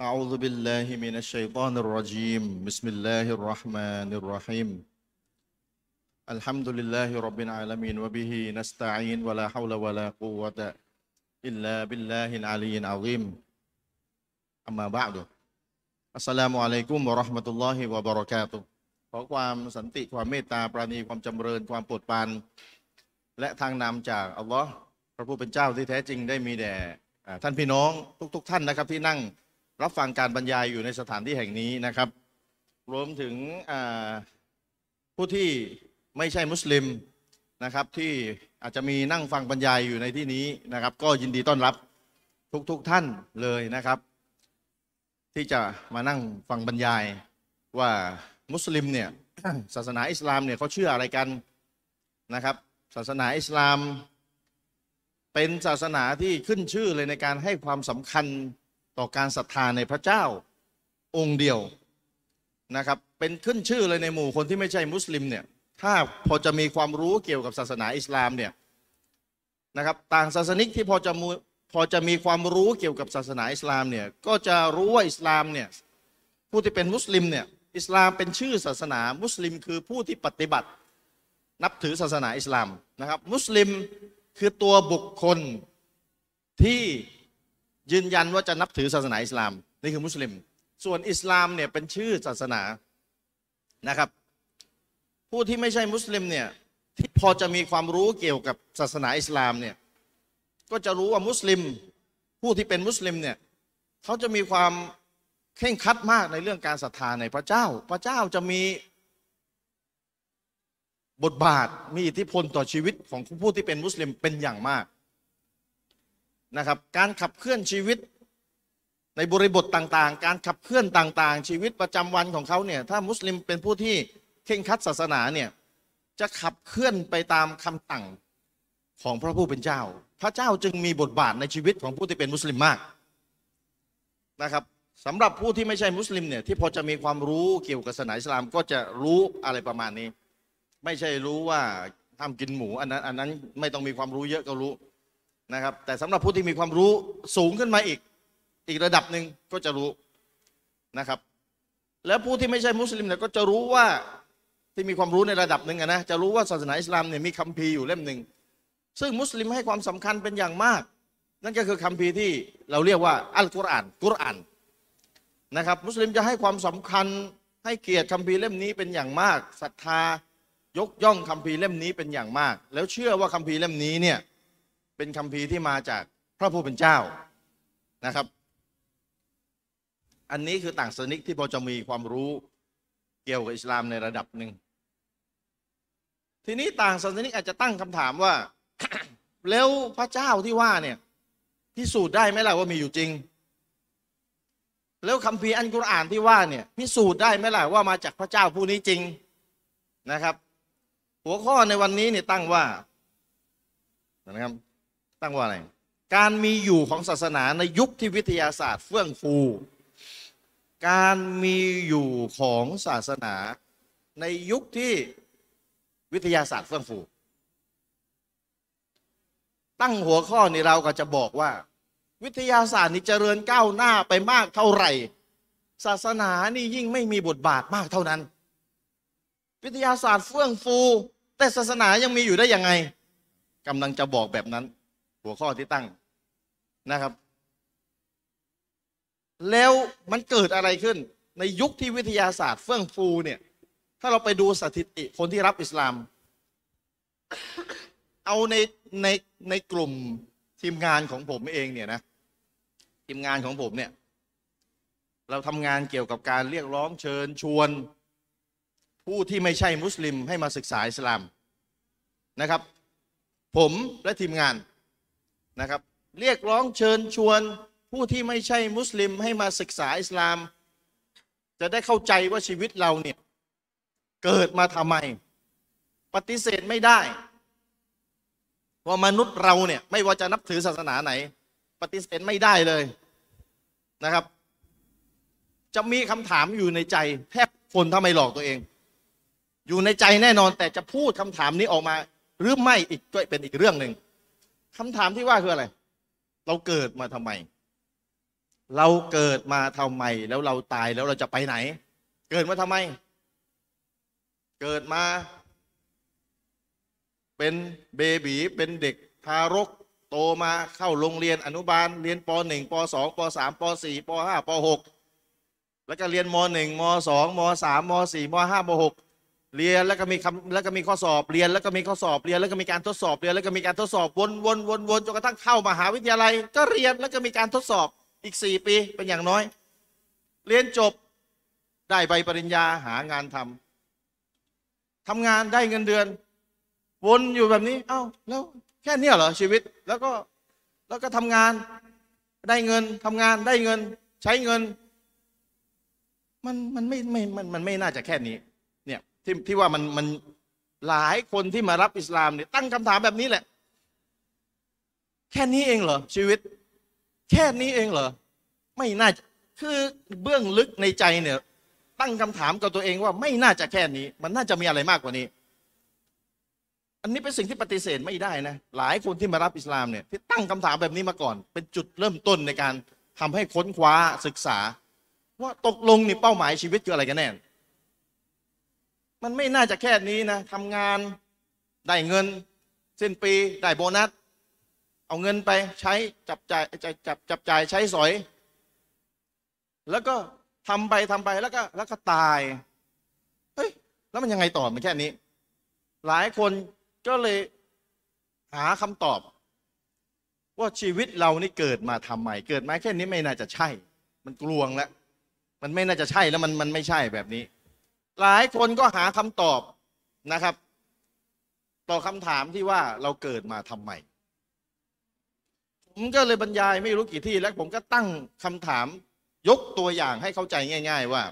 أعوذ بالله من الشيطان الرجيم بسم الله الرحمن الرحيم الحمد لله رب العالمين وبه نستعين ولا حول ولا قوة إلا بالله العلي العظيم أما بعد السلام عليكم ورحمة الله وبركاته ขอความสันติความเมตตาปราณีความจำเริญความโปรดปรานและทางนำจากอัลลอฮ์พระผู้เป็นเจ้าที่แท้จริงได้มีแด่อ่าท่านพี่น้องทุก ๆ ท่านนะครับที่นั่ง รับฟังการบรรยายอยู่ในสถานที่แห่งนี้นะครับ รวมถึงผู้ที่ไม่ใช่มุสลิมนะครับที่อาจจะมีนั่งฟังบรรยายอยู่ในที่นี้นะครับ ก็ยินดีต้อนรับทุกๆท่านเลยนะครับ ที่จะมานั่งฟังบรรยายว่ามุสลิมเนี่ยศาสนาอิสลามเนี่ยเขาเชื่ออะไรกันนะครับ ศาสนาอิสลาม เป็นศาสนาที่ขึ้นชื่อเลยในการให้ความสำคัญ ต่อการศรัทธาในพระเจ้าองค์เดียวนะครับ เป็นขึ้นชื่อเลยในหมู่คนที่ไม่ใช่มุสลิมเนี่ยถ้าพอจะมีความรู้เกี่ยวกับศาสนาอิสลามเนี่ยนะครับต่างศาสนิกที่พอจะมูพอจะมีความรู้เกี่ยวกับศาสนาอิสลามเนี่ยก็จะรู้ว่าอิสลามเนี่ยผู้ที่เป็นมุสลิมเนี่ยอิสลามเป็นชื่อศาสนา มุสลิมคือผู้ที่ปฏิบัตินับถือศาสนาอิสลามนะครับ มุสลิมคือตัวบุคคลที่ ยืนยันว่าจะนับถือศาสนาอิสลามนี่คือมุสลิม ส่วนอิสลามเนี่ยเป็นชื่อศาสนานะครับ ผู้ที่ไม่ใช่มุสลิมเนี่ยที่พอจะมีความรู้เกี่ยวกับศาสนาอิสลามเนี่ยก็จะรู้ว่ามุสลิม ผู้ที่เป็นมุสลิมเนี่ยเขาจะมีความเคร่งคัดมากในเรื่องการศรัทธาในพระเจ้า พระเจ้าจะมีบทบาทมีอิทธิพลต่อชีวิตของผู้ที่เป็นมุสลิมเป็นอย่างมาก นะครับ การขับเคลื่อนชีวิตในบริบทต่างๆ การขับเคลื่อนต่างๆ ชีวิตประจำวันของเขาเนี่ย ถ้ามุสลิมเป็นผู้ที่เข่งคัดศาสนาเนี่ย จะขับเคลื่อนไปตามคำสั่งของพระผู้เป็นเจ้า พระเจ้าจึงมีบทบาทในชีวิตของผู้ที่เป็นมุสลิมมากนะครับสำหรับผู้ที่ไม่ใช่มุสลิมเนี่ยที่พอจะมีความรู้เกี่ยวกับศาสนาอิสลามก็จะรู้อะไรประมาณนี้ ไม่ใช่รู้ว่าห้ามกินหมูอันนั้นอันนั้นไม่ต้องมีความรู้เยอะก็รู้ นะครับ แต่สำหรับผู้ที่มีความรู้สูงขึ้นมาอีก อีกระดับหนึ่งก็จะรู้นะครับ แล้วผู้ที่ไม่ใช่มุสลิมเนี่ยก็จะรู้ว่าที่มีความรู้ในระดับหนึ่งนะจะรู้ว่าศาสนาอิสลามเนี่ยมีคัมภีร์อยู่เล่มหนึ่งซึ่งมุสลิมให้ความสำคัญเป็นอย่างมาก นั่นก็คือคัมภีร์ที่เราเรียกว่าอัลกุรอานกุรอานนะครับ มุสลิมจะให้ความสำคัญให้เกียรติคัมภีร์เล่มนี้เป็นอย่างมากศรัทธายกย่องคัมภีร์เล่มนี้เป็นอย่างมาก แล้วเชื่อว่าคัมภีร์เล่มนี้เนี่ย เป็นคัมภีที่มาจากพระผู้เป็นเจ้านะครับ อันนี้คือต่างศาสนิกที่พอจะมีความรู้เกี่ยวกับอิสลามในระดับหนึ่ง ทีนี้ต่างศาสนิกอาจจะตั้งคำถามว่า แล้วพระเจ้าที่ว่าเนี่ยพิสูจน์ได้ไหมล่ะว่ามีอยู่จริง แล้วคัมภีอันกุรอานที่ว่าเนี่ยพิสูจน์ได้ไหมล่ะว่ามาจากพระเจ้าผู้นี้จริงนะครับ หัวข้อในวันนี้เนี่ยตั้งว่านะครับ ตั้งว่าอะไรการมีอยู่ของศาสนาในยุคที่วิทยาศาสตร์เฟื่องฟู การมีอยู่ของศาสนาในยุคที่วิทยาศาสตร์เฟื่องฟู ตั้งหัวข้อนี้เราก็จะบอกว่า วิทยาศาสตร์นี่เจริญก้าวหน้าไปมากเท่าไหร่ ศาสนานี่ยิ่งไม่มีบทบาทมากเท่านั้น วิทยาศาสตร์เฟื่องฟู แต่ศาสนายังมีอยู่ได้ยังไงกำลังจะบอกแบบนั้น หัวข้อที่ตั้งนะครับ แล้วมันเกิดอะไรขึ้น ในยุคที่วิทยาศาสตร์เฟื่องฟูเนี่ย ถ้าเราไปดูสถิติคนที่รับอิสลาม เอาในในในกลุ่มทีมงานของผมเองเนี่ยนะทีมงานของผมเนี่ย เราทำงานเกี่ยวกับการเรียกร้องเชิญชวน ผู้ที่ไม่ใช่มุสลิมให้มาศึกษาอิสลามนะครับ ผมและทีมงาน นะครับ เรียกร้องเชิญชวนผู้ที่ไม่ใช่มุสลิมให้มาศึกษาอิสลาม จะได้เข้าใจว่าชีวิตเราเนี่ย เกิดมาทำไม ปฏิเสธไม่ได้ว่ามนุษย์เราเนี่ย ไม่ว่าจะนับถือศาสนาไหน ปฏิเสธไม่ได้เลยนะครับ จะมีคำถามอยู่ในใจ แทบคนถ้าไม่หลอกตัวเอง อยู่ในใจแน่นอนแต่จะพูดคำถามนี้ออกมา หรือไม่อีกก็เป็นอีกเรื่องหนึ่ง คำถามที่ว่าคืออะไร เราเกิดมาทำไม เราเกิดมาทำไม แล้วเราตายแล้วเราจะไปไหน เกิดมาทำไม เกิดมา เป็นเบบีเป็นเด็กทารก โตมาเข้าโรงเรียนอนุบาล เรียนป .1 ป .2 ป .3 ป .4 ป .5 ป .6 แล้วก็เรียนม .1 ม .2 ม .3 ม .4 ม .5 ม .6 เรียนแล้วก็มีคำแล้วก็มีข้อสอบเรียนแล้วก็มีข้อสอบเรียนแล้วก็มีการทดสอบเรียนแล้วก็มีการทดสอบวนวนวนวนจนกระทั่งเข้ามหาวิทยาลัย ก็เรียนแล้วก็มีการทดสอบอีกสี่ปีเป็นอย่างน้อย เรียนจบได้ใบปริญญาหางานทำทำงานได้เงินเดือน วนอยู่แบบนี้ เอ้าแล้วแค่เนี้ยเหรอชีวิตแล้วก็แล้วก็ทำงานได้เงินทำงานได้เงิน ใช้เงิน มันมันไม่ไม่มันมันไม่น่าจะแค่นี้ ที่ที่ว่ามันมันหลายคนที่มารับอิสลามเนี่ยตั้งคำถามแบบนี้แหละ แค่นี้เองเหรอชีวิต แค่นี้เองเหรอไม่น่าคือเบื้องลึกในใจเนี่ย ตั้งคำถามกับตัวเองว่าไม่น่าจะแค่นี้ มันน่าจะมีอะไรมากกว่านี้ อันนี้เป็นสิ่งที่ปฏิเสธไม่ได้นะหลายคนที่มารับอิสลามเนี่ยที่ตั้งคำถามแบบนี้มาก่อน เป็นจุดเริ่มต้นในการทำให้ค้นคว้าศึกษา ว่าตกลงนี่เป้าหมายชีวิตคืออะไรกันแน่ มันไม่น่าจะแค่นี้นะทำงานได้เงิน สิ้นปีได้โบนัส เอาเงินไปใช้จับจ่ายจับจับจับจ่ายใช้สอย แล้วก็ทำไปทำไปแล้วก็แล้วก็ตายเฮ้ยแล้วมันยังไงต่อมันแค่นี้ หลายคนก็เลยหาคำตอบ ว่าชีวิตเรานี่เกิดมาทำไมเกิดมาแค่นี้ไม่น่าจะใช่ มันกลวงแล้วมันไม่น่าจะใช่แล้วมันมันไม่ใช่แบบนี้ หลายคนก็หาคำตอบนะครับ ต่อคำถามที่ว่าเราเกิดมาทำไมผมก็เลยบรรยายไม่รู้กี่ที่แล้วผมก็ตั้งคำถามยกตัวอย่างให้เข้าใจง่าย ๆ ว่า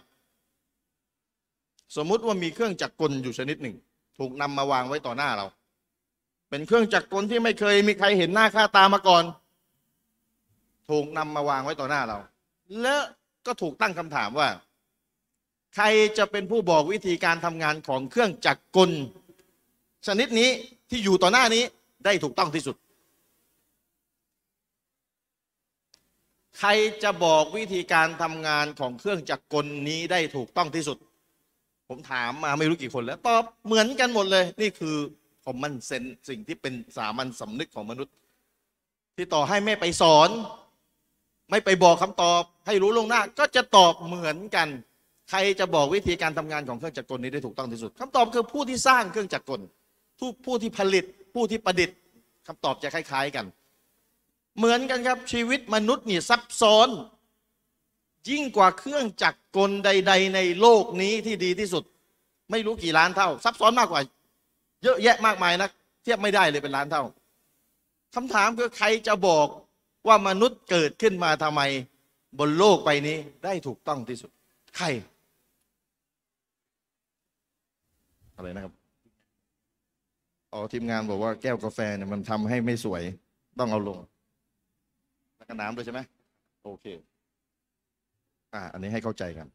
สมมุติว่ามีเครื่องจักรกลอยู่ชนิดหนึ่ง ถูกนำมาวางไว้ต่อหน้าเรา เป็นเครื่องจักรกลที่ไม่เคยมีใครเห็นหน้าค่าตามาก่อน ถูกนำมาวางไว้ต่อหน้าเรา และก็ถูกตั้งคำถามว่า ใครจะเป็นผู้บอกวิธีการทำงานของเครื่องจักรกล ชนิดนี้ที่อยู่ต่อหน้านี้ได้ถูกต้องที่สุด ใครจะบอกวิธีการทำงานของเครื่องจักรกลนี้ได้ถูกต้องที่สุด ผมถามมาไม่รู้กี่คนแล้วตอบเหมือนกันหมดเลย นี่คือคอมมันเซนสิ่งที่เป็นสามัญสำนึกของมนุษย์ ที่ต่อให้ไม่ไปสอน ไม่ไปบอกคำตอบ ให้รู้ลวงหน้า ก็จะตอบเหมือนกัน ใครจะบอกวิธีการทำงานของเครื่องจักรกลนี้ได้ถูกต้องที่สุดคำตอบคือผู้ที่สร้างเครื่องจักรกลผู้ผู้ที่ผลิต ผู้ที่ประดิษฐ์คำตอบจะคล้ายๆกัน เหมือนกันครับชีวิตมนุษย์นี่ซับซ้อน ยิ่งกว่าเครื่องจักรกลใด ๆ ในโลกนี้ที่ดีที่สุด ไม่รู้กี่ล้านเท่า ซับซ้อนมากกว่า เยอะแยะมากมายนะเทียบไม่ได้เลยเป็นล้านเท่าคำถามคือใครจะบอกว่ามนุษย์เกิดขึ้นมาทำไม บนโลกใบนี้ได้ถูกต้องที่สุด ใคร อะไรนะครับอ๋อทีมงานบอกว่าแก้วกาแฟเนี่ยมันทำให้ไม่สวยต้องเอาลงแล้วก็น้ำด้วยใช่ไหมโอเค อ่า อันนี้ให้เข้าใจกัน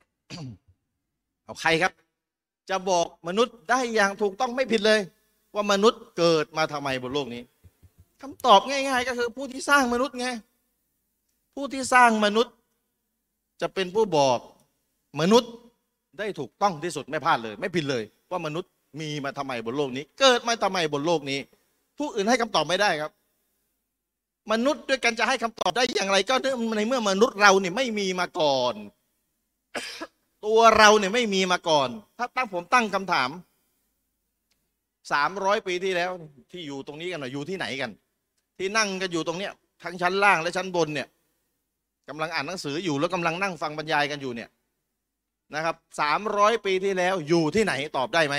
เอาใครครับ จะบอกมนุษย์ได้อย่างถูกต้องไม่ผิดเลย ว่ามนุษย์เกิดมาทำไมบนโลกนี้คำตอบง่าย ๆ ก็คือ ผู้ที่สร้างมนุษย์ไงผู้ที่สร้างมนุษย์ จะเป็นผู้บอกมนุษย์ได้ถูกต้องที่สุดไม่พลาดเลย ไม่ผิดเลย ว่ามนุษย์มีมาทำไมบนโลกนี้ เกิดมาทำไมบนโลกนี้ ผู้อื่นให้คำตอบไม่ได้ครับ มนุษย์ด้วยกันจะให้คำตอบได้อย่างไร ก็ในเมื่อมนุษย์เราเนี่ยไม่มีมาก่อน ตัวเราเนี่ยไม่มีมาก่อน ถ้าตั้งผมตั้งคำถามสามร้อยปีที่แล้ว ที่อยู่ตรงนี้กันอยู่ที่ไหนกัน ที่นั่งกันอยู่ตรงเนี้ยทั้งชั้นล่างและชั้นบนเนี่ยกำลังอ่านหนังสืออยู่แล้วกำลังนั่งฟังบรรยายกันอยู่เนี่ย นะครับสามร้อยปีที่แล้วอยู่ที่ไหนตอบได้ไหม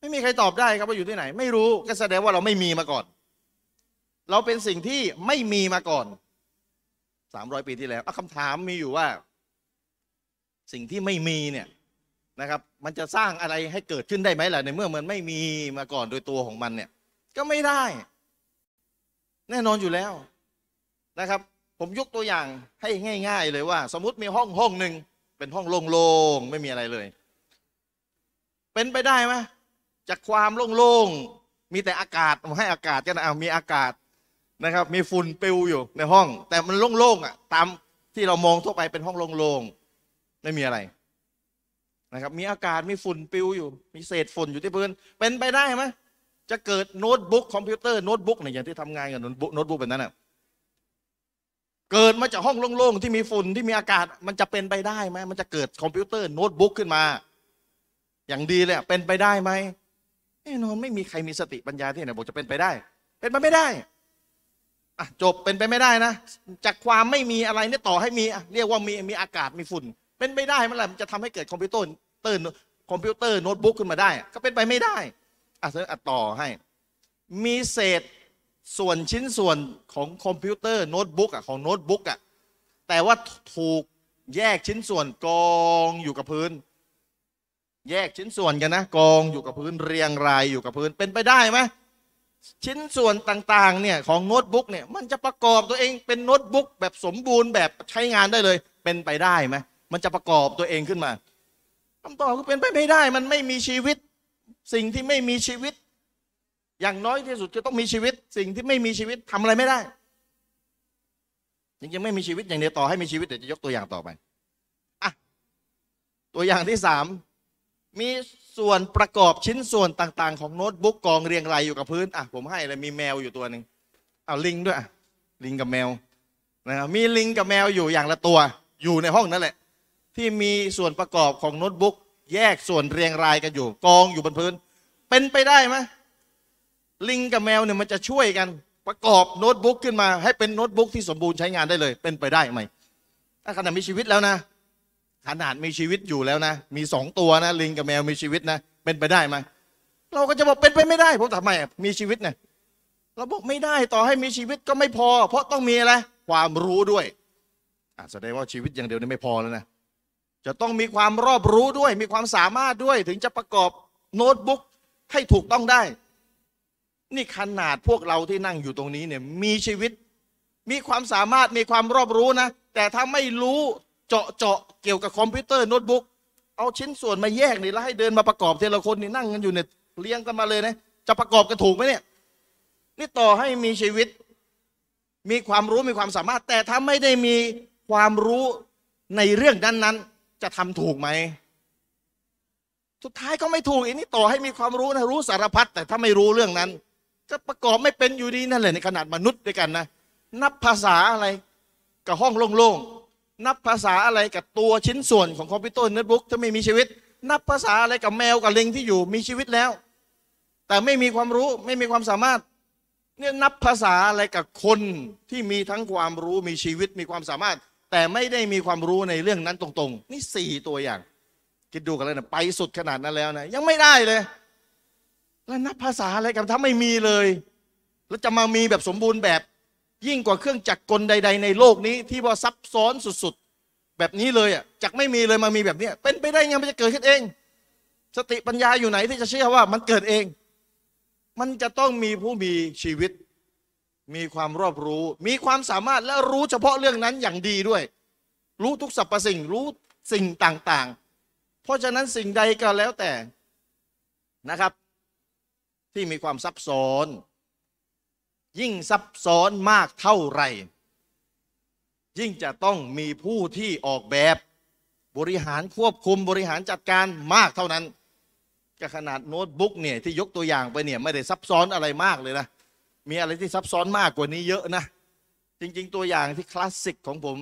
ไม่มีใครตอบได้ครับว่าอยู่ที่ไหน ไม่รู้ก็แสดงว่าเราไม่มีมาก่อน เราเป็นสิ่งที่ไม่มีมาก่อนสามร้อยปีที่แล้วคำถามมีอยู่ว่า สิ่งที่ไม่มีเนี่ยนะครับ มันจะสร้างอะไรให้เกิดขึ้นได้ไหมล่ะในเมื่อมันไม่มีมาก่อนโดยตัวของมันเนี่ย ก็ไม่ได้ แน่นอนอยู่แล้วนะครับ ผมยกตัวอย่างให้ง่าย ๆ เลยว่า สมมติมีห้องห้องหนึ่ง เป็นห้องโล่งๆไม่มีอะไรเลย เป็นไปได้ไหมจากความโล่งๆมีแต่อากาศให้อากาศกันนะเอามีอากาศนะครับ มีฝุ่นปลิวอยู่ในห้อง แต่มันโล่งๆอะ ตามที่เรามองทั่วไปเป็นห้องโล่งๆไม่มีอะไรนะครับ มีอากาศมีฝุ่นปลิวอยู่ มีเศษฝุ่นอยู่ที่พื้น เป็นไปได้ไหมจะเกิดโน้ตบุ๊กคอมพิวเตอร์โน้ตบุ๊กเนี่ยอย่างที่ทำงานกับโน้ตบุ๊กโน้ตบุ๊กแบบนั้นอะ เกิดมาจากห้องโล่งๆที่มีฝุ่นที่มีอากาศ มันจะเป็นไปได้ไหมมันจะเกิดคอมพิวเตอร์โน้ตบุ๊กขึ้นมา อย่างดีเลยเป็นไปได้ไหมแน่นอนไม่มีใครมีสติปัญญาที่ไหนบอกจะเป็นไปได้ เป็นไปไม่ได้อะจบเป็นไปไม่ได้นะ จากความไม่มีอะไรเนี่ยต่อให้มีเรียกว่ามีมีอากาศมีฝุ่น เป็นไปได้เมื่อไหร่มันจะทำให้เกิดคอมพิวเตอร์เตอร์คอมพิวเตอร์โน้ตบุ๊กขึ้นมาได้ ก็เป็นไปไม่ได้อะเธออะต่อให้ มีเศษ ส่วนชิ้นส่วนของคอมพิวเตอร์โน้ตบุ๊กอะของโน้ตบุ๊กอะแต่ว่าถูกแยกชิ้นส่วนกองอยู่กับพื้น แยกชิ้นส่วนกันนะกองอยู่กับพื้นเรียงรายอยู่กับพื้นเป็นไปได้ไหมชิ้นส่วนต่างๆเนี่ยของโน้ตบุ๊กเนี่ยมันจะประกอบตัวเองเป็นโน้ตบุ๊กแบบสมบูรณ์แบบใช้งานได้เลย เป็นไปได้ไหมมันจะประกอบตัวเองขึ้นมาคำตอบก็เป็นไปไม่ได้ มันไม่มีชีวิต สิ่งที่ไม่มีชีวิต อย่างน้อยที่สุดจะต้องมีชีวิต สิ่งที่ไม่มีชีวิตทำอะไรไม่ได้จริงๆไม่มีชีวิตอย่างเดียวต่อให้มีชีวิตเดี๋ยวจะยกตัวอย่างต่อไปอะตัวอย่างที่สามมีส่วนประกอบชิ้นส่วนต่างๆ ของโน้ตบุ๊กกองเรียงรายอยู่กับพื้นอะผมให้เลยมีแมวอยู่ตัวหนึ่งเอาลิงด้วยอะลิงกับแมวนะครับมีลิงกับแมวอยู่อย่างละตัว อยู่ในห้องนั่นแหละ ที่มีส่วนประกอบของโน้ตบุ๊กแยกส่วนเรียงรายกันอยู่ กองอยู่บนพื้น เป็นไปได้ไหม ลิงกับแมวเนี่ยมันจะช่วยกันประกอบโน้ตบุ๊กขึ้นมา ให้เป็นโน้ตบุ๊กที่สมบูรณ์ใช้งานได้เลย เป็นไปได้ไหมถ้าขนาดมีชีวิตแล้วนะขนาดมีชีวิตอยู่แล้วนะ มีสองตัวนะ ลิงกับแมวมีชีวิตนะเป็นไปได้ไหมเราก็จะบอกเป็นไปไม่ได้ ผมทำไมอะมีชีวิตเนี่ยเราบอกไม่ได้ต่อให้มีชีวิตก็ไม่พอ เพราะต้องมีอะไรความรู้ด้วยอะแสดงว่าชีวิตอย่างเดียวนี่ไม่พอแล้วนะจะต้องมีความรอบรู้ด้วย มีความสามารถด้วย ถึงจะประกอบโน้ตบุ๊กให้ถูกต้องได้ นี่ขนาดพวกเราที่นั่งอยู่ตรงนี้เนี่ยมีชีวิต มีความสามารถมีความรอบรู้นะ แต่ถ้าไม่รู้เจาะเจาะเกี่ยวกับคอมพิวเตอร์โน้ตบุ๊กเอาชิ้นส่วนมาแยกนี่แล้วให้เดินมาประกอบทีละคนนี่นั่งกันอยู่เนี่ยเรียงกันมาเลยนะจะประกอบกันถูกไหมเนี่ย นี่ต่อให้มีชีวิต มีความรู้มีความสามารถ แต่ถ้าไม่ได้มีความรู้ในเรื่องนั้นๆ จะทำถูกไหมสุดท้ายก็ไม่ถูกอีกนี่ต่อให้มีความรู้นะรู้สารพัดแต่ถ้าไม่รู้เรื่องนั้น จะประกอบไม่เป็นอยู่ดีนั่นแหละในขนาดมนุษย์ด้วยกันนะ นับภาษาอะไรกับห้องโล่งๆนับภาษาอะไรกับตัวชิ้นส่วนของคอมพิวเตอร์โน้ตบุ๊กถ้าไม่มีชีวิต นับภาษาอะไรกับแมวกับลิงที่อยู่มีชีวิตแล้ว แต่ไม่มีความรู้ไม่มีความสามารถเนี่ยนับภาษาอะไรกับคนที่มีทั้งความรู้มีชีวิตมีความสามารถ แต่ไม่ได้มีความรู้ในเรื่องนั้นตรงๆ นี่สี่ตัวอย่าง คิดดูกันเลยนะไปสุดขนาดนั้นแล้วนะยังไม่ได้เลย แล้วนับภาษาอะไรกันถ้าไม่มีเลย แล้วจะมามีแบบสมบูรณ์แบบยิ่งกว่าเครื่องจักรกลใด ๆ ในโลกนี้ ที่ว่าซับซ้อนสุดๆ แบบนี้เลยอะจากไม่มีเลยมามีแบบเนี้ยเป็นไปได้ไงมันจะเกิดขึ้นเอง สติปัญญาอยู่ไหนที่จะเชื่อว่ามันเกิดเอง มันจะต้องมีผู้มีชีวิต มีความรอบรู้ มีความสามารถและรู้เฉพาะเรื่องนั้นอย่างดีด้วย รู้ทุกสรรพสิ่งรู้สิ่งต่างๆ เพราะฉะนั้นสิ่งใดก็แล้วแต่นะครับ ที่มีความซับซ้อน ยิ่งซับซ้อนมากเท่าไหร่ ยิ่งจะต้องมีผู้ที่ออกแบบบริหารควบคุมบริหารจัดการมากเท่านั้นก็ขนาดโน้ตบุ๊กเนี่ยที่ยกตัวอย่างไปเนี่ยไม่ได้ซับซ้อนอะไรมากเลยนะ มีอะไรที่ซับซ้อนมากกว่านี้เยอะนะ จริง ๆ ตัวอย่างที่คลาสสิกของผม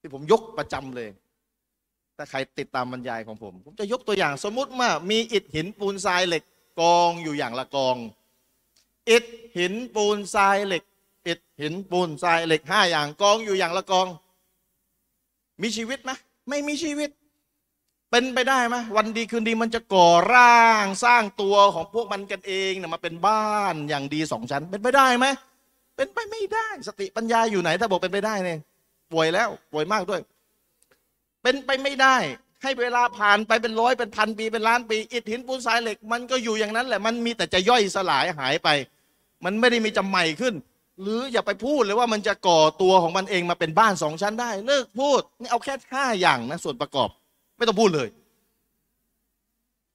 ที่ผมยกประจำเลย ถ้าใครติดตามบรรยายของผม ผมจะยกตัวอย่างสมมุติว่ามีอิฐหินปูนทรายเหล็ก กองอยู่อย่างละกองอิฐหินปูนทรายเหล็กอิฐหินปูนทรายเหล็กห้าอย่างกองอยู่อย่างละกอง มีชีวิตไหมไม่มีชีวิต เป็นไปได้ไหมวันดีคืนดีมันจะก่อร่างสร้างตัวของพวกมันกันเองเนี่ยมาเป็นบ้านอย่างดีสองชั้น เป็นไปได้ไหมเป็นไปไม่ได้ สติปัญญาอยู่ไหน ถ้าบอกเป็นไปได้เนี่ยป่วยแล้วป่วยมากด้วย เป็นไปไม่ได้ ให้เวลาผ่านไปเป็นร้อยเป็นพันปีเป็นล้านปีอิฐหินปูนทรายเหล็ก มันก็อยู่อย่างนั้นแหละมันมีแต่จะย่อยสลายหายไป มันไม่ได้มีจะใหม่ขึ้น หรืออย่าไปพูดเลยว่ามันจะก่อตัวของมันเองมาเป็นบ้านสองชั้นได้ เลิกพูดนี่เอาแค่ห้าอย่างนะส่วนประกอบ ไม่ต้องพูดเลย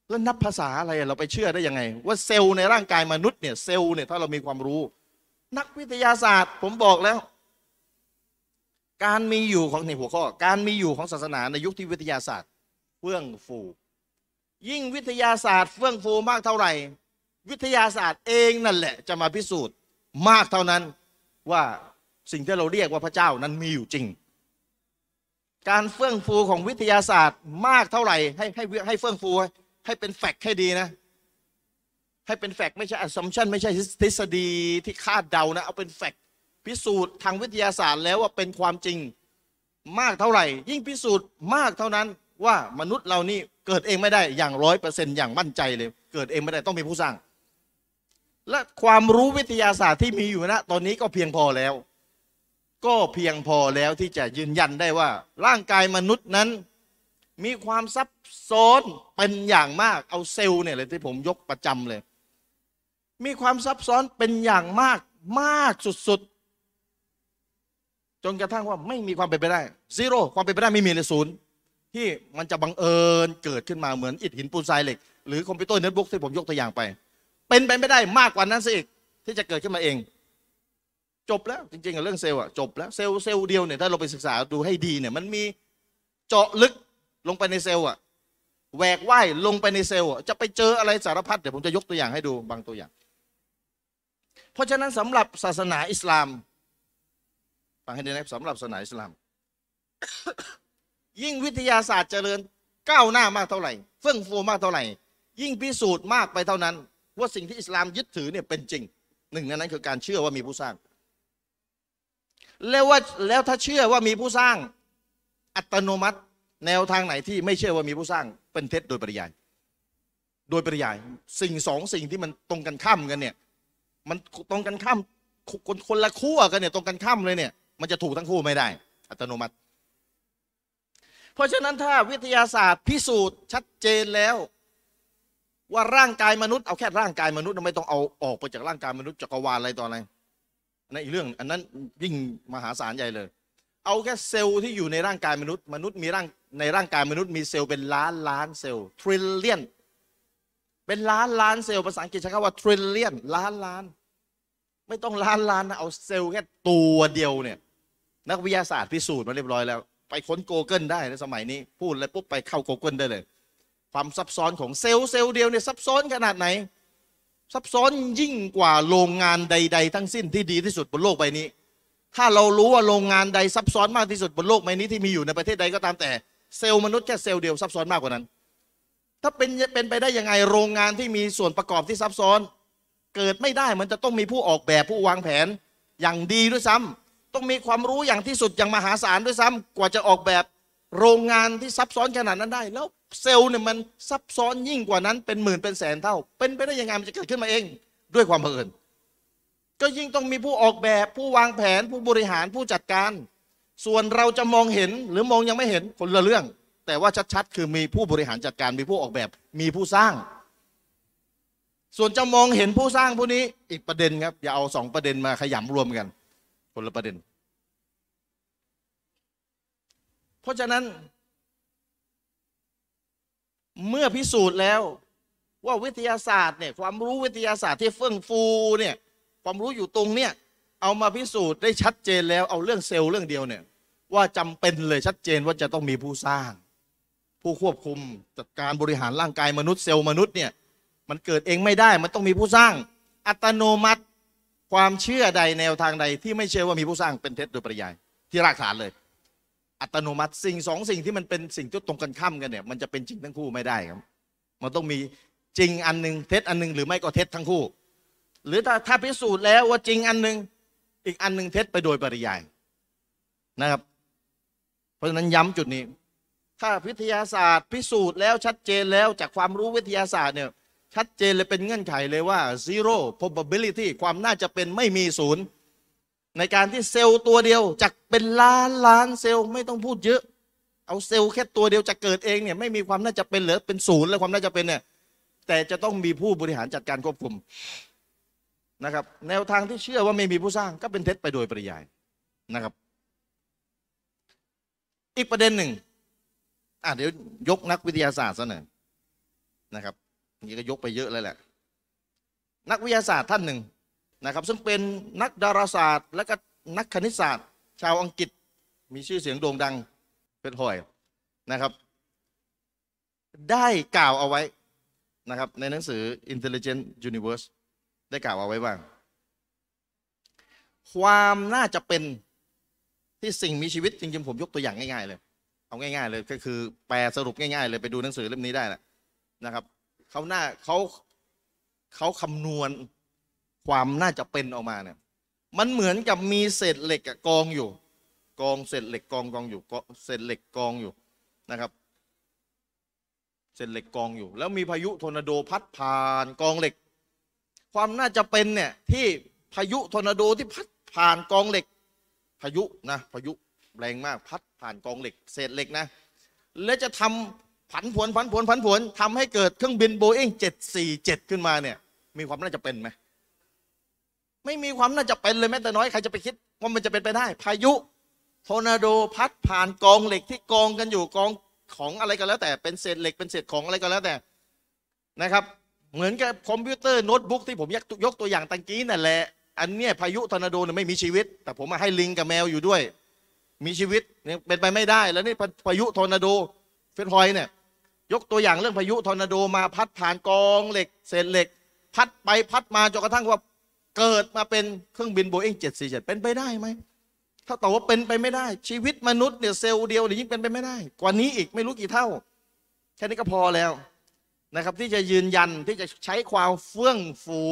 แล้วนับภาษาอะไรเราไปเชื่อได้ยังไง ว่าเซลล์ในร่างกายมนุษย์เนี่ยเซลล์เนี่ยถ้าเรามีความรู้ นักวิทยาศาสตร์ ผมบอกแล้ว การมีอยู่ของในหัวข้อ การมีอยู่ของศาสนาในยุคที่วิทยาศาสตร์ เฟื่องฟู ยิ่งวิทยาศาสตร์เฟื่องฟูมากเท่าไหร่ วิทยาศาสตร์เองนั่นแหละ จะมาพิสูจน์มากเท่านั้นว่าสิ่งที่เราเรียกว่าพระเจ้านั้นมีอยู่จริง การเฟื่องฟูของวิทยาศาสตร์มากเท่าไหร่ให้ให้ให้เฟื่องฟู ให้เป็นแฟกต์ให้ดีนะ ให้เป็นแฟกต์ไม่ใช่ assumption ไม่ใช่ทฤษฎีที่คาดเดานะ เอาเป็นแฟกต์พิสูจน์ทางวิทยาศาสตร์แล้วว่าเป็นความจริงมากเท่าไหร่ ยิ่งพิสูจน์มากเท่านั้น ว่ามนุษย์เรานี่เกิดเองไม่ได้อย่างร้อยเปอร์เซ็นต์อย่างมั่นใจเลย เกิดเองไม่ได้ต้องมีผู้สร้าง และความรู้วิทยาศาสตร์ที่มีอยู่นะตอนนี้ก็เพียงพอแล้ว ก็เพียงพอแล้วที่จะยืนยันได้ว่า ร่างกายมนุษย์นั้น มีความซับซ้อนเป็นอย่างมากเอาเซลล์เนี่ยเลยที่ผมยกประจำเลย มีความซับซ้อนเป็นอย่างมากมากสุดๆจนกระทั่งว่าไม่มีความเป็นไปได้zero ความเป็นไปได้ไม่มีเลยศูนย์ ที่มันจะบังเอิญเกิดขึ้นมาเหมือนอิฐหินปูนทรายเหล็ก หรือคอมพิวเตอร์โน้ตบุ๊กที่ผมยกตัวอย่างไป เป็นไปไม่ได้มากกว่านั้นสิอีกที่จะเกิดขึ้นมาเอง จบแล้วจริงๆกับเรื่องเซลล์อะจบแล้วเซลล์เซลล์เดียวเนี่ยถ้าเราไปศึกษาดูให้ดีเนี่ยมันมีเจาะลึกลงไปในเซลล์อะแหวกว่ายลงไปในเซลล์จะไปเจออะไรสารพัดเดี๋ยวผมจะยกตัวอย่างให้ดูบางตัวอย่าง เพราะฉะนั้นสำหรับศาสนาอิสลามฟังให้ดีนะสำหรับศาสนาอิสลาม ยิ่งวิทยาศาสตร์เจริญก้าวหน้ามากเท่าไหร่ เฟื่องฟูมากเท่าไหร่ ยิ่งพิสูจน์มากไปเท่านั้น ว่าสิ่งที่อิสลามยึดถือเนี่ยเป็นจริง หนึ่งในนั้นคือการเชื่อว่ามีผู้สร้าง แล้วว่าแล้วถ้าเชื่อว่ามีผู้สร้าง อัตโนมัติแนวทางไหนที่ไม่เชื่อว่ามีผู้สร้าง เป็นเท็จโดยปริยาย โดยปริยายสิ่งสองสิ่งที่มันตรงกันข้ามกันเนี่ย มันตรงกันข้ามคนคนละคู่กันเนี่ยตรงกันข้ามเลยเนี่ย มันจะถูกทั้งคู่ไม่ได้ อัตโนมัติ เพราะฉะนั้นถ้าวิทยาศาสตร์พิสูจน์ชัดเจนแล้ว ว่าร่างกายมนุษย์เอาแค่ร่างกายมนุษย์ไม่ต้องเอาออกไปจากร่างกายมนุษย์จักรวาลอะไรต่ออะไรอันั่นอีกเรื่องอันนั้นยิ่งมหาศาลใหญ่เลย เอาแค่เซลล์ที่อยู่ในร่างกายมนุษย์ มนุษย์มีร่างในร่างกายมนุษย์มีเซลล์เป็นล้านล้านเซลล์ trillion เป็นล้านล้านเซลล์ภาษาอังกฤษใช้คำว่า trillion ล้านล้าน ไม่ต้องล้านล้านนะเอาเซลล์แค่ตัวเดียวเนี่ยนักวิทยาศาสตร์พิสูจน์มาเรียบร้อยแล้ว ไปค้น Google ได้ในสมัยนี้ พูดแล้วปุ๊บไปเข้า Google ได้เลย ความซับซ้อนของเซลล์เซลล์เดียวเนี่ยซับซ้อนขนาดไหน ซับซ้อนยิ่งกว่าโรงงานใด ๆ ทั้งสิ้นที่ดีที่สุดบนโลกใบนี้ ถ้าเรารู้ว่าโรงงานใดซับซ้อนมากที่สุดบนโลกใบนี้ที่มีอยู่ในประเทศใดก็ตามแต่เซลล์มนุษย์แค่เซลล์เดียวซับซ้อนมากกว่านั้น ถ้าเป็นเป็นไปได้ยังไงโรงงานที่มีส่วนประกอบที่ซับซ้อน เกิดไม่ได้มันจะต้องมีผู้ออกแบบผู้วางแผนอย่างดีด้วยซ้ำ ต้องมีความรู้อย่างที่สุดอย่างมหาศาลด้วยซ้ำกว่าจะออกแบบโรงงานที่ซับซ้อนขนาดนั้นได้ แล้วเซลล์เนี่ยมันซับซ้อนยิ่งกว่านั้นเป็นหมื่นเป็นแสนเท่า เป็นไปได้ยังไงมันจะเกิดขึ้นมาเอง ด้วยความบังเอิญก็ยิ่งต้องมีผู้ออกแบบผู้วางแผนผู้บริหารผู้จัดการ ส่วนเราจะมองเห็นหรือมองยังไม่เห็นคนละเรื่อง แต่ว่าชัดๆคือมีผู้บริหารจัดการมีผู้ออกแบบมีผู้สร้าง ส่วนจะมองเห็นผู้สร้างผู้นี้อีกประเด็นครับอย่าเอาสองประเด็นมาขยำรวมกัน คนละประเด็น เพราะฉะนั้น เมื่อพิสูจน์แล้วว่าวิทยาศาสตร์เนี่ยความรู้วิทยาศาสตร์ที่เฟื่องฟูเนี่ยความรู้อยู่ตรงเนี่ยเอามาพิสูจน์ได้ชัดเจนแล้วเอาเรื่องเซลล์เรื่องเดียวเนี่ยว่าจำเป็นเลยชัดเจนว่าจะต้องมีผู้สร้าง ผู้ควบคุมจัดการบริหารร่างกายมนุษย์เซลล์มนุษย์เนี่ยมันเกิดเองไม่ได้มันต้องมีผู้สร้าง อัตโนมัติ ความเชื่อใดแนวทางใดที่ไม่เชื่อว่ามีผู้สร้างเป็นเท็จโดยปริยายที่รากฐานเลย อัตโนมัติสิ่งสองสิ่งที่มันเป็นสิ่งที่ตรงกันข้ามกันเนี่ยมันจะเป็นจริงทั้งคู่ไม่ได้ครับ มันต้องมีจริงอันหนึ่งเท็จอันหนึ่งหรือไม่ก็เท็จทั้งคู่ หรือถ้าถ้าพิสูจน์แล้วว่าจริงอันหนึ่งอีกอันหนึ่งเท็จไปโดยปริยายนะครับ เพราะฉะนั้นย้ำจุดนี้ ถ้าวิทยาศาสตร์ พิสูจน์แล้วชัดเจนแล้วจากความรู้วิทยาศาสตร์เนี่ย ชัดเจนเลยเป็นเงื่อนไขเลยว่า zero probability ความน่าจะเป็นไม่มีศูนย์ในการที่เซลล์ตัวเดียวจากเป็นล้านล้านเซลล์ไม่ต้องพูดเยอะ เอาเซลล์แค่ตัวเดียวจะเกิดเองเนี่ยไม่มีความน่าจะเป็นเหลือเป็นศูนย์แล้วความน่าจะเป็นเนี่ยแต่จะต้องมีผู้บริหารจัดการควบคุมนะครับ แนวทางที่เชื่อว่าไม่มีผู้สร้างก็เป็นเท็จไปโดยปริยายนะครับ อีกประเด็นหนึ่งอะเดี๋ยวยกนักวิทยาศาสตร์ซะหน่อยนะครับ นี่ก็ยกไปเยอะเลยแหละ นักวิทยาศาสตร์ท่านหนึ่งนะครับ ซึ่งเป็นนักดาราศาสตร์ และก็นักคณิตศาสตร์ ชาวอังกฤษมีชื่อเสียงโด่งดังเป็นหอยนะครับ ได้กล่าวเอาไว้นะครับในหนังสือ Intelligent Universe ได้กล่าวเอาไว้ว่า ความน่าจะเป็นที่สิ่งมีชีวิตจริงๆผมยกตัวอย่างง่ายๆเลย เอาง่ายๆเลยก็คือแปลสรุปง่ายๆเลยไปดูหนังสือเล่มนี้ได้แหละนะครับ เขาหน้าเขาเขาคำนวณความน่าจะเป็นออกมาเนี่ยมันเหมือนกับมีเศษเหล็กกองอยู่ กองเศษเหล็กกองกองอยู่กองเศษเหล็กกองอยู่นะครับเศษเหล็กกองอยู่ แล้วมีพายุทอร์นาโดพัดผ่านกองเหล็ก ความน่าจะเป็นเนี่ยที่พายุทอร์นาโดที่พัดผ่านกองเหล็ก พายุนะพายุแรงมากพัดผ่านกองเหล็ก เศษเหล็กนะ และจะทำ ผันผวนผันผวนผันผวนทำให้เกิดเครื่องบินโบอิง747 ขึ้นมาเนี่ยมีความน่าจะเป็นไหมไม่มีความน่าจะเป็นเลยแม้แต่น้อยใครจะไปคิดว่ามันจะเป็นไปได้ พายุทอร์นาโดพัดผ่านกองเหล็กที่กองกันอยู่กองของอะไรก็แล้วแต่เป็นเศษเหล็กเป็นเศษของอะไรก็แล้วแต่นะครับ เหมือนกับคอมพิวเตอร์โน้ตบุ๊กที่ผมยกยกตัวอย่างตะกี้นั่นแหละอันเนี้ยพายุทอร์นาโดเนี่ยไม่มีชีวิต แต่ผมมาให้ลิงกับแมวอยู่ด้วย มีชีวิตเนี่ยเป็นไปไม่ได้แล้วนี่พายุทอร์นาโดเฟสฮอยเนี่ย ยกตัวอย่างเรื่องพายุทอร์นาโดมาพัดผ่านกองเหล็ก เศษเหล็ก พัดไปพัดมาจนกระทั่งว่าเกิดมาเป็นเครื่องบินโบอิง747 เป็นไปได้ไหม ถ้าตอบว่าเป็นไปไม่ได้ ชีวิตมนุษย์เนี่ยเซลล์เดียวเนี่ยยิ่งเป็นไปไม่ได้ กว่านี้อีกไม่รู้กี่เท่า แค่นี้ก็พอแล้วนะครับ ที่จะยืนยันที่จะใช้ความเฟื่องฟู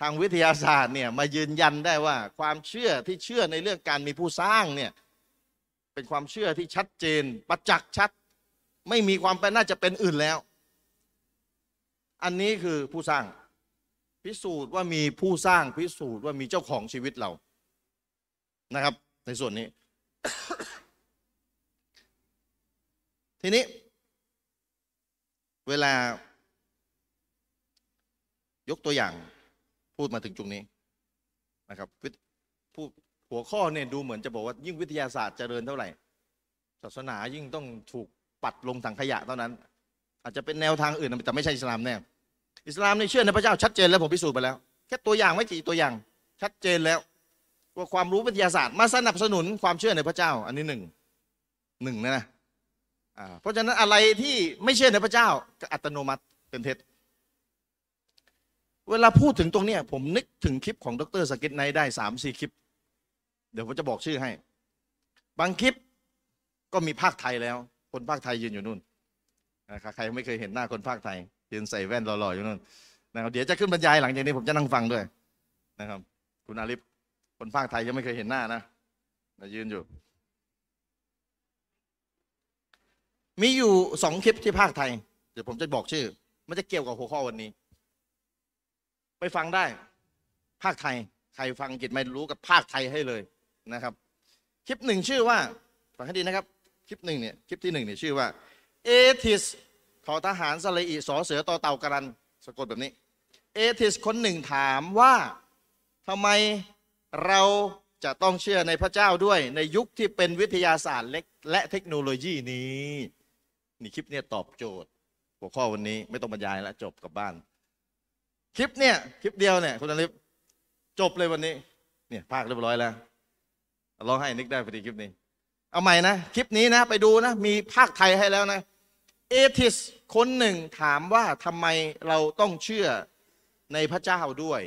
ทางวิทยาศาสตร์เนี่ยมายืนยันได้ว่าความเชื่อที่เชื่อในเรื่องการมีผู้สร้างเนี่ยเป็นความเชื่อที่ชัดเจนประจักษ์ชัด ไม่มีความเป็นน่าจะเป็นอื่นแล้ว อันนี้คือผู้สร้าง พิสูจน์ว่ามีผู้สร้างพิสูจน์ว่ามีเจ้าของชีวิตเรานะครับ ในส่วนนี้ ทีนี้ เวลายกตัวอย่างพูดมาถึงจุดนี้นะครับพูดหัวข้อเนี่ยดูเหมือนจะบอกว่ายิ่งวิทยาศาสตร์เจริญเท่าไหร่ ศาสนายิ่งต้องถูก ปัดลงถังขยะเท่านั้น อาจจะเป็นแนวทางอื่นแต่ไม่ใช่อิสลามแน่อิสลามในเชื่อในพระเจ้าชัดเจนแล้วผมพิสูจน์ไปแล้ว แค่ตัวอย่างไม่กี่ตัวอย่าง ชัดเจนแล้วว่าความรู้วิทยาศาสตร์มาสนับสนุนความเชื่อในพระเจ้า อันนี้หนึ่งหนึ่งนะนะเพราะฉะนั้นอะไรที่ไม่เชื่อในพระเจ้าก็อัตโนมัติเป็นเท็จเวลาพูดถึงตรงนี้ผมนึกถึงคลิปของดรสกิทไนได้สามสี่คลิป เดี๋ยวผมจะบอกชื่อให้ บางคลิปก็มีภาคไทยแล้ว คนภาคไทยยืนอยู่นู่นใครไม่เคยเห็นหน้าคนภาคไทย ยืนใส่แว่นหล่อๆอยู่นู่นนะครับเดี๋ยวจะขึ้นบรรยายหลังจากนี้ผมจะนั่งฟังด้วยนะครับ คุณอาลิฟคนภาคไทยยังไม่เคยเห็นหน้านะนะยืนอยู่ มีอยู่สองคลิปที่ภาคไทย เดี๋ยวผมจะบอกชื่อ มันจะเกี่ยวกับหัวข้อวันนี้ ไปฟังได้ ภาคไทย ใครฟังกิจไม่รู้กับภาคไทยให้เลยนะครับ คลิปหนึ่งชื่อว่าฟังให้ดีนะครับ คลิปหนึ่งเนี่ยคลิปที่หนึ่งเนี่ยชื่อว่าเอทิสทอทหารสลีอีสอเสือต่อเต่ากรันสะกดแบบนี้เอทิสคนหนึ่งถามว่าทำไมเราจะต้องเชื่อในพระเจ้าด้วยในยุคที่เป็นวิทยาศาสตร์เล็กและเทคโนโลยีนี้นี่คลิปเนี่ยตอบโจทย์ หัวข้อวันนี้ไม่ต้องบรรยายแล้วจบกลับบ้าน คลิปเนี่ยคลิปเดียวเนี่ยคุณอลิฟจบเลยวันนี้เนี่ยภาคเรียบร้อยแล้วร้องให้นิกได้พอดีคลิปนี้ เอาใหม่นะ คลิปนี้นะ ไปดูนะ มีภาคไทยให้แล้วนะ เอทิสคนหนึ่งถามว่าทำไมเราต้องเชื่อในพระเจ้าด้วย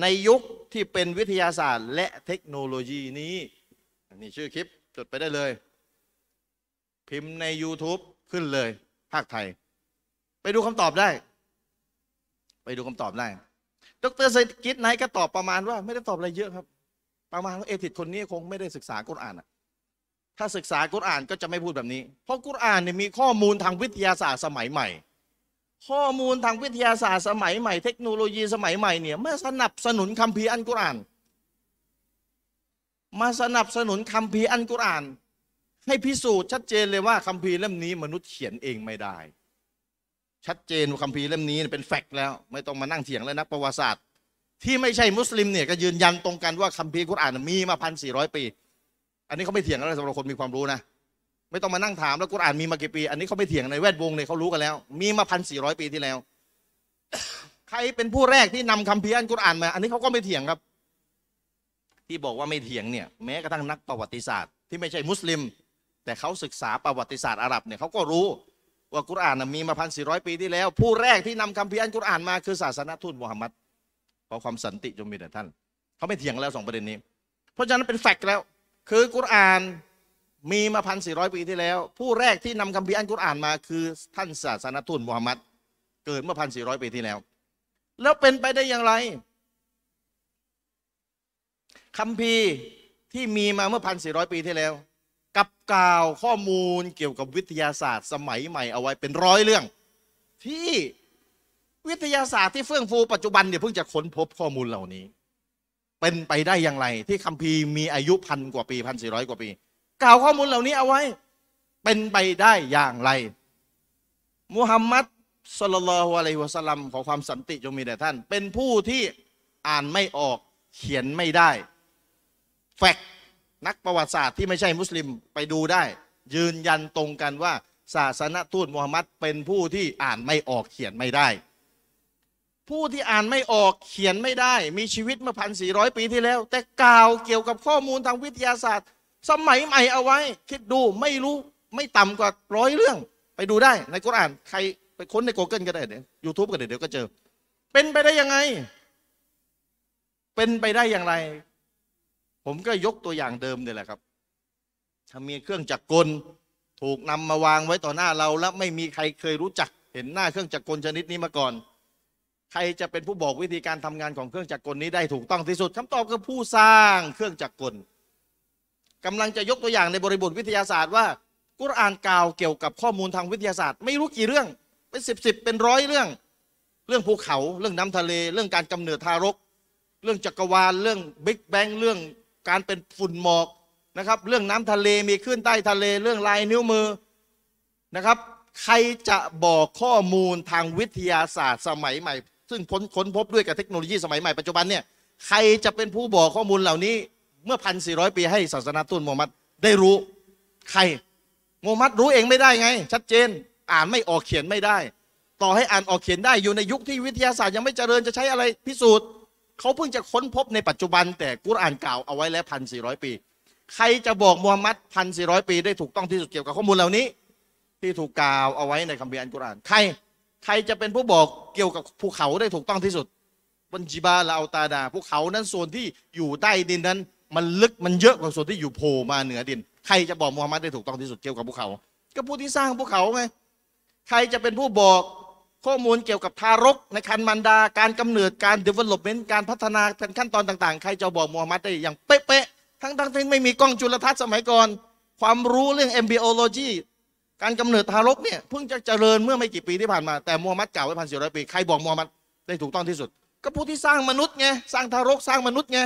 ในยุคที่เป็นวิทยาศาสตร์ และเทคโนโลยีนี้นี่ชื่อคลิปจดไปได้เลย พิมพ์ใน YouTube ขึ้นเลย ภาคไทย ไปดูคำตอบได้ ไปดูคำตอบได้ ดรเซกิตไนก็ตอบประมาณว่า ไม่ได้ตอบอะไรเยอะครับ ประมาณว่าเอติดคนนี้คงไม่ได้ศึกษากุรอานอะ ถ้าศึกษากุรอานก็จะไม่พูดแบบนี้ เพราะกุรอานเนี่ยมีข้อมูลทางวิทยาศาสตร์สมัยใหม่ ข้อมูลทางวิทยาศาสตร์สมัยใหม่ เทคโนโลยีสมัยใหม่เนี่ยมาสนับสนุนคัมภีร์อัลกุรอาน มาสนับสนุนคัมภีร์อัลกุรอาน ให้พิสูจน์ชัดเจนเลยว่าคัมภีร์เล่มนี้มนุษย์เขียนเองไม่ได้ ชัดเจนว่าคัมภีร์เล่มนี้เป็น fact แล้ว ไม่ต้องมานั่งเถียงแล้วนักประวัติศาสตร์ ที่ไม่ใช่มุสลิมเนี่ยก็ยืนยันตรงกันว่าคัมภีร์กุรอานมีมาพันสี่ร้อยปี อันนี้เขาไม่เถียงแล้วสำหรับคนมีความรู้นะไม่ต้องมานั่งถามแล้วกุรอานมีมากี่ปี อันนี้เขาไม่เถียงในแวดวงเลยเขารู้กันแล้ว มีมาพันสี่ร้อยปีที่แล้ว ใครเป็นผู้แรกที่นำคำพีอันกุรอานมา อันนี้เขาก็ไม่เถียงครับ ที่บอกว่าไม่เถียงเนี่ย แม้กระทั่งนักประวัติศาสตร์ ที่ไม่ใช่มุสลิม แต่เขาศึกษาประวัติศาสตร์อาหรับเนี่ยเขาก็รู้ว่ากุรอานมีมาพันสี่ร้อยปีที่แล้ว ผู้แรกที่นำคัมภีร์อันกุรอานมาคือศาสนทูตมุฮัมมัดขอความสันติจงมีแด่ท่านเขาไม่เถียงแล้วสองประเด็นนี้ เพราะฉะนั้นเป็นแฟกต์แล้ว คือกุรอานมีมาพันสี่ร้อยปีที่แล้ว ผู้แรกที่นำคัมภีร์อันกุรอานมาคือท่านศาสนทูตมุฮัมมัดเกิดเมื่อพันสี่ร้อยปีที่แล้ว แล้วเป็นไปได้อย่างไรคัมภีร์ที่มีมาเมื่อพันสี่ร้อยปีที่แล้ว กับกล่าวข้อมูลเกี่ยวกับวิทยาศาสตร์ สมัยใหม่เอาไว้เป็นร้อยเรื่อง ที่วิทยาศาสตร์ที่เฟื่องฟูปัจจุบันเนี่ยเพิ่งจะค้นพบข้อมูลเหล่านี้ เป็นไปได้อย่างไร ที่คัมภีร์มีอายุพันกว่าปีพันสี่ร้อยกว่าปี กล่าวข้อมูลเหล่านี้เอาไว้ เป็นไปได้อย่างไรมุฮัมมัดสลลัลฮุอะลัยฮิวะสัลลัมขอความสันติจงมีแด่ท่าน เป็นผู้ที่อ่านไม่ออกเขียนไม่ได้ แฟกนักประวัติศาสตร์ที่ไม่ใช่มุสลิมไปดูได้ ยืนยันตรงกันว่า ศาสนทูตมูฮัมมัดเป็นผู้ที่อ่านไม่ออกเขียนไม่ได้ ผู้ที่อ่านไม่ออกเขียนไม่ได้ มีชีวิตมาพันสี่ร้อยปีที่แล้ว แต่กล่าวเกี่ยวกับข้อมูลทางวิทยาศาสตร์ สมัยใหม่เอาไว้ คิดดูไม่รู้ไม่ต่ำกว่าร้อยเรื่อง ไปดูได้ในกุรอานใครไปค้นใน Google ก็ได้เดี๋ยวยูทูบก็เดี๋ยวก็เจอ เป็นไปได้ยังไง เป็นไปได้อย่างไร ผมก็ยกตัวอย่างเดิมเนี่ยแหละครับ ถ้ามีเครื่องจักรกลถูกนำมาวางไว้ต่อหน้าเรา แล้วไม่มีใครเคยรู้จักเห็นหน้าเครื่องจักรกลชนิดนี้มาก่อน ใครจะเป็นผู้บอกวิธีการทำงานของเครื่องจักรกลนี้ได้ถูกต้องที่สุดคำตอบคือผู้สร้างเครื่องจักรกลกำลังจะยกตัวอย่างในบริบทวิทยาศาสตร์ว่า กุรอานกล่าวเกี่ยวกับข้อมูลทางวิทยาศาสตร์ ไม่รู้กี่เรื่อง เป็นสิบสิบเป็นร้อยเรื่อง เรื่องภูเขาเรื่องน้ำทะเล เรื่องการกำเนิดทารก เรื่องจักรวาลเรื่องบิ๊กแบงเรื่องการเป็นฝุ่นหมอกนะครับ เรื่องน้ำทะเลมีขึ้นใต้ทะเล เรื่องลายนิ้วมือนะครับ ใครจะบอกข้อมูลทางวิทยาศาสตร์สมัยใหม่ ซึ่งค้นพบด้วยกับเทคโนโลยีสมัยใหม่ปัจจุบันเนี่ยใครจะเป็นผู้บอกข้อมูลเหล่านี้เมื่อพันสี่ร้อยปีให้ศาสนาตุนมูฮัมมัดได้รู้ ใครมูฮัมมัดรู้เองไม่ได้ไง ชัดเจนอ่านไม่ออกเขียนไม่ได้ ต่อให้อ่านออกเขียนได้อยู่ในยุคที่วิทยาศาสตร์ยังไม่เจริญจะใช้อะไรพิสูจน์เขาเพิ่งจะค้นพบในปัจจุบัน แต่กุรอานกล่าวเอาไว้แล้วพันสี่ร้อยปี ใครจะบอกมูฮัมมัดพันสี่ร้อยปีได้ถูกต้องที่สุดเกี่ยวกับข้อมูลเหล่านี้ ที่ถูกกล่าวเอาไว้ในคัมภีร์อันกุรอานใคร ใครจะเป็นผู้บอกเกี่ยวกับภูเขาได้ถูกต้องที่สุดบนจิบาลาอัลตาดาภูเขานั้นส่วนที่อยู่ใต้ดินนั้น มันลึกมันเยอะกว่าส่วนที่อยู่โผล่มาเหนือดิน ใครจะบอกมูฮัมหมัดได้ถูกต้องที่สุดเกี่ยวกับภูเขา ก็ผู้ที่สร้างภูเขาไงใครจะเป็นผู้บอกข้อมูลเกี่ยวกับทารกในคันมันดา การกำเนิดการ development การพัฒนาเป็นขั้นตอนต่างๆ ใครจะบอกมูฮัมหมัดได้อย่างเป๊ะๆทั้งๆที่ไม่มีกล้องจุลทรรศน์สมัยก่อน ความรู้เรื่อง embryology การกำเนิดทารกเนี่ยเพิ่งจะเจริญเมื่อไม่กี่ปีที่ผ่านมาแต่มูฮัมหมัดกล่าวไว้พันสี่ร้อยปี ใครบอกมูฮัมหมัดได้ถูกต้องที่สุด ก็ผู้ที่สร้างมนุษย์ไงสร้างทารกสร้างมนุษย์ไง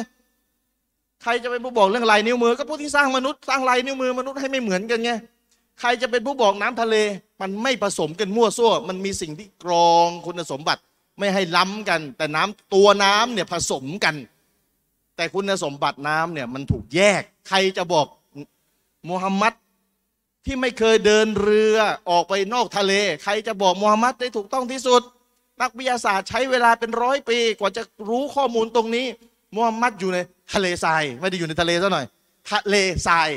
ใครจะเป็นผู้บอกเรื่องลายนิ้วมือ ก็ผู้ที่สร้างมนุษย์สร้างลายนิ้วมือมนุษย์ให้ไม่เหมือนกันไงใครจะเป็นผู้บอกน้ำทะเล มันไม่ผสมกันมั่วซั่ว มันมีสิ่งที่กรองคุณสมบัติไม่ให้ล้ำกัน แต่น้ำตัวน้ำเนี่ยผสมกัน แต่คุณสมบัติน้ำเนี่ยมันถูกแยก ใครจะบอกมูฮัมหมัด ที่ไม่เคยเดินเรือออกไปนอกทะเล ใครจะบอกมูฮัมหมัดได้ถูกต้องที่สุด นักวิทยาศาสตร์ใช้เวลาเป็นร้อยปี กว่าจะรู้ข้อมูลตรงนี้มูฮัมหมัดอยู่ในทะเลทรายไม่ได้อยู่ในทะเลซะหน่อย ทะเลทราย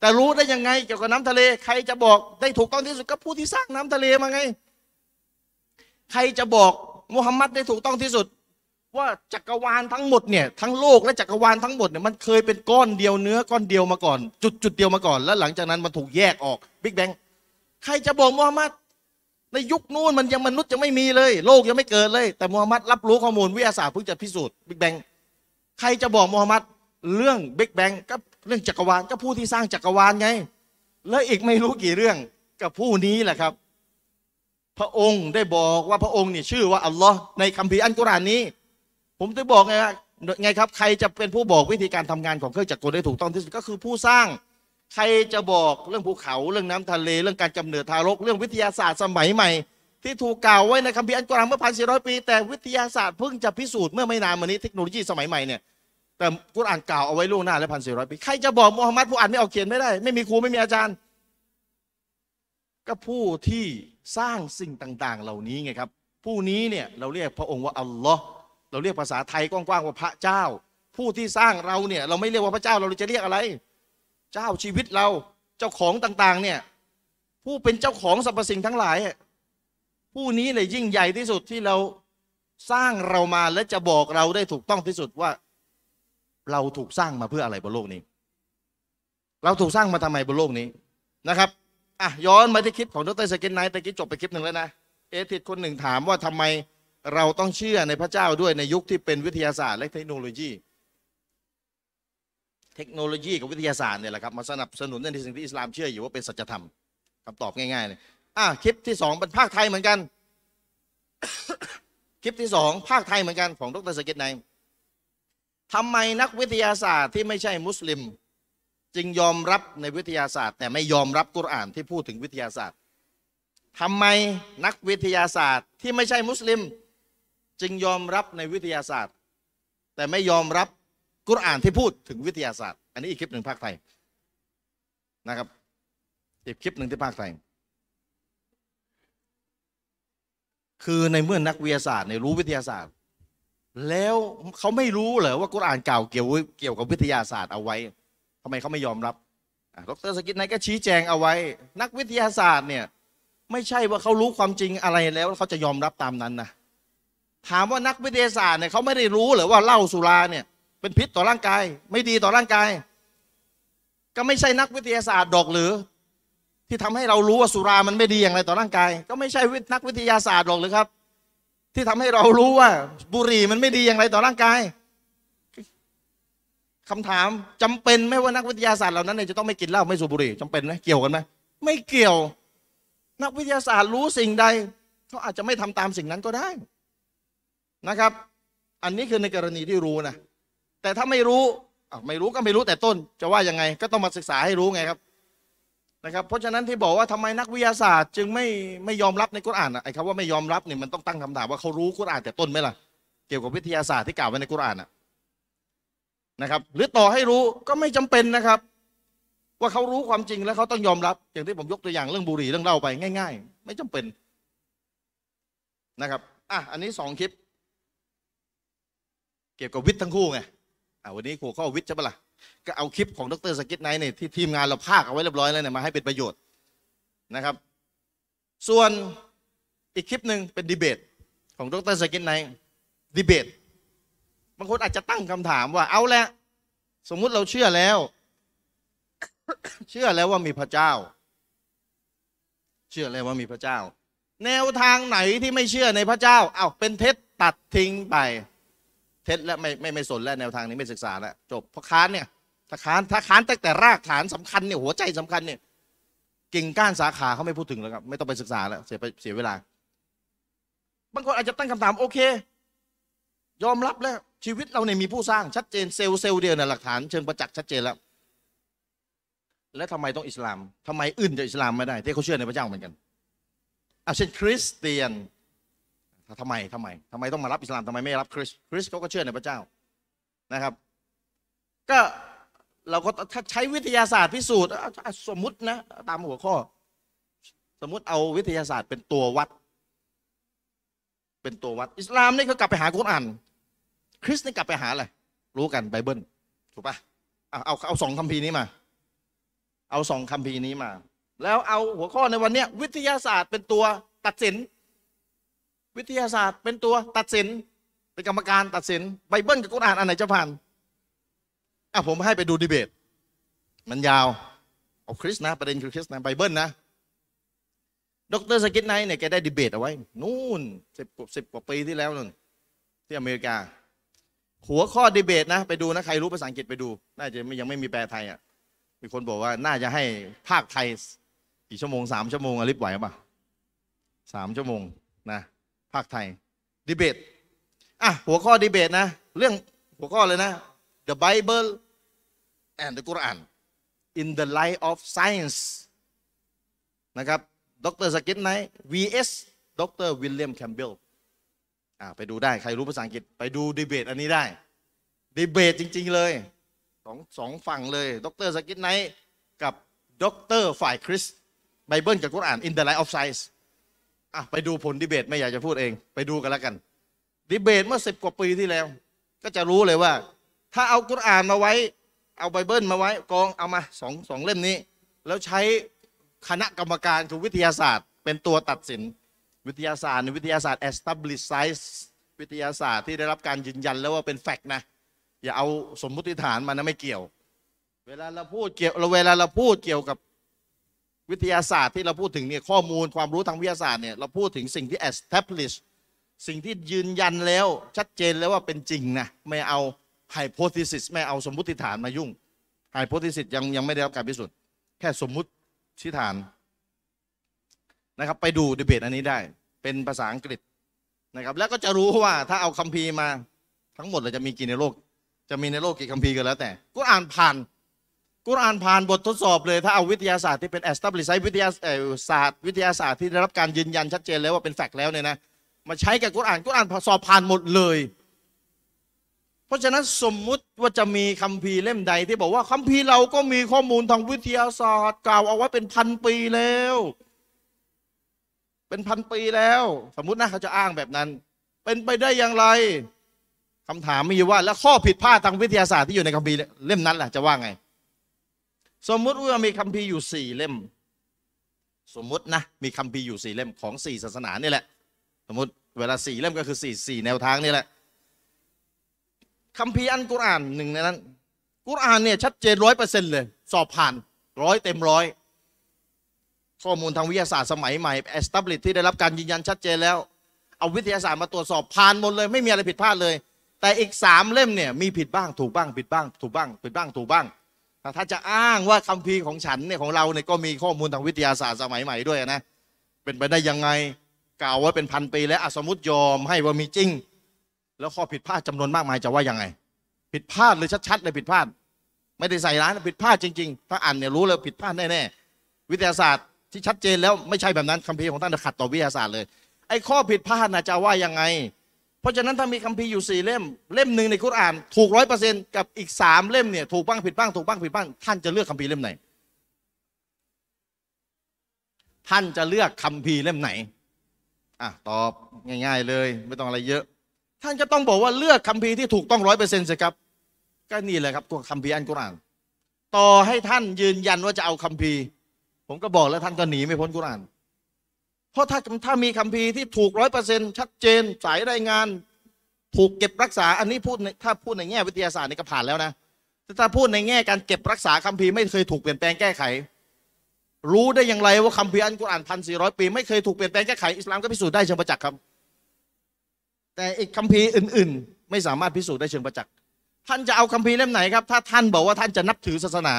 แต่รู้ได้ยังไงเกี่ยวกับน้ำทะเล ใครจะบอกได้ถูกต้องที่สุดก็ผู้ที่สร้างน้ำทะเลมาไง ใครจะบอกมุฮัมหมัดได้ถูกต้องที่สุด ว่าจักรวาลทั้งหมดเนี่ยทั้งโลกและจักรวาลทั้งหมดเนี่ยมันเคยเป็นก้อนเดียวเนื้อก้อนเดียวมาก่อน จุดจุดเดียวมาก่อน แล้วหลังจากนั้นมันถูกแยกออกบิ๊กแบงใครจะบอกมุฮัมหมัดในยุคนู้นมันยังมนุษย์ยังไม่มีเลย โลกยังไม่เกิดเลย แต่มุฮัมหมัดรับรู้ข้อมูลวิทยาศาสตร์เพิ่งจะพิสูจน์บิ๊กแบงใครจะบอกมุฮัมหมัดเรื่องบิ๊กแบงก็เรื่องจักรวาลก็ผู้ที่สร้างจักรวาลไง แล้วอีกไม่รู้กี่เรื่องกับผู้นี้แหละครับ พระองค์ได้บอกว่าพระองค์เนี่ยชื่อว่าอัลลอฮ์ในคัมภีร์อัลกุรอานนี้ ผมจะบอกไงไงครับ ใครจะเป็นผู้บอกวิธีการทำงานของเครื่องจักรกลได้ถูกต้องที่สุดก็คือผู้สร้าง ใครจะบอกเรื่องภูเขาเรื่องน้ำทะเล เรื่องการกำเนิดทารก เรื่องวิทยาศาสตร์สมัยใหม่ ที่ถูกกล่าวไว้ในคัมภีร์อัลกุรอานเมื่อพันสี่ร้อยปี แต่วิทยาศาสตร์เพิ่งจะพิสูจน์เมื่อไม่นานมานี้เทคโนโลยีสมัยใหม่เนี่ยแต่กุรอานกล่าวเอาไว้ล่วงหน้าแล้วพันสี่ร้อยปีใครจะบอกมูฮัมหมัดผู้อ่านไม่ออกเขียนไม่ได้ ไม่มีครูไม่มีอาจารย์ ก็ผู้ที่สร้างสิ่งต่าง ๆ เหล่านี้ไงครับ ผู้นี้เนี่ยเราเรียกพระองค์ว่าอัลลอฮ์ เราเรียกภาษาไทยกว้างๆว่าพระเจ้า ผู้ที่สร้างเราเนี่ย เราไม่เรียกว่าพระเจ้าเราจะเรียกอะไร เจ้าชีวิตเราเจ้าของต่างๆ เนี่ย ผู้เป็นเจ้าของสรรพสิ่งทั้งหลาย ผู้นี้เลยยิ่งใหญ่ที่สุดที่เราสร้างเรามาและจะบอกเราได้ถูกต้องที่สุดว่า เราถูกสร้างมาเพื่ออะไรบนโลกนี้ เราถูกสร้างมาทำไมบนโลกนี้นะครับอะย้อนมาที่คลิปของดร.ซากิร ไนค์ตะกี้จบไปคลิปหนึ่งแล้วนะเอทิดคนหนึ่งถามว่าทำไม เราต้องเชื่อในพระเจ้าด้วยในยุคที่เป็นวิทยาศาสตร์และเทคโนโลยี เทคโนโลยีกับวิทยาศาสตร์เนี่ยแหละครับมาสนับสนุนในสิ่งที่อิสลามเชื่ออยู่ว่าเป็นสัจธรรมคำตอบง่ายๆเลยอะคลิปที่สองเป็นพากย์ไทยเหมือนกัน คลิปที่สองพากย์ไทยเหมือนกันของดร.ซากิร ไนค์ทำไมนักวิทยาศาสตร์ที่ไม่ใช่มุสลิม จึงยอมรับในวิทยาศาสตร์ แต่ไม่ยอมรับกุรอานที่พูดถึงวิทยาศาสตร์ทำไมนักวิทยาศาสตร์ที่ไม่ใช่มุสลิม จึงยอมรับในวิทยาศาสตร์ แต่ไม่ยอมรับกุรอานที่พูดถึงวิทยาศาสตร์ อันนี้อีกคลิปหนึ่งพากย์ไทยนะครับ อีกคลิปหนึ่งที่ภาคไทย คือในเมื่อนักวิทยาศาสตร์ในรู้วิทยาศาสตร์ แล้วเขาไม่รู้เหรอว่ากุรอานกล่าเกี่ยวเกี่ยวกับวิทยาศาสตร์เอาไว้ทำไมเขาไม่ยอมรับดรสกิทไนก็ชี้แจงเอาไว้ นักวิทยาศาสตร์เนี่ย ไม่ใช่ว่าเขารู้ความจริงอะไรแล้วเขาจะยอมรับตามนั้นนะ ถามว่านักวิทยาศาสตร์เนี่ยเขาไม่ได้รู้หรือว่าเหล้าสุราเนี่ยเป็นพิษต่อร่างกาย ไม่ดีต่อร่างกาย ก็ไม่ใช่นักวิทยาศาสตร์ดอกหรือ ที่ทำให้เรารู้ว่าสุรามันไม่ดีอย่างไรต่อร่างกาย ก็ไม่ใช่นักวิทยาศาสตร์ดอกหรือครับ ที่ทำให้เรารู้ว่าบุหรี่มันไม่ดีอย่างไรต่อร่างกายคำถามจำเป็นไหมว่านักวิทยาศาสตร์เหล่านั้นเนี่ยจะต้องไม่กินเหล้าไม่สูบบุหรี่จำเป็นไหมเกี่ยวกันไหมไม่เกี่ยว นักวิทยาศาสตร์รู้สิ่งใดเขาอาจจะไม่ทำตามสิ่งนั้นก็ได้ นะครับ อันนี้คือในกรณีที่รู้นะแต่ถ้าไม่รู้ไม่รู้ก็ไม่รู้แต่ต้น จะว่ายังไง ก็ต้องมาศึกษาให้รู้ไงครับนะครับ เพราะฉะนั้นที่บอกว่าทำไมนักวิทยาศาสตร์ จึงไม่ไม่ยอมรับในกุรอานไอ้คำว่าไม่ยอมรับเนี่ยมันต้องตั้งคำถามว่าเขารู้กุรอานแต่ต้นไหมล่ะเกี่ยวกับวิทยาศาสตร์ที่กล่าวไว้ในกุรอานนะครับ หรือต่อให้รู้ก็ไม่จำเป็นนะครับ ว่าเขารู้ความจริงแล้วเขาต้องยอมรับ อย่างที่ผมยกตัวอย่างเรื่องบุหรี่เรื่องเหล้าไปง่าย ๆ ไม่จำเป็นนะครับอะอันนี้สองคลิป เกี่ยวกับวิทย์ทั้งคู่ไงอะวันนี้หัวข้อวิทย์ใช่ปะล่ะก็เอาคลิปของดรซากิรไนค์เนี่ยที่ทีมงานเราพากย์เอาไว้เรียบร้อยแล้วเนี่ยมาให้เป็นประโยชน์นะครับ ส่วนอีกคลิปหนึ่งเป็นดีเบตของดรซากิรไนค์ดีเบตบางคนอาจจะตั้งคำถามว่าเอาละสมมุติเราเชื่อแล้ว เชื่อแล้วว่ามีพระเจ้า เชื่อแล้วว่ามีพระเจ้า แนวทางไหนที่ไม่เชื่อในพระเจ้าเอาเป็นเท็จตัดทิ้งไป เท็จและไม่ไม่ไม่สนแล้วแนวทางนี้ไม่ศึกษาแล้วจบเพราะค้านเนี่ยถ้าค้านถ้าค้านตั้งแต่รากฐานสำคัญเนี่ยหัวใจสำคัญเนี่ยกิ่งก้านสาขาเขาไม่พูดถึงแล้วครับไม่ต้องไปศึกษาแล้วเสียไปเสียเวลาบางคนอาจจะตั้งคำถามโอเค ยอมรับแล้วชีวิตเราเนี่ยมีผู้สร้างชัดเจนเซลล์เซลล์เดียวเนี่ยหลักฐานเชิงประจักษ์ชัดเจนแล้ว แล้วทำไมต้องอิสลามทำไมอื่นจะอิสลามไม่ได้ที่เขาเชื่อในพระเจ้าเหมือนกันเอาเช่นคริสเตียน ทำไมทำไมทำไมต้องมารับอิสลามทำไมไม่รับคริสคริสเขาก็เชื่อในพระเจ้านะครับ ก็เราก็ถ้าใช้วิทยาศาสตร์พิสูจน์สมมตินะตามหัวข้อ สมมติเอาวิทยาศาสตร์เป็นตัววัด เป็นตัววัด อิสลามนี่เขากลับไปหาคุรอานคริสนี่กลับไปหาอะไรรู้กันไบเบิลถูกปะเอาเอาเอาสองคัมภีร์นี้มา เอาสองคัมภีร์นี้มา แล้วเอาหัวข้อในวันนี้วิทยาศาสตร์เป็นตัวตัดสิน วิทยาศาสตร์เป็นตัวตัดสิน เป็นกรรมการตัดสินไบเบิลกับกุรอานอันไหนจะผ่านอะผมให้ไปดูดีเบต มันยาวเอาคริสต์นะประเด็นคือคริสต์นะไบเบิลนะดรซากิรไนค์เนี่ยแกได้ดีเบตเอาไว้ นู่นสิบสิบกว่าปีที่แล้วนั่นที่อเมริกา หัวข้อดีเบตนะ ไปดูนะใครรู้ภาษาอังกฤษไปดู น่าจะยังไม่มีแปลไทยอะมีคนบอกว่าน่าจะให้ภาคไทยกี่ชั่วโมงสามชั่วโมงอลิบไหวป่ะสามชั่วโมงนะ ภาคไทยดีเบตอะหัวข้อดีเบตนะ เรื่องหัวข้อเลยนะ the Bible and the Quran in the light of science นะครับดรสกิทไน vs ดรวิลเลียมแคมเบลอ่าไปดูได้ ใครรู้ภาษาอังกฤษ ไปดูดีเบตอันนี้ได้ดีเบตจริง ๆ เลยสองสองฝั่งเลย ดรซากิรไนค์กับดรฝ่ายคริสต์ไบเบิลกับกุรอาน in the light of science อะไปดูผลดีเบตไม่อยากจะพูดเอง ไปดูกันแล้วกันดีเบตเมื่อสิบกว่าปีที่แล้ว ก็จะรู้เลยว่า ถ้าเอากุรอานมาไว้ เอาไบเบิลมาไว้กองเอามาสองสองเล่มนี้ แล้วใช้คณะกรรมการคือวิทยาศาสตร์ เป็นตัวตัดสินวิทยาศาสตร์ในวิทยาศาสตร์ establish science วิทยาศาสตร์ที่ได้รับการยืนยันแล้วว่าเป็นแฟกต์นะ อย่าเอาสมมติฐานมานะไม่เกี่ยว เวลาเราพูดเกี่ยวเวลาเราพูดเกี่ยวกับ วิทยาศาสตร์ที่เราพูดถึงเนี่ยข้อมูลความรู้ทางวิทยาศาสตร์เนี่ยเราพูดถึงสิ่งที่ establish สิ่งที่ยืนยันแล้วชัดเจนแล้วว่าเป็นจริงนะไม่เอา hypothesis ไม่เอาสมมติฐานมายุ่ง hypothesis ยังยังไม่ได้รับการพิสูจน์แค่สมมุติฐานนะครับ ไปดูดีเบตอันนี้ได้ เป็นภาษาอังกฤษนะครับ แล้วก็จะรู้ว่าถ้าเอาคัมภีร์มา ทั้งหมดเลยจะมีกี่ในโลก จะมีในโลกกี่คัมภีร์กันแล้วแต่กุรอานผ่าน กุรอานผ่านบททดสอบเลย ถ้าเอาวิทยาศาสตร์ที่เป็น establish วิทยาศาสตร์ วิทยาศาสตร์ที่ได้รับการยืนยันชัดเจนแล้วว่าเป็นแฟกต์แล้วเนี่ยนะมาใช้กับกุรอานกุรอานสอบผ่านหมดเลย เพราะฉะนั้นสมมุติว่าจะมีคัมภีร์เล่มใด ที่บอกว่าคัมภีร์เราก็มีข้อมูลทางวิทยาศาสตร์ กล่าวเอาไว้เป็นพันปีแล้ว เป็นพันปีแล้ว สมมุตินะเขาจะอ้างแบบนั้น เป็นไปได้อย่างไรคำถามมีอยู่ว่า แล้วข้อผิดพลาดทางวิทยาศาสตร์ที่อยู่ในคัมภีร์เล่มนั้นล่ะจะว่าไง สมมุติว่ามีคัมภีร์อยู่สี่เล่ม สมมุตินะมีคัมภีร์อยู่สี่เล่มของสี่ศาสนานี่แหละ สมมติเวลาสี่เล่มก็คือสี่สี่แนวทางนี่แหละคัมภีร์อันกุรอานหนึ่งในนั้น กุรอานเนี่ยชัดเจนร้อยเปอร์เซ็นต์เลย สอบผ่านร้อยเต็มร้อยข้อมูลทางวิทยาศาสตร์สมัยใหม่เอสตับลิตที่ได้รับการยืนยันชัดเจนแล้ว เอาวิทยาศาสตร์มาตรวจสอบผ่านหมดเลย ไม่มีอะไรผิดพลาดเลย แต่อีกสามเล่มเนี่ยมีผิดบ้างถูกบ้างผิดบ้าง ถูกบ้างผิดบ้างถูกบ้าง ถ้าจะอ้างว่าคัมภีร์ของฉันเนี่ยของเราเนี่ยก็มีข้อมูลทางวิทยาศาสตร์สมัยใหม่ด้วยนะเป็นไปได้ยังไงกล่าวว่าเป็นพันปี แล้วสมมติยอมให้ว่ามีจริง แล้วข้อผิดพลาดจำนวนมากมายจะว่ายังไง ผิดพลาดเลยชัดๆเลยผิดพลาด ไม่ได้ใส่ร้ายผิดพลาดจริงๆ ถ้าอ่านเนี่ยรู้เลยผิดพลาดแน่ๆวิทยาศาสตร์ที่ชัดเจนแล้วไม่ใช่แบบนั้นคัมภีร์ของท่านขัดต่อวิทยาศาสตร์เลยไอ้ข้อผิดพลาดนะจะว่ายังไง เพราะฉะนั้นถ้ามีคัมภีร์อยู่สี่เล่ม เล่มหนึ่งในคุราน ถูกร้อยเปอร์เซ็นต์กับอีกสามเล่มเนี่ยถูกบ้างผิดบ้างถูกบ้างผิดบ้างท่านจะเลือกคัมภีร์เล่มไหน ท่านจะเลือกคัมภีร์เล่มไหนอะตอบง่าย ๆ เลย ไม่ต้องอะไรเยอะ ท่านก็ต้องบอกว่าเลือกคัมภีร์ที่ถูกต้องร้อยเปอร์เซ็นต์สิครับก็นี่แหละครับตัวคัมภีร์อันกุราน ต่อให้ท่านยืนยันว่าจะเอาคัมภีร์ ผมก็บอกแล้วท่านก็หนีไม่พ้นกุรอาน เพราะถ้าถ้ามีคัมภีร์ที่ถูกร้อยเปอร์เซ็นต์ชัดเจนสายรายงาน ถูกเก็บรักษา อันนี้พูดถ้าพูดในแง่วิทยาศาสตร์นี่ก็ผ่านแล้วนะแต่ถ้าพูดในแง่การเก็บรักษาคัมภีร์ไม่เคยถูกเปลี่ยนแปลงแก้ไข รู้ได้อย่างไรว่าคัมภีร์อันกุรอานพันสี่ร้อยปีไม่เคยถูกเปลี่ยนแปลงแก้ไขอิสลามก็พิสูจน์ได้เชิงประจักษ์ครับ แต่อีกคัมภีร์อื่น ๆ ไม่สามารถพิสูจน์ได้เชิงประจักษ์ท่านจะเอาคัมภีร์เล่มไหนครับ ถ้าท่านบอกว่าท่านจะนับถือศาสนา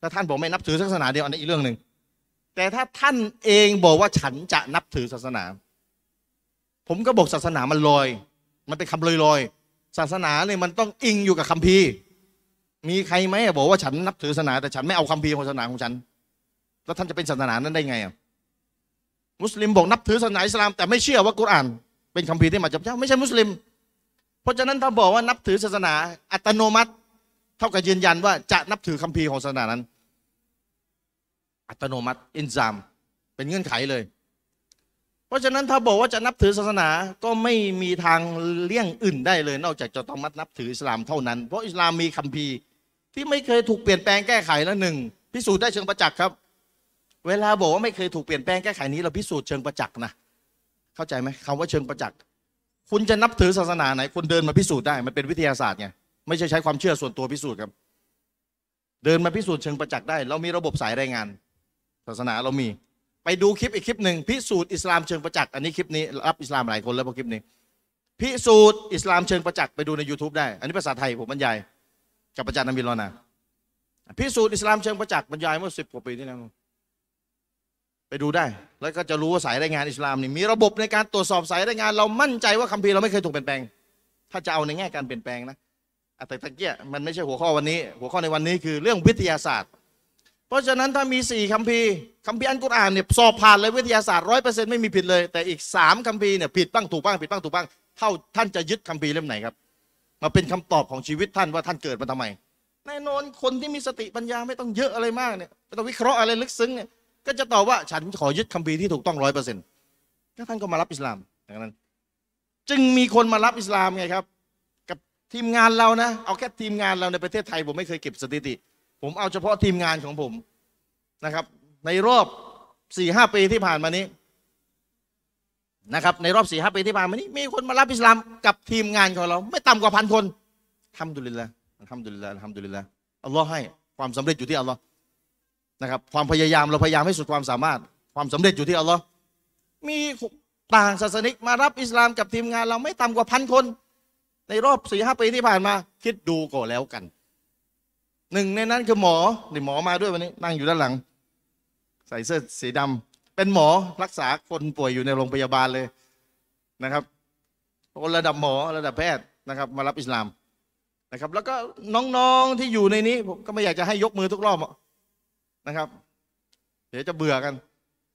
ถ้าท่านบอกไม่นับถือศาสนาเดียวอันนี้อีกเรื่องหนึ่ง แต่ถ้าท่านเองบอกว่าฉันจะนับถือศาสนา ผมก็บอกศาสนามันลอย มันเป็นคำลอยลอยศาสนาเนี่ยมันต้องอิงอยู่กับคัมภีร์ มีใครไหมบอกว่าฉันนับถือศาสนา แต่ฉันไม่เอาคัมภีร์ของศาสนาของฉัน แล้วท่านจะเป็นศาสนานั้นได้ไงอะมุสลิมบอกนับถือศาสนาอิสลามแต่ไม่เชื่อว่ากุรอาน เป็นคัมภีร์ที่มาจากพระเจ้าไม่ใช่มุสลิม เพราะฉะนั้นถ้าบอกว่านับถือศาสนาอัตโนมัติ เท่ากับยืนยันว่าจะนับถือคัมภีร์ของศาสนานั้น อัตโนมัติอินซามเป็นเงื่อนไขเลย เพราะฉะนั้นถ้าบอกว่าจะนับถือศาสนาก็ไม่มีทางเลี่ยงอื่นได้เลย นอกจากจะต้องมัดนับถืออิสลามเท่านั้น เพราะอิสลามมีคัมภีร์ที่ไม่เคยถูกเปลี่ยนแปลงแก้ไขแล้วหนึ่งพิสูจน์ได้เชิงประจักษ์ครับ เวลาบอกว่าไม่เคยถูกเปลี่ยนแปลงแก้ไขนี้เราพิสูจน์เชิงประจักษ์นะเข้าใจไหมคำว่าเชิงประจักษ์คุณจะนับถือศาสนาไหนคุณเดินมาพิสูจน์ได้มันเป็นวิทยาศาสตร์ไงไม่ใช่ใช้ความเชื่อส่วนตัวพิสูจน์ครับ เดินมาพิสูจน์เชิงประจักษ์ได้ เรามีระบบสายรายงาน ศาสนาเรามี ไปดูคลิปอีกคลิปหนึ่งพิสูจน์อิสลามเชิงประจักษ์อันนี้คลิปนี้รับอิสลามหลายคนแล้วพอคลิปนี้พิสูจน์อิสลามเชิงประจักษ์ไปดูใน YouTube ได้ อันนี้ภาษาไทยผมบรรยายกับอาจารย์นามิลอนาพิสูจน์อิสลามเชิงประจักษ์บรรยายเมื่อสิบกว่าปีที่แล้วไปดูได้ แล้วก็จะรู้ว่าสายรายงานอิสลามนี่มีระบบในการตรวจสอบสายรายงาน เรามั่นใจว่าคัมภีร์เราไม่เคยถูกเปลี่ยนแปลง ถ้าจะเอาในแง่การเปลี่ยนแปลงนะแต่ตะเกียมันไม่ใช่หัวข้อวันนี้ หัวข้อในวันนี้คือเรื่องวิทยาศาสตร์ เพราะฉะนั้นถ้ามีสี่คัมภีร์คัมภีร์อันกุรอานเนี่ยสอบผ่านเลยวิทยาศาสตร์ร้อยเปอร์เซ็นต์ไม่มีผิดเลย แต่อีกสามคัมภีร์เนี่ยผิดบ้างถูกบ้างผิดบ้างถูกบ้างเท่าท่านจะยึดคัมภีร์เล่มไหนครับมาเป็นคำตอบของชีวิตท่านว่าท่านเกิดมาทำไมแน่นอนคนที่มีสติปัญญาไม่ต้องเยอะอะไรมากเนี่ยไม่ต้องวิเคราะห์อะไรลึกซึ้งเนี่ยก็จะตอบว่าฉันขอยึดคัมภีร์ที่ถูกต้องร้อยเปอร์เซ็นต์ก็ท่านก็มารับอิสลามอย่างนั้น จึงมีคนมารับอิสลามไงครับ กับทีมงานเรานะ เอาแค่ทีมงานเราในประเทศไทยผมไม่เคยเก็บสถิติ ผมเอาเฉพาะทีมงานของผมนะครับ ในรอบสี่ห้าปีที่ผ่านมานี้นะครับ ในรอบสี่ห้าปีที่ผ่านมานี้ มีคนมารับอิสลามกับทีมงานของเรา ไม่ต่ำกว่าพันคนทำดุลิลละทำดุลิลละทำดุลิลละอัลลอฮ์ให้ความสำเร็จอยู่ที่อัลลอฮ์นะครับ ความพยายามเราพยายามให้สุดความสามารถ ความสำเร็จอยู่ที่อัลลอฮ์มีต่างศาสนิกมารับอิสลามกับทีมงานเราไม่ต่ำกว่าพันคน ในรอบสี่ห้าปีที่ผ่านมา คิดดูก่อนแล้วกัน หนึ่งในนั้นคือหมอนี่หมอมาด้วยวันนี้นั่งอยู่ด้านหลัง ใส่เสื้อสีดำเป็นหมอรักษาคนป่วยอยู่ในโรงพยาบาลเลยนะครับคนระดับหมอระดับแพทย์นะครับ มารับอิสลามนะครับ แล้วก็น้องๆที่อยู่ในนี้ ผมก็ไม่อยากจะให้ยกมือทุกรอบนะครับ เดี๋ยวจะเบื่อกัน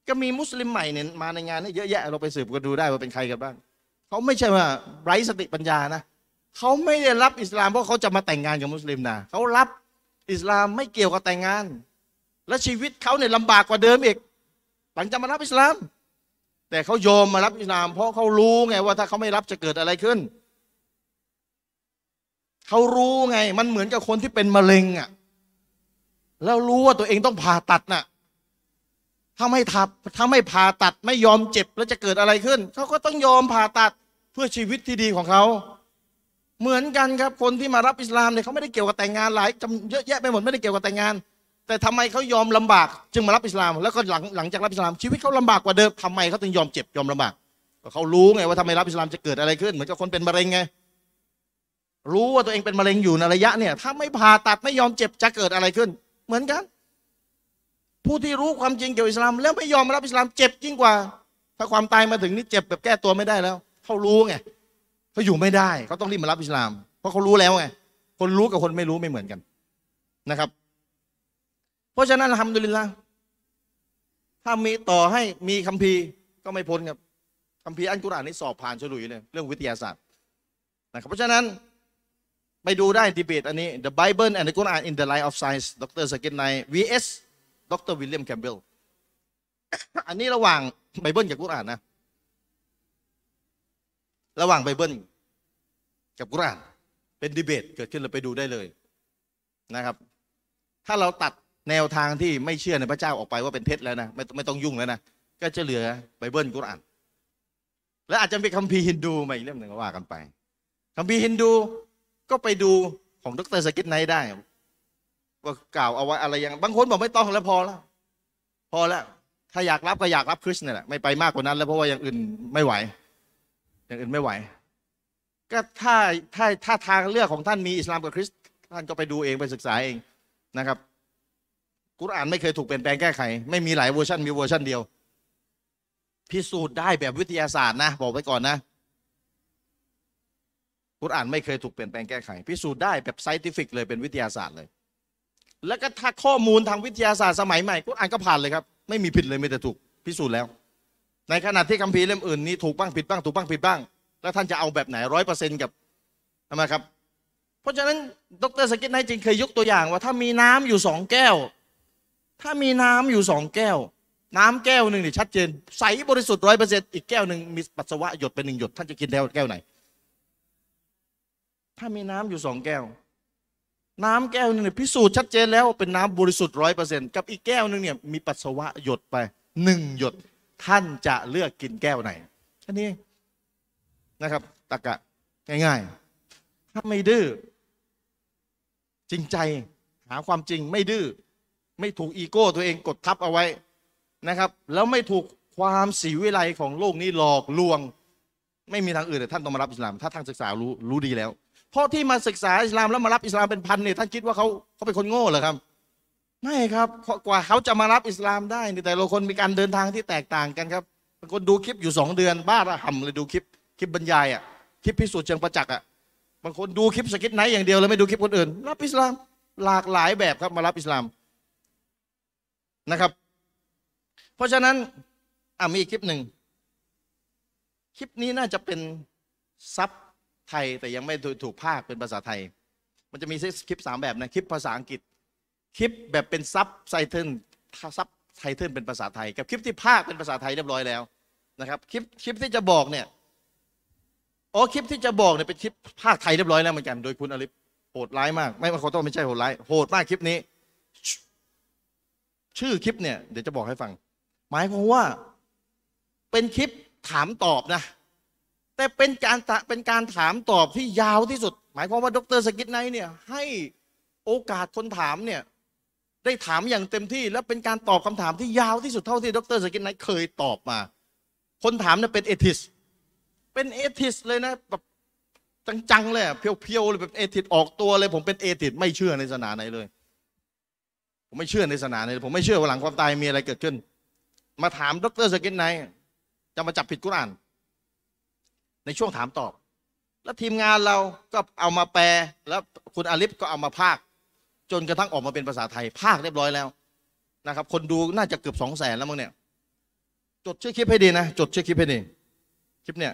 ก็มีมุสลิมใหม่เนี่ยมาในงานนี้เยอะแยะเราไปสืบกันดูได้ว่าเป็นใครกันบ้างเขาไม่ใช่ว่าไร้สติปัญญานะเขาไม่ได้รับอิสลามเพราะเขาจะมาแต่งงานกับมุสลิมนะเขารับ อิสลามไม่เกี่ยวกับแต่งงาน และชีวิตเขาเนี่ยลำบากกว่าเดิมอีก หลังจากมารับอิสลาม แต่เขายอมมารับอิสลาม เพราะเขารู้ไงว่าถ้าเขาไม่รับจะเกิดอะไรขึ้น เขารู้ไง มันเหมือนกับคนที่เป็นมะเร็งอะแล้วรู้ว่าตัวเองต้องผ่าตัดน่ะถ้าไม่ทับถ้าไม่ผ่าตัดไม่ยอมเจ็บแล้วจะเกิดอะไรขึ้น เขาก็ต้องยอมผ่าตัดเพื่อชีวิตที่ดีของเขา เหมือนกันครับคนที่มารับอิสลามเนี่ยเขาไม่ได้เกี่ยวกับแต่งงานหลายจำเยอะแยะไปหมดไม่ได้เกี่ยวกับแต่งงาน แต่ทำไมเขายอมลำบาก จึงมารับอิสลาม แล้วก็หลังหลังจากรับอิสลามชีวิตเขาลำบากกว่าเดิมทำไมเขาถึงยอมเจ็บยอมลำบากเขารู้ไงว่าทำไมรับอิสลามจะเกิดอะไรขึ้น เหมือนกับคนเป็นมะเร็งไงรู้ว่าตัวเองเป็นมะเร็งอยู่ในระยะเนี่ย ถ้าไม่ผ่าตัดไม่ยอมเจ็บจะเกิดอะไรขึ้น เหมือนกัน ผู้ที่รู้ความจริงเกี่ยวกับอิสลาม แล้วไม่ยอมรับอิสลามเจ็บยิ่งกว่า ถ้าความตายมาถึงนี่เจ็บแบบแก้ตัวไม่ได้แล้วเขารู้ไง เขาอยู่ไม่ได้เขาต้องรีบมารับอิสลาม เพราะเขารู้แล้วไงคนรู้กับคนไม่รู้ไม่เหมือนกันนะครับ เพราะฉะนั้นทำดุลินละถ้ามีต่อให้มีคัมภีร์ก็ไม่พ้นครับคัมภีร์อันกุรอานนี่สอบผ่านฉลุยเลยเรื่องวิทยาศาสตร์นะครับเพราะฉะนั้นไปดูได้ดีเบตอันนี้ The Bible and the Quran in the Light of Science ดรสกินไน vs ดรวิลเลียมแคมเบลอันนี้ระหว่างไบเบิลกับกุรอานนะ ระหว่างไบเบิลกับกุรอานเป็นดีเบตเกิดขึ้นเราไปดูได้เลยนะครับ ถ้าเราตัดแนวทางที่ไม่เชื่อในพระเจ้าออกไปว่าเป็นเท็จแล้วนะไม่ไม่ต้องยุ่งแล้วนะก็จะเหลือไบเบิลกุราน และอาจจะเป็นคัมภีร์ฮินดูมาอีกเล่มหนึ่งก็ว่ากันไปคัมภีร์ฮินดูก็ไปดูของดรสกิทไนได้ว่ากล่าวเอาไว้อะไรอย่างบางคนบอกไม่ต้องแล้วพอแล้ว พอแล้ว ถ้าอยากรับก็อยากรับคริสเนี่ยแหละไม่ไปมากกว่านั้น แล้วเพราะว่าอย่างอื่นไม่ไหว อย่างอื่นไม่ไหว ก็ถ้าถ้าถ้าทางเลือกของท่านมีอิสลามกับคริสต์ท่านก็ไปดูเองไปศึกษาเองนะครับ กุรอานไม่เคยถูกเปลี่ยนแปลงแก้ไข ไม่มีหลายเวอร์ชันมีเวอร์ชันเดียว พิสูจน์ได้แบบวิทยาศาสตร์นะ บอกไว้ก่อนนะกุรอานไม่เคยถูกเปลี่ยนแปลงแก้ไข พิสูจน์ได้แบบ scientific เลยเป็นวิทยาศาสตร์เลย แล้วก็ถ้าข้อมูลทางวิทยาศาสตร์สมัยใหม่กุรอานก็ผ่านเลยครับ ไม่มีผิดเลยไม่แต่ถูกพิสูจน์แล้ว ในขณะที่คัมภีร์เล่มอื่นนี้ถูกบ้างผิดบ้างถูกบ้างผิดบ้าง แล้วท่านจะเอาแบบไหนร้อยเปอร์เซ็นต์กับทำไมครับ เพราะฉะนั้นดรซากิรไนค์จริงเคยยกตัวอย่างว่า ถ้ามีน้ำอยู่สองแก้ว ถ้ามีน้ำอยู่สองแก้ว น้ำแก้วหนึ่งนี่ชัดเจน ใสบริสุทธิ์ร้อยเปอร์เซ็นต์อีกแก้วหนึ่งมีปัสสาวะหยดเป็นหนึ่งหยด ท่านจะกินแก้วแก้วไหน ถ้ามีน้ำอยู่สองแก้ว น้ำแก้วหนึ่งเนี่ยพิสูจน์ชัดเจนแล้วเป็นน้ำบริสุทธิ์ร้อยเปอร์เซ็นต์กับอีกแก้วหนึ่งเนี่ยมีปัสสาวะหยดไปหนึ่งหยด ท่านจะเลือกกินแก้วไหนอันนี้นะครับตะกะง่ายๆ ถ้าไม่ดื้อจริงใจหาความจริงไม่ดื้อไม่ถูกอีโก้ตัวเองกดทับเอาไว้นะครับ แล้วไม่ถูกความสีวิไลของโลกนี้หลอกลวง ไม่มีทางอื่นแต่ท่านต้องมารับอิสลาม ถ้าทางศึกษารู้รู้ดีแล้ว เพราะที่มาศึกษาอิสลามแล้วมารับอิสลามเป็นพันเนี่ยท่านคิดว่าเขาเขาเป็นคนโง่เหรอครับ ไม่ครับกว่าเขาจะมารับอิสลามได้นี่แต่ละคนมีการเดินทางที่แตกต่างกันครับบางคนดูคลิปอยู่สองเดือน บ้าระห่ำเลยดูคลิปคลิปบรรยายอะคลิปพิสูจน์เชิงประจักษ์อะบางคนดูคลิปซากิรไนค์อย่างเดียวเลยไม่ดูคลิปคนอื่น รับอิสลามหลากหลายแบบครับมารับอิสลามนะครับ เพราะฉะนั้นอะมีอีกคลิปหนึ่งคลิปนี้น่าจะเป็น subไทยแต่ยังไม่ถูกพากย์เป็นภาษาไทย มันจะมีคลิปสามแบบนะคลิปภาษาอังกฤษ คลิปแบบเป็น subtitle subtitle เป็นภาษาไทย กับคลิปที่พากย์เป็นภาษาไทยเรียบร้อยแล้วนะครับคลิปคลิปที่จะบอกเนี่ยอ๋อคลิปที่จะบอกเนี่ยเป็นคลิปพากย์ไทยเรียบร้อยแล้วเหมือนกัน โดยคุณอาลิฟโหดร้ายมาก ไม่ขอโทษไม่ใช่โหดร้ายโหดมากคลิปนี้ ชื่อคลิปเนี่ยเดี๋ยวจะบอกให้ฟัง หมายความว่าเป็นคลิปถามตอบนะ แต่เป็นการเป็นการถามตอบที่ยาวที่สุด หมายความว่าดรซากิรไนค์เนี่ยให้โอกาสคนถามเนี่ย ได้ถามอย่างเต็มที่ และเป็นการตอบคำถามที่ยาวที่สุดเท่าที่ดรซากิรไนค์เคยตอบมา คนถามเนี่ยเป็น atheist เป็น atheist เลยนะแบบจังๆเลย pure ๆเลยแบบ atheist ออกตัวเลย ผมเป็น atheist ไม่เชื่อในศาสนาไหนเลย ผมไม่เชื่อในศาสนาไหนผมไม่เชื่อว่าหลังความตายมีอะไรเกิดขึ้น มาถามดรซากิรไนค์จะมาจับผิดกุรอาน ในช่วงถามตอบ แล้วทีมงานเราก็เอามาแปลแล้วคุณอาลิฟก็เอามาพากย์ จนกระทั่งออกมาเป็นภาษาไทยพากย์เรียบร้อยแล้วนะครับ คนดูน่าจะเกือบสองแสนแล้วมั้งเนี่ย จดชื่อคลิปให้ดีนะ จดชื่อคลิปให้ดีคลิปเนี่ย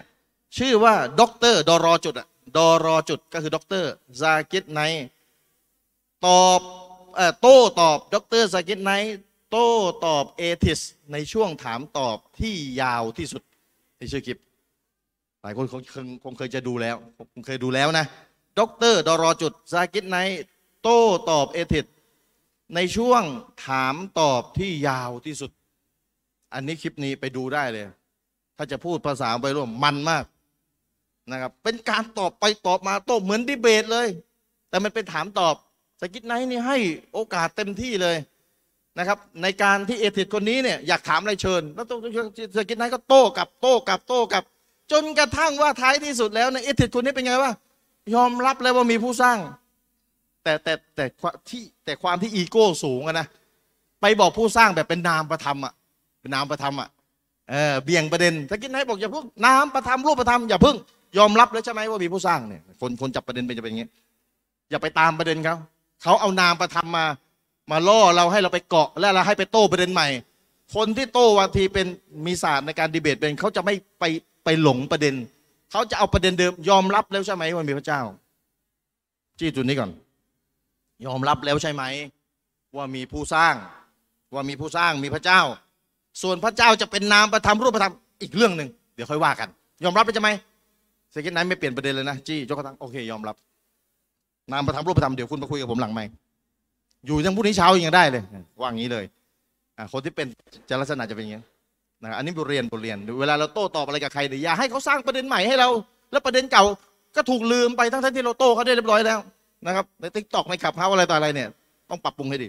ชื่อว่าด็อกเตอร์ดอรอจุดอะดอรอจุดก็คือด็อกเตอร์ซากิรไนค์ตอบเอ่อโต้ตอบด็อกเตอร์ซากิรไนค์โต้ตอบ atheist ในช่วงถามตอบที่ยาวที่สุดในชื่อคลิป หลายคนคงคงเคยจะดูแล้วคงเคยดูแล้วนะด็อกเตอร์ดอรอจุดซากิรไนค์ โต้ตอบ atheist ในช่วงถามตอบที่ยาวที่สุด อันนี้คลิปนี้ไปดูได้เลย ถ้าจะพูดภาษาวัยรุ่นมันมากนะครับ เป็นการตอบไปตอบมาโต้เหมือนดีเบตเลย แต่มันเป็นถามตอบซากิรไนค์นี่ให้โอกาสเต็มที่เลยนะครับ ในการที่เอทิดคนนี้เนี่ยอยากถามอะไรเชิญ แล้วซากิรไนค์ก็โต้กลับโต้กลับโต้กลับ จนกระทั่งว่าท้ายที่สุดแล้วในเอทิดคนนี้เป็นไงวะยอมรับแล้วว่ามีผู้สร้าง แต่แต่แต่ที่แต่ความที่อีโก้สูงอะนะไปบอกผู้สร้างแบบเป็นนามประธรรมอะเป็นนามประธรรมอะเออเบี่ยงประเด็นซากิรไนค์บอกอย่าพึ่งนามประธรรมรูปประธรรมอย่าพึ่งยอมรับแล้วใช่ไหมว่ามีผู้สร้างเนี่ยคนคนจับประเด็นเป็นจะเป็นอย่างนี้ อย่าไปตามประเด็นเขาเขาเอานามประธรรมมามาล่อเราให้เราไปเกาะ และเราให้ไปโต้ประเด็นใหม่ คนที่โต้วันทีเป็นมีศาสตร์ในการดีเบตเป็นเขาจะไม่ไปไปหลงประเด็นเขาจะเอาประเด็นเดิมยอมรับแล้วใช่ไหมว่ามีพระเจ้า จี้จุดนี้ก่อน ยอมรับแล้วใช่ไหม ว่ามีผู้สร้าง ว่ามีผู้สร้างมีพระเจ้า ส่วนพระเจ้าจะเป็นนามประธรรมรูปประธรรมอีกเรื่องหนึ่งเดี๋ยวค่อยว่ากัน ยอมรับไปใช่ไหมเซกินไนไม่เปลี่ยนประเด็นเลยนะจี้ยกกระทังโอเคยอมรับ นามประธรรมรูปประธรรมเดี๋ยวคุณมาคุยกับผมหลังไหมอยู่ยังพรุ่งนี้เช้ายังได้เลยว่างี้เลยอ่าคนที่เป็นจะลักษณะจะเป็นอย่างนี้นะอันนี้บทเรียนบทเรียน เวลาเราโต้ตอบอะไรกับใครเนี่ยอย่าให้เขาสร้างประเด็นใหม่ให้เรา แล้วประเด็นเก่าก็ถูกลืมไปทั้งที่เราโต้เขาได้เรียบร้อยแล้ว นะครับใน TikTok ใน Clubhouse อะไรต่ออะไรเนี่ยต้องปรับปรุงให้ดี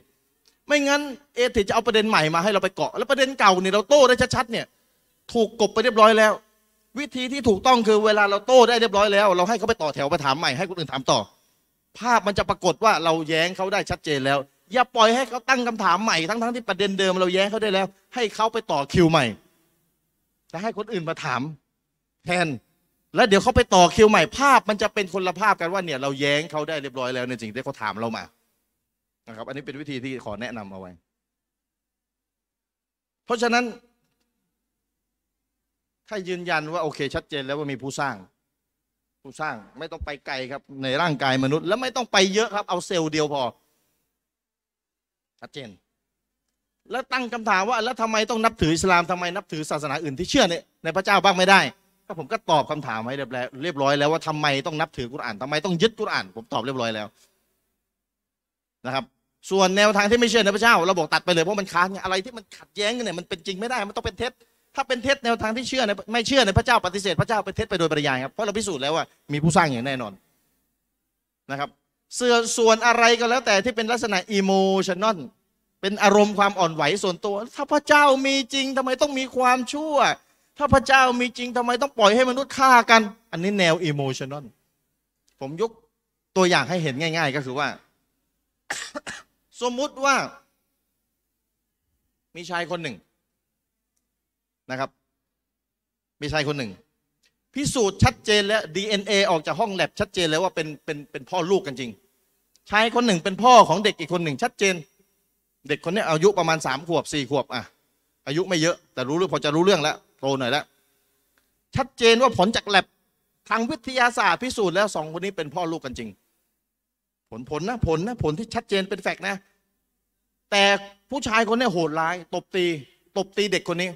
ไม่งั้นเอติจะเอาประเด็นใหม่มาให้เราไปเกาะ แล้วประเด็นเก่าเนี่ยเราโต้ได้ชัดๆเนี่ยถูกกบไปเรียบร้อยแล้ว วิธีที่ถูกต้องคือเวลาเราโต้ได้เรียบร้อยแล้ว เราให้เขาไปต่อแถวไปถามใหม่ให้คนอื่นถามต่อ ภาพมันจะปรากฏว่าเราแย้งเขาได้ชัดเจนแล้ว อย่าปล่อยให้เขาตั้งคำถามใหม่ทั้งๆที่ประเด็นเดิมเราแย้งเขาได้แล้ว ให้เขาไปต่อคิวใหม่จะให้คนอื่นมาถามแทน แล้วเดี๋ยวเขาไปต่อคิวใหม่ภาพ มันจะเป็นคนละภาพกันว่าเนี่ยเราแย้งเขาได้เรียบร้อยแล้วในสิ่งที่เขาถามเรามานะครับ อันนี้เป็นวิธีที่ขอแนะนำเอาไว้ เพราะฉะนั้น ถ้ายืนยันว่าโอเค ชัดเจนแล้วว่ามีผู้สร้าง ผู้สร้างไม่ต้องไปไกลครับ ในร่างกายมนุษย์ แล้วไม่ต้องไปเยอะครับ เอาเซลล์เดียวพอ ชัดเจน แล้วตั้งคำถามว่า แล้วทำไมต้องนับถืออิสลามทำไมนับถือศาสนาอื่นที่เชื่อในในพระเจ้าบ้างไม่ได้ ก็ผมก็ตอบคำถามให้เรียบร้อยเรียบร้อยแล้วว่าทำไมต้องนับถือกุรอานทำไมต้องยึดกุรอาน ผมตอบเรียบร้อยแล้วนะครับ ส่วนแนวทางที่ไม่เชื่อในพระเจ้า เราบอกตัดไปเลยเพราะมันค้านไงอะไรที่มันขัดแย้งกันเนี่ยมันเป็นจริงไม่ได้มันต้องเป็นเท็จถ้าเป็นเท็จแนวทางที่เชื่อในไม่เชื่อในพระเจ้าปฏิเสธพระเจ้าเป็นเท็จไปโดยปริยายครับเพราะเราพิสูจน์แล้วว่ามีผู้สร้างอย่างแน่นอนนะครับเสื่อส่วนอะไรก็แล้วแต่ที่เป็นลักษณะอิโมชันนอลเป็นอารมณ์ความอ่อนไหวส่วนตัว ถ้าพระเจ้ามีจริงทำไมต้องมีความชั่ว ถ้าพระเจ้ามีจริงทำไมต้องปล่อยให้มนุษย์ฆ่ากัน อันนี้แนวอิโมชันนอลผมยกตัวอย่างให้เห็นง่าย ๆ ก็คือว่า สมมุติว่า มีชายคนหนึ่งนะครับ มีชายคนหนึ่ง พิสูจน์ชัดเจนแล้ว DNA ออกจากห้องแลบชัดเจนแล้วว่าเป็นเป็นเป็นพ่อลูกกันจริง ชายคนหนึ่งเป็นพ่อของเด็กอีกคนหนึ่ง ชัดเจน เด็กคนนี้อายุประมาณสามขวบสี่ขวบอะอายุไม่เยอะ แต่รู้เรื่องพอจะรู้เรื่องแล้ว โตหน่อยแล้ว ชัดเจนว่าผลจากแลบทางวิทยาศาสตร์พิสูจน์แล้วสองคนนี้เป็นพ่อลูกกันจริง ผลผลนะผลนะผลที่ชัดเจนเป็นแฟกต์นะ แต่ผู้ชายคนนี้โหดร้าย ตบตี ตบตีเด็กคนนี้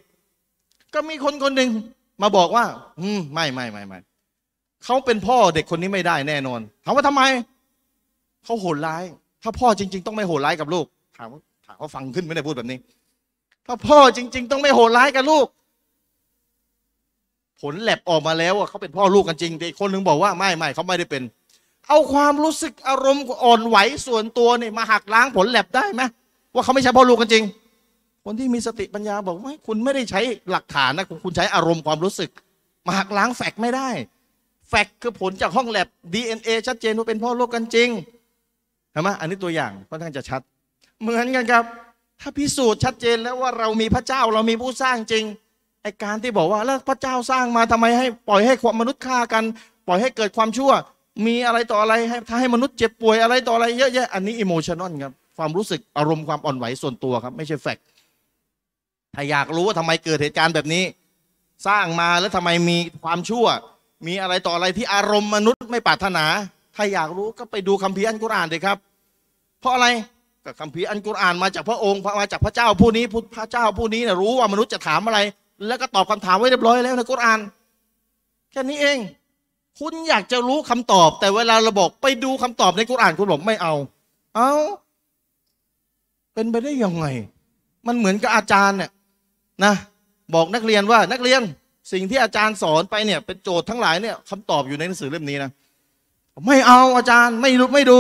ก็มีคนคนหนึ่งมาบอกว่า อืมไม่ไม่ไม่ไม่เขาเป็นพ่อเด็กคนนี้ไม่ได้แน่นอนถามว่าทำไมเขาโหดร้าย ถ้าพ่อจริง ๆ ต้องไม่โหดร้ายกับลูกถามว่าถามว่าฟังขึ้นไม่ได้พูดแบบนี้ ถ้าพ่อจริง ๆ ต้องไม่โหดร้ายกับลูก ผลแลบออกมาแล้วว่าเขาเป็นพ่อลูกกันจริงแต่อีกคนหนึ่งบอกว่าไม่ไม่เขาไม่ได้เป็น เอาความรู้สึกอารมณ์อ่อนไหวส่วนตัวเนี่ยมาหักล้างผลแลบได้ไหมว่าเขาไม่ใช่พ่อลูกกันจริง คนที่มีสติปัญญาบอกว่าคุณไม่ได้ใช้หลักฐานนะคุณใช้อารมณ์ความรู้สึก มาหักล้างแฟกไม่ได้ แฟกคือผลจากห้องแลบ DNA ชัดเจนว่าเป็นพ่อลูกกันจริงเห็นไหมอันนี้ตัวอย่างค่อนข้างจะชัด เหมือนกันครับ ถ้าพิสูจน์ชัดเจนแล้วว่าเรามีพระเจ้าเรามีผู้สร้างจริง ไอการที่บอกว่าแล้วพระเจ้าสร้างมาทำไมให้ปล่อยให้ความมนุษย์ฆ่ากัน ปล่อยให้เกิดความชั่ว มีอะไรต่ออะไรให้ถ้าให้มนุษย์เจ็บป่วยอะไรต่ออะไรเยอะแยะอันนี้อิโมชันอลครับความรู้สึกอารมณ์ความอ่อนไหวส่วนตัวครับ ไม่ใช่แฟกต์ถ้าอยากรู้ว่าทำไมเกิดเหตุการณ์แบบนี้ สร้างมาแล้วทำไมมีความชั่ว มีอะไรต่ออะไรที่อารมณ์มนุษย์ไม่ปรารถนา ถ้าอยากรู้ก็ไปดูคัมภีร์อันกุรอานเลยครับ เพราะอะไรก็คัมภีร์อันกุรอานมาจากพระองค์มาจากพระเจ้าผู้นี้พระเจ้าผู้นี้นี่ยรู้ว่ามนุษย์จะถามอะไร แล้วก็ตอบคำถามไว้เรียบร้อยแล้วในกุรอาน แค่นี้เอง คุณอยากจะรู้คำตอบ แต่เวลาเราบอกไปดูคำตอบในกุรอานคุณบอกไม่เอา เอาเป็นไปได้ยังไง มันเหมือนกับอาจารย์เนี่ยนะ บอกนักเรียนว่านักเรียนสิ่งที่อาจารย์สอนไปเนี่ย เป็นโจทย์ทั้งหลายเนี่ยคำตอบอยู่ในหนังสือเล่มนี้นะไม่เอาอาจารย์ไม่รู้ไม่ดู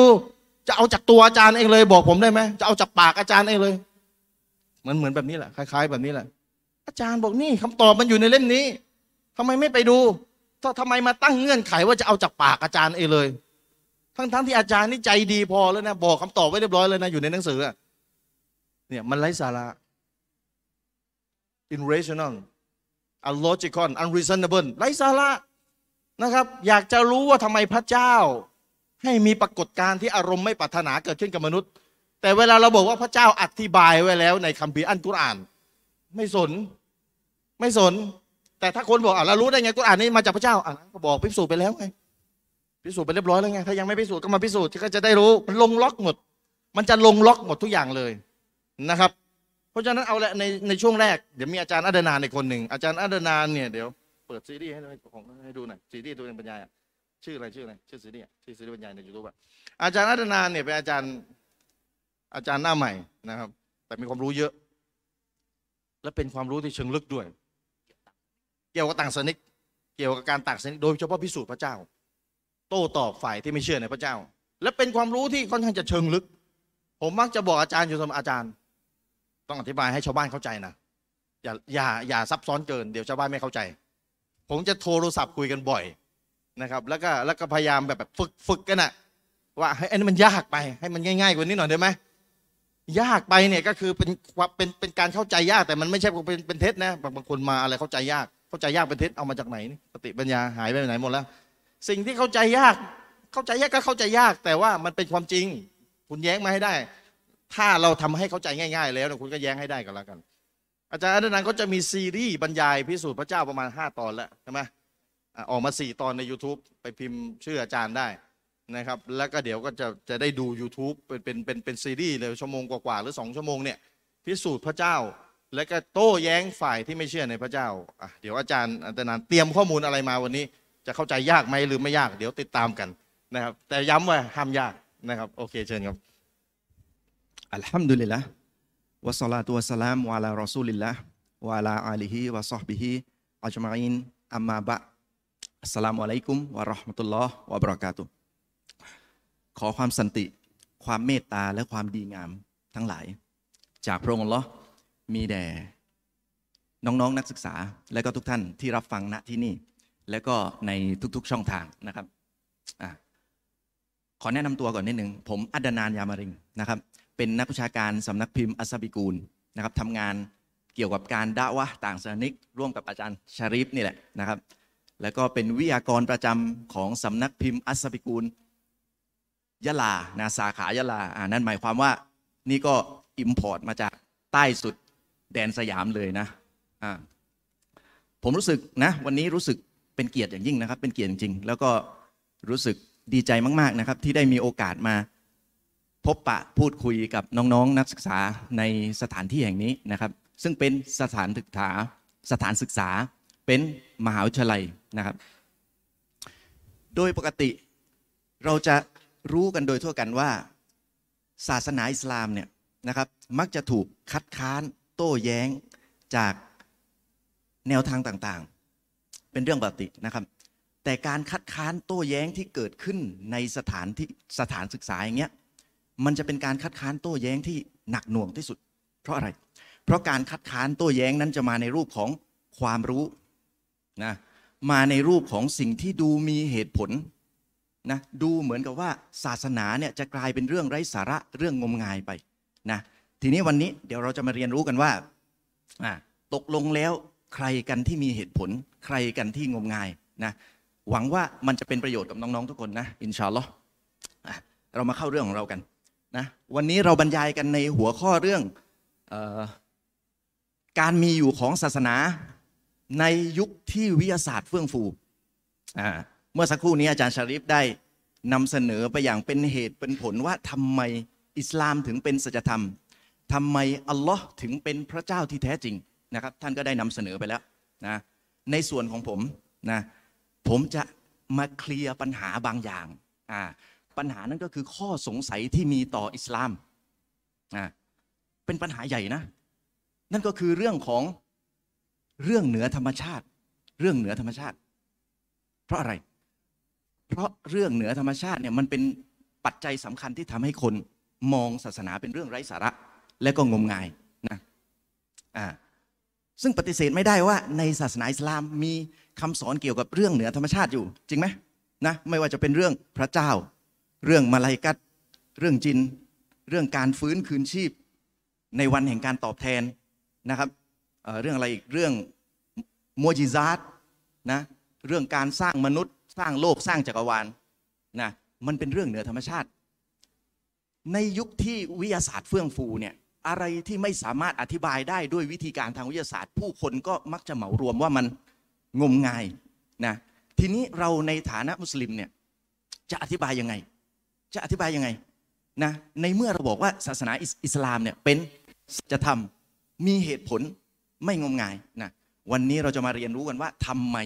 จะเอาจากตัวอาจารย์เองเลย บอกผมได้ไหมจะเอาจากปากอาจารย์เองเลยมือนเหมือนแบบนี้แหละคล้าย ๆ แบบนี้แหละ อาจารย์บอกนี่คำตอบมันอยู่ในเล่มนี้ทำไมไม่ไปดูถ้าทำไมมาตั้งเงื่อนไขว่าจะเอาจากปากอาจารย์เองเลย ทั้งๆทที่อาจารย์นี่ใจดีพอแล้วนะ บอกคำตอบไว้เรียบร้อยเลยนะอยู่ในหนังสือเนี่ยมันไร้สาระ irrational unlogical unreasonable ไร้สาระนะครับ อยากจะรู้ว่าทำไมพระเจ้า ให้มีปรากฏการณ์ที่อารมณ์ไม่ปรารถนาเกิดขึ้นกับมนุษย์ แต่เวลาเราบอกว่าพระเจ้าอธิบายไว้แล้วในคัมภีร์อันกุรอาน ไม่สน ไม่สน แต่ถ้าคนบอกอะเรารู้ได้ไงกุรอานนี้มาจากพระเจ้าอะก็บอกพิสูจน์ไปแล้วไงพิสูจน์ไปเรียบร้อยแล้วไงถ้ายังไม่พิสูจน์ก็มาพิสูจน์ก็จะได้รู้มันลงล็อกหมด มันจะลงล็อกหมดทุกอย่างเลยนะครับ เพราะฉะนั้นเอาละในในช่วงแรกเดี๋ยวมีอาจารย์อัดนานในคนหนึ่งอาจารย์อัดนานเนี่ยเดี๋ยวเปิดซีรีส์ให้ของให้ดูหน่อยซีรีส์ตัวเองบรรยายชื่ออะไรชื่ออะไรชื่อซีรีส์ชื่อซีรีส์บรรยายในยูทูบอาจารย์อัดนานเนี่ยเป็นอาจารย์อาจารย์หน้าใหม่นะครับ แต่มีความรู้เยอะ และเป็นความรู้ที่เชิงลึกด้วย กี่ยวกับต่างศาสนิกเกี่ยวกับการต่างศาสนิกโดยเฉพาะพิสูจน์พระเจ้า โต้ตอบฝ่ายที่ไม่เชื่อในพระเจ้า และเป็นความรู้ที่ค่อนข้างจะเชิงลึก ผมมักจะบอกอาจารย์อยู่เสมออาจารย์ ต้องอธิบายให้ชาวบ้านเข้าใจนะอย่าอย่าอย่าซับซ้อนเกินเดี๋ยวชาวบ้านไม่เข้าใจ ผมจะโทรศัพท์คุยกันบ่อยนะครับ แล้วก็แล้วก็พยายามแบบแบบฝึกฝึกกันนะว่าให้อันนี้มันยากไปให้มันง่าย ๆ กว่านี้หน่อยได้ไหมยากไปเนี่ยก็คือเป็นเป็นเป็นการเข้าใจยากแต่มันไม่ใช่เป็นเป็นเท็จนะบางคนมาอะไรเข้าใจยาก เข้าใจยากเป็นเท็จเอามาจากไหนนี่สติปัญญาหายไปไหนหมดแล้ว สิ่งที่เข้าใจยาก เข้าใจยากก็เข้าใจยาก แต่ว่ามันเป็นความจริง คุณแย้งมาให้ได้ ถ้าเราทำให้เข้าใจง่าย ๆ แล้วคุณก็แย้งให้ได้ก็แล้วกัน อาจารย์อนันต์ก็จะมีซีรีส์บรรยายพิสูจน์พระเจ้าประมาณ 5 ตอนแล้วใช่ไหมออกมา 4 ตอนใน YouTube ไปพิมพ์ชื่ออาจารย์ได้นะครับ แล้วก็เดี๋ยวก็จะจะได้ดู YouTube เป็นเป็นเป็นเป็นซีรีส์เลยชั่วโมงกว่าๆหรือ 2 ชั่วโมงเนี่ยพิสูจน์พระเจ้า แล้วก็โต้แย้งฝ่ายที่ไม่เชื่อในพระเจ้าอะเดี๋ยวอาจารย์อาจารย์เตรียมข้อมูลอะไรมาวันนี้ จะเข้าใจยากไหมหรือไม่ยาก เดี๋ยวติดตามกันนะครับ แต่ย้ำว่าห้ามยากนะครับ โอเคเชิญครับالحمد لله والصلاة والسلام على رسول الله وعلى آله وصحبه أجمعين أما بعد السلام عليكم ورحمة الله وبركاتهขอความสันติ ความเมตตาและความดีงามทั้งหลาย จากพระองค์อัลลอฮ์ มีแด่น้องๆนนักศึกษา และก็ทุกท่านที่รับฟังณที่นี่ และก็ในทุกๆช่องทางนะครับอขอแนะนำตัวก่อนนิดหนึ่งผมอัดนานยามาริงนะครับ เป็นนักวิชาการสำนักพิมพ์อัสบิกูลนะครับทำงานเกี่ยวกับการด่าวะต่างศาสนิก ร่วมกับอาจารย์ชาริฟนี่แหละนะครับ แล้วก็เป็นวิทยากรประจำของสำนักพิมพ์อัสบิกูลยะลานาสาขายะลาอ่านั่นหมายความว่านี่ก็ import มาจากใต้สุด แดนสยามเลยนะอ่าผมรู้สึกนะวันนี้รู้สึกเป็นเกียรติอย่างยิ่งนะครับ เป็นเกียรติจริง แล้วก็รู้สึกดีใจมากๆนะครับ ที่ได้มีโอกาสมาพบปะพูดคุยกับน้องๆนนักศึกษาในสถานที่แห่งนี้นะครับ ซึ่งเป็นสถานศึกษาสถานศึกษาเป็นมหาวิทยาลัยนะครับ โดยปกติเราจะรู้กันโดยทั่วกันว่า ศาสนาอิสลามเนี่ยนะครับ มักจะถูกคัดค้าน โต้แย้งจากแนวทางต่างๆ เป็นเรื่องปกตินะครับ แต่การคัดค้านโต้แย้งที่เกิดขึ้นในสถานที่สถานศึกษาอย่างเงี้ยมันจะเป็นการคัดค้านโต้แย้งที่หนักหน่วงที่สุด เพราะอะไร เพราะการคัดค้านโต้แย้งนั้นจะมาในรูปของความรู้นะมาในรูปของสิ่งที่ดูมีเหตุผลนะดูเหมือนกับว่าศาสนาเนี่ยจะกลายเป็นเรื่องไร้สาระเรื่องงมงายไปนะ ทีนี้วันนี้เดี๋ยวเราจะมาเรียนรู้กันว่าตกลงแล้วใครกันที่มีเหตุผล ใครกันที่งมงายนะหวังว่ามันจะเป็นประโยชน์กับน้องๆทุกคนนะอินชาอัลลอฮ์อะเรามาเข้าเรื่องของเรากันนะวันนี้เราบรรยายกันในหัวข้อเรื่องออการมีอยู่ของศาสนาในยุคที่วิทยาศาสตร์เฟื่องฟูเมื่อสักครู่นี้อาจารย์ชาริฟได้นำเสนอไปอย่างเป็นเหตุเป็นผลว่าทำไมอิสลามถึงเป็นสัจธรรม ทำไมอัลลอฮ์ถึงเป็นพระเจ้าที่แท้จริงนะครับ ท่านก็ได้นำเสนอไปแล้วนะในส่วนของผมนะผมจะมาเคลียร์ปัญหาบางอย่างอ่าปัญหานั้นก็คือข้อสงสัยที่มีต่ออิสลามอ่าเป็นปัญหาใหญ่นะ นั่นก็คือเรื่องของเรื่องเหนือธรรมชาติ เรื่องเหนือธรรมชาติ เพราะอะไร เพราะเรื่องเหนือธรรมชาติเนี่ยมันเป็นปัจจัยสำคัญที่ทำให้คนมองศาสนาเป็นเรื่องไร้สาระ และก็งมงายนะอ่าซึ่งปฏิเสธไม่ได้ว่าในศาสนาอิสลามมีคำสอนเกี่ยวกับเรื่องเหนือธรรมชาติอยู่ จริงไหมนะไม่ว่าจะเป็นเรื่องพระเจ้า เรื่องมาลายกัตเรื่องจิน เรื่องการฟื้นคืนชีพ ในวันแห่งการตอบแทนนะครับเเรื่องอะไรอีกเรื่องโมจิซาตนะเรื่องการสร้างมนุษย์ สร้างโลกสร้างจักรวาลนะมันเป็นเรื่องเหนือธรรมชาติ ในยุคที่วิทยาศาสตร์เฟื่องฟูเนี่ย อะไรที่ไม่สามารถอธิบายได้ด้วยวิธีการทางวิทยาศาสตร์ ผู้คนก็มักจะเหมารวมว่ามันงมงายนะทีนี้เราในฐานะมุสลิมเนี่ยจะอธิบายยังไง จะอธิบายยังไงนะในเมื่อเราบอกว่าศาสนาอิสอิสลามเนี่ยเป็นสัจธรรมมีเหตุผลไม่งมงายนะวันนี้เราจะมาเรียนรู้กันว่าทำไม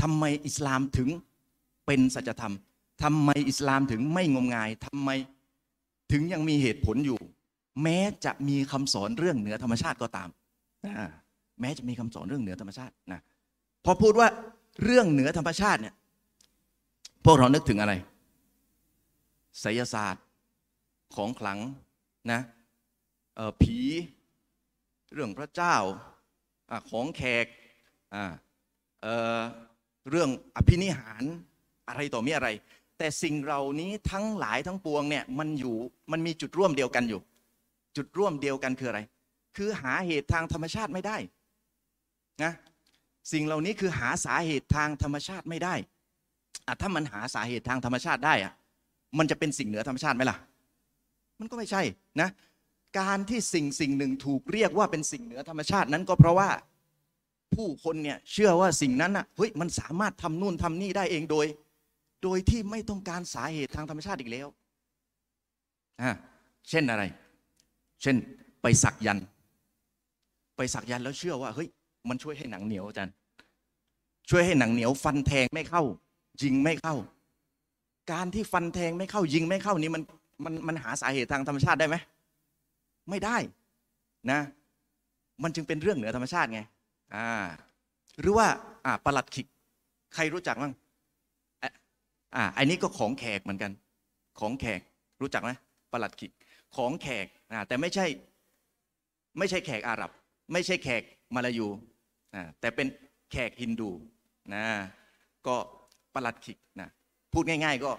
ทำไมอิสลามถึงเป็นสัจธรรมทำไมอิสลามถึงไม่งมงายทำไมถึงยังมีเหตุผลอยู่ แม้จะมีคำสอนเรื่องเหนือธรรมชาติก็ตามแม้จะมีคำสอนเรื่องเหนือธรรมชาตินะพอพูดว่าเรื่องเหนือธรรมชาติเนี่ย พวกเรานึกถึงอะไรไสยศาสตร์ของขลังนะผี เรื่องพระเจ้าอของแขกเเรื่องอภินิหารอะไรต่อมีอะไร แต่สิ่งเหล่านี้ทั้งหลายทั้งปวงเนี่ยมันอยู่มันมีจุดร่วมเดียวกันอยู่ จุดร่วมเดียวกันคืออะไร คือหาเหตุทางธรรมชาติไม่ได้นะสิ่งเหล่านี้คือหาสาเหตุทางธรรมชาติไม่ได้อะถ้ามันหาสาเหตุทางธรรมชาติได้อะมันจะเป็นสิ่งเหนือธรรมชาติไหมล่ะ มันก็ไม่ใช่นะ การที่สิ่งสิ่งหนึ่งถูกเรียกว่าเป็นสิ่งเหนือธรรมชาตินั้นก็เพราะว่าผู้คนเนี่ยเชื่อว่าสิ่งนั้นอะเฮ้ยมันสามารถทำนู่นทำนี่ได้เองโดย โดยที่ไม่ต้องการสาเหตุทางธรรมชาติอีกแล้วอ่าเช่นอะไร เช่นไปสักยันต์ไปสักยันต์แล้วเชื่อว่าเฮ้ยมันช่วยให้หนังเหนียวอาจารย์ ช่วยให้หนังเหนียว ฟันแทงไม่เข้า ยิงไม่เข้า การที่ฟันแทงไม่เข้า ยิงไม่เข้านี่มันมันมันหาสาเหตุทางธรรมชาติได้ไหมไม่ได้นะ มันจึงเป็นเรื่องเหนือธรรมชาติไงอ่าหรือว่าอ่าประหลัดขิก ใครรู้จักบ้างอะอ่าอันนี้ก็ของแขกเหมือนกัน ของแขกรู้จักไหมประหลัดขิก ของแขกแต่ไม่ใช่ไม่ใช่แขกอาหรับ ไม่ใช่แขกมาลายูแต่เป็นแขกฮินดูนะก็ประหลัดขิกนะพูดง่าย ๆ ก็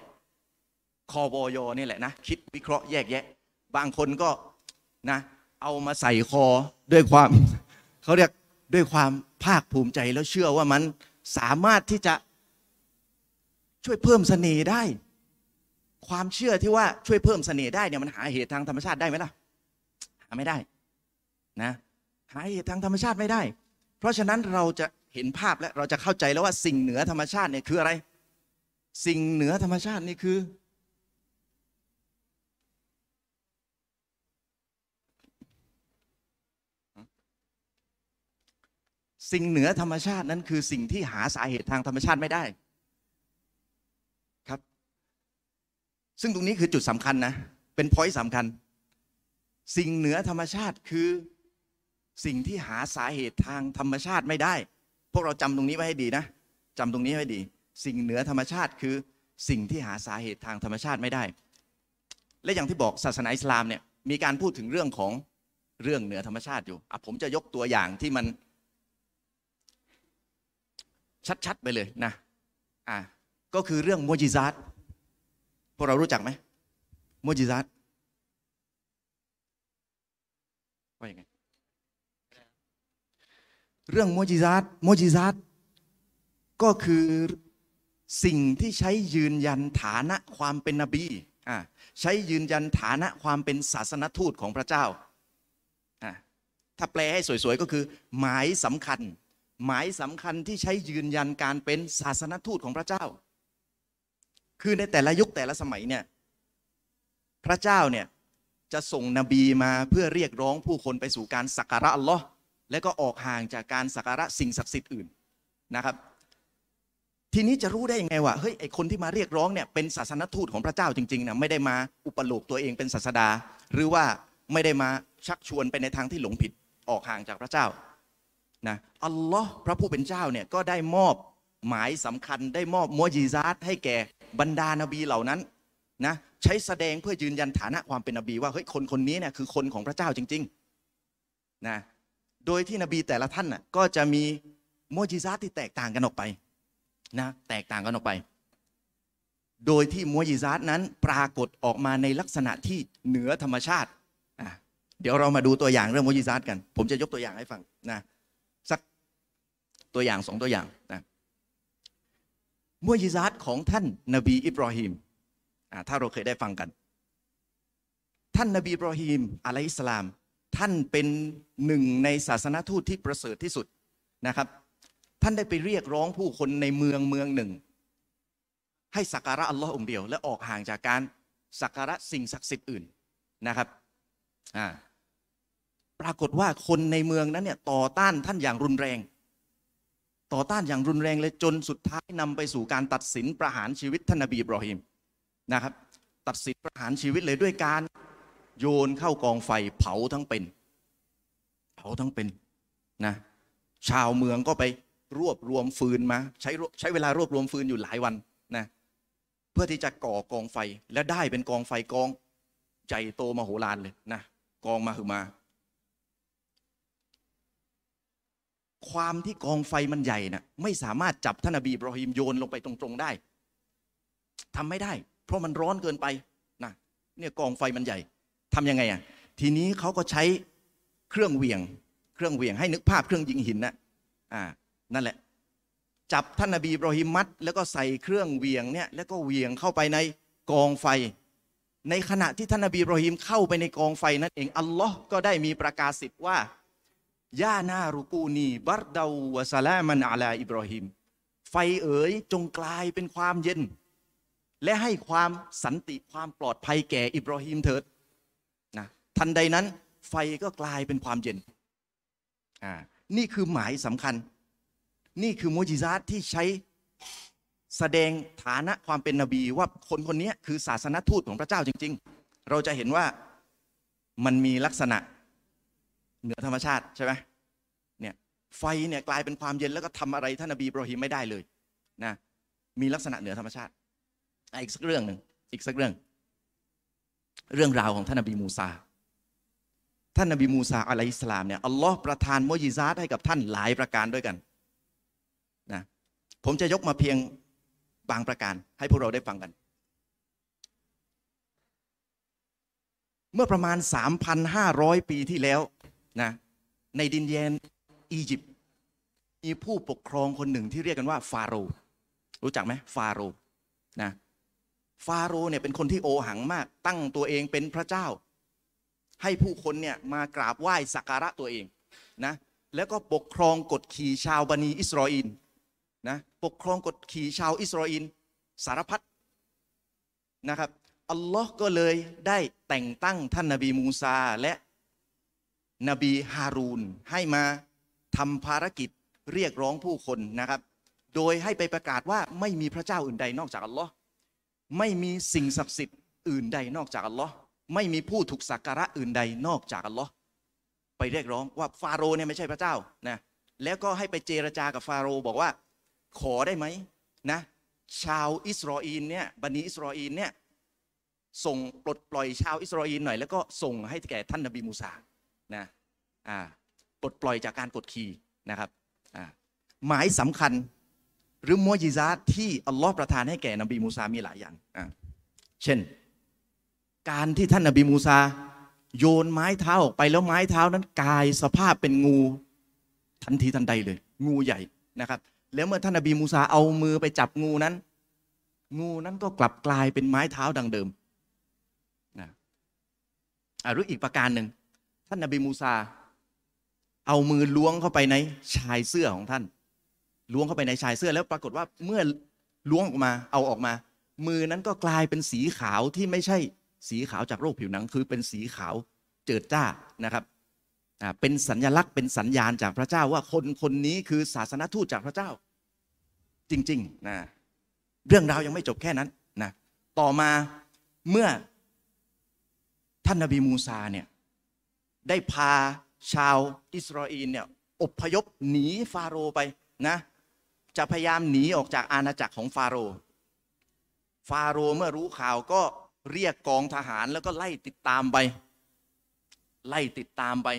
คอบอยนี่แหละนะคิดวิเคราะห์แยกแยะ บางคนก็นะเอามาใส่คอด้วยความเขาเรียกด้วยความภาคภูมิใจแล้วเชื่อว่ามันสามารถที่จะช่วยเพิ่มเสน่ห์ได้ ความเชื่อที่ว่าช่วยเพิ่มเสน่ห์ได้เนี่ยมันหาเหตุทางธรรมชาติได้ไหมล่ะหาไม่ได้นะหาเหตุทางธรรมชาติไม่ได้ เพราะฉะนั้นเราจะเห็นภาพและเราจะเข้าใจแล้วว่าสิ่งเหนือธรรมชาติเนี่ยคืออะไร สิ่งเหนือธรรมชาตินี่คือ สิ่งเหนือธรรมชาตินั้นคือสิ่งที่หาสาเหตุทางธรรมชาติไม่ได้ ซึ่งตรงนี้คือจุดสำคัญนะ เป็นพอยต์สำคัญ สิ่งเหนือธรรมชาติคือสิ่งที่หาสาเหตุทางธรรมชาติไม่ได้ พวกเราจำตรงนี้ไว้ให้ดีนะจำตรงนี้ไว้ดี สิ่งเหนือธรรมชาติคือสิ่งที่หาสาเหตุทางธรรมชาติไม่ได้ และอย่างที่บอกศาสนาอิสลามเนี่ยมีการพูดถึงเรื่องของเรื่องเหนือธรรมชาติอยู่อะผมจะยกตัวอย่างที่มัน ชัดๆไปเลยนะอะก็คือเรื่องมุจิซัต พวกเรารู้จักไหมมุจิซัตว่าอย่างไงเรื่องมุจิซัตมุจิซัตก็คือสิ่งที่ใช้ยืนยันฐานะความเป็นนบีใช้ยืนยันฐานะความเป็นศาสนทูตของพระเจ้า ถ้าแปลให้สวยๆ ก็คือ หมายสำคัญ หมายสำคัญที่ใช้ยืนยันการเป็นศาสนทูตของพระเจ้า คือในแต่ละยุคแต่ละสมัยเนี่ยพระเจ้าเนี่ยจะส่งนบีมาเพื่อเรียกร้องผู้คนไปสู่การสักการะอัลลอฮ์และก็ออกห่างจากการสักการะสิ่งศักดิ์สิทธิ์อื่นนะครับ ทีนี้จะรู้ได้ยังไงว่าเฮ้ยไอคนที่มาเรียกร้องเนี่ยเป็นศาสนทูตของพระเจ้าจริงๆนะไม่ได้มาอุปโลกตัวเองเป็นศาสดา หรือว่าไม่ได้มาชักชวนไปในทางที่หลงผิดออกห่างจากพระเจ้านะอัลลอฮ์พระผู้เป็นเจ้าเนี่ยก็ได้มอบหมายสำคัญได้มอบมอญิซาตให้แก่ บรรดานบีเหล่านั้นนะใช้แสดงเพื่อยืนยันฐานะความเป็นนบีว่าเฮ้ยคนคนนี้เนี่ยคือคนของพระเจ้าจริงๆนะโดยที่นบีแต่ละท่านน่ะก็จะมีมอญิซาที่แตกต่างกันออกไปนะแตกต่างกันออกไป โดยที่มวยิซาตนั้นปรากฏออกมาในลักษณะที่เหนือธรรมชาติอะเดี๋ยวเรามาดูตัวอย่างเรื่องมวยยิซาตกัน ผมจะยกตัวอย่างให้ฟังนะสักตัวอย่างสองตัวอย่างนะ มวยยิซาตของท่านนบีอิบรอฮิมถ้าเราเคยได้ฟังกัน ท่านนบีอิบรอฮิมอะลัยฮิสลาม ท่านเป็นหนึ่งในศาสนทูตที่ประเสริฐที่สุดนะครับ ท่านได้ไปเรียกร้องผู้คนในเมืองเมืองหนึ่ง ให้สักการะอัลลอฮ์องเดียว และออกห่างจากการสักการะสิ่งศักดิ์สิทธิ์อื่นนะครับปรากฏว่าคนในเมืองนั้นเนี่ยต่อต้านท่านอย่างรุนแรง ต่อต้านอย่างรุนแรงเลยจนสุดท้ายนำไปสู่การตัดสินประหารชีวิตท่านนบีอิบรอฮิมนะครับ ตัดสินประหารชีวิตเลยด้วยการโยนเข้ากองไฟเผาทั้งเป็น เผาทั้งเป็นนะชาวเมืองก็ไปรวบรวมฟืนมาใช้ใช้เวลารวบรวมฟืนอยู่หลายวันนะเพื่อที่จะก่อกองไฟและได้เป็นกองไฟกองใหญ่โตมโหฬารเลยนะกองมาคือมา ความที่กองไฟมันใหญ่นะ่ะไม่สามารถจับท่านนบีบรอฮิมโยนลงไปตรงๆได้ทำไม่ได้ เพราะมันร้อนเกินไปนะเนี่ยกองไฟมันใหญ่ทำยังไงอะทีนี้เขาก็ใช้เครื่องเวียง เครื่องเวียงให้นึกภาพเครื่องยิงหินนะอ่านั่นแหละ จับท่านนบีบรอฮิมมัดแล้วก็ใส่เครื่องเวียงเนี่ยแล้วก็เวียงเข้าไปในกองไฟ ในขณะที่ท่านนบีบรอฮิมเข้าไปในกองไฟนั่นเองอัลลอฮ์ก็ได้มีประกาศสิทธิ์ว่า ย่านารุกูนีบัรดาวะซาลามันอาลาอิบรอฮิมไฟเอ๋ยจงกลายเป็นความเย็น และให้ความสันติความปลอดภัยแก่อิบรอฮิมเถิดนะทันใดนั้น ไฟก็กลายเป็นความเย็นอ่านี่คือหมายสำคัญ นี่คือมุจิซาตที่ใช้แสดงฐานะความเป็นนบีว่าคนคนนี้คือศาสนทูตของพระเจ้าจริง ๆ เราจะเห็นว่ามันมีลักษณะ เหนือธรรมชาติใช่ไหมเนี่ยไฟเนี่ยกลายเป็นความเย็นแล้วก็ทำอะไรท่านนบีอิบรอฮิมไม่ได้เลยนะมีลักษณะเหนือธรรมชาติอีกสักเรื่องหนึ่งอีกสักเรื่อง เรื่องราวของท่านนบีมูซาท่านนบีมูซาอะลัยฮิสลามเนี่ยอัลลอฮ์ประทานมุจิซาตให้กับท่านหลายประการด้วยกันนะผมจะยกมาเพียงบางประการให้พวกเราได้ฟังกัน เมื่อประมาณ 3,500 ปีที่แล้ว นะในดินแดนอียิปต์มีผู้ปกครองคนหนึ่งที่เรียกกันว่าฟาโรห์รู้จักไหมฟาโรห์นะฟาโรห์เนี่ยเป็นคนที่โอหังมาก ตั้งตัวเองเป็นพระเจ้า ให้ผู้คนเนี่ยมากราบไหว้สักการะตัวเองนะแล้วก็ปกครองกฎขี่ชาวบันีอิสราเอลนะปกครองกฎขี่ชาวอิสราเอลสารพัดนะครับอัลลอฮ์ก็เลยได้แต่งตั้งท่านนบีมูซาและ นบีฮารูนให้มาทำภารกิจเรียกร้องผู้คนนะครับ โดยให้ไปประกาศว่าไม่มีพระเจ้าอื่นใดนอกจากอัลลอฮ์ไม่มีสิ่งศักดิ์สิทธิ์อื่นใดนอกจากอัลลอฮ์ไม่มีผู้ถูกสักการะอื่นใดนอกจากอัลลอฮ์ไปเรียกร้องว่าฟาโรห์เนี่ยไม่ใช่พระเจ้านะแล้วก็ให้ไปเจรจากับฟาโรห์บอกว่า ขอได้ไหมนะชาวอิสราเอลเนี่ยบันิอิสราเอลเนี่ยส่งปลดปล่อยชาวอิสราเอลหน่อย แล้วก็ส่งให้แก่ท่านนบีมูซา นะอ่าปลดปล่อยจากการกดขี่นะครับอ่าหมายสำคัญหรือมวยิซาที่อัลลอฮ์ประทานให้แก่นบีมูซามีหลายอย่างอ่าเช่น การที่ท่านนบีมูซา โยนไม้เท้าออกไปแล้วไม้เท้านั้นกลายสภาพเป็นงูทันทีทันใดเลย งูใหญ่นะครับ แล้วเมื่อท่านนบีมูซาเอามือไปจับงูนั้น งูนั้นก็กลับกลายเป็นไม้เท้าดังเดิมนะอะหรืออีกประการหนึ่ง ท่านนบีมูซา เอามือล้วงเข้าไปในชายเสื้อของท่าน ล้วงเข้าไปในชายเสื้อแล้วปรากฏว่าเมื่อล้วงออกมาเอาออกมา มือนั้นก็กลายเป็นสีขาวที่ไม่ใช่สีขาวจากโรคผิวหนัง คือเป็นสีขาวเจิดจ้านะครับเป็นสัญลักษณ์เป็นสัญญาณจากพระเจ้าว่าคนคนนี้คือศาสนทูตจากพระเจ้า จริงๆนะเรื่องราวยังไม่จบแค่นั้นนะต่อมาเมื่อท่านนบีมูซาเนี่ย ได้พาชาวอิสราเอลเนี่ยอพยพหนีฟาโรห์ไปนะ จะพยายามหนีออกจากอาณาจักรของฟาโรห์ฟาโรห์เมื่อรู้ข่าวก็เรียกกองทหารแล้วก็ไล่ติดตามไป ไล่ติดตามไป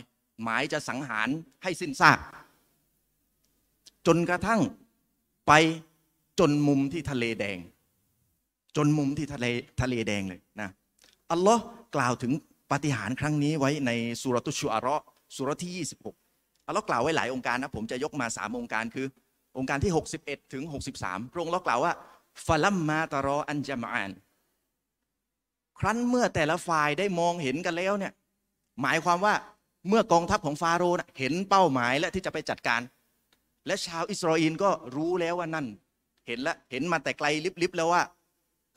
หมายจะสังหารให้สิ้นซาก จนกระทั่งไปจนมุมที่ทะเลแดง จนมุมที่ทะเลทะเลแดงเลยนะอัลลอฮ์กล่าวถึง ปาฏิหาริย์ครั้งนี้ไว้ในสุรตุชูอาระสุรที่ 26อัลลอฮ์กล่าวไว้หลายองค์การนะผมจะยกมาสามองค์การคือ องค์การที่ 61 ถึง 63 พระองค์กล่าวว่าฟาลัมมาตารออันจามานครั้นเมื่อแต่ละฝ่ายได้มองเห็นกันแล้วเนี่ยหมายความว่าเมื่อกองทัพของฟาโรห์เห็นเป้าหมายและที่จะไปจัดการ และชาวอิสราเอลก็รู้แล้วว่านั่น เห็นแล้วเห็นมาแต่ไกลลิบๆแล้วว่า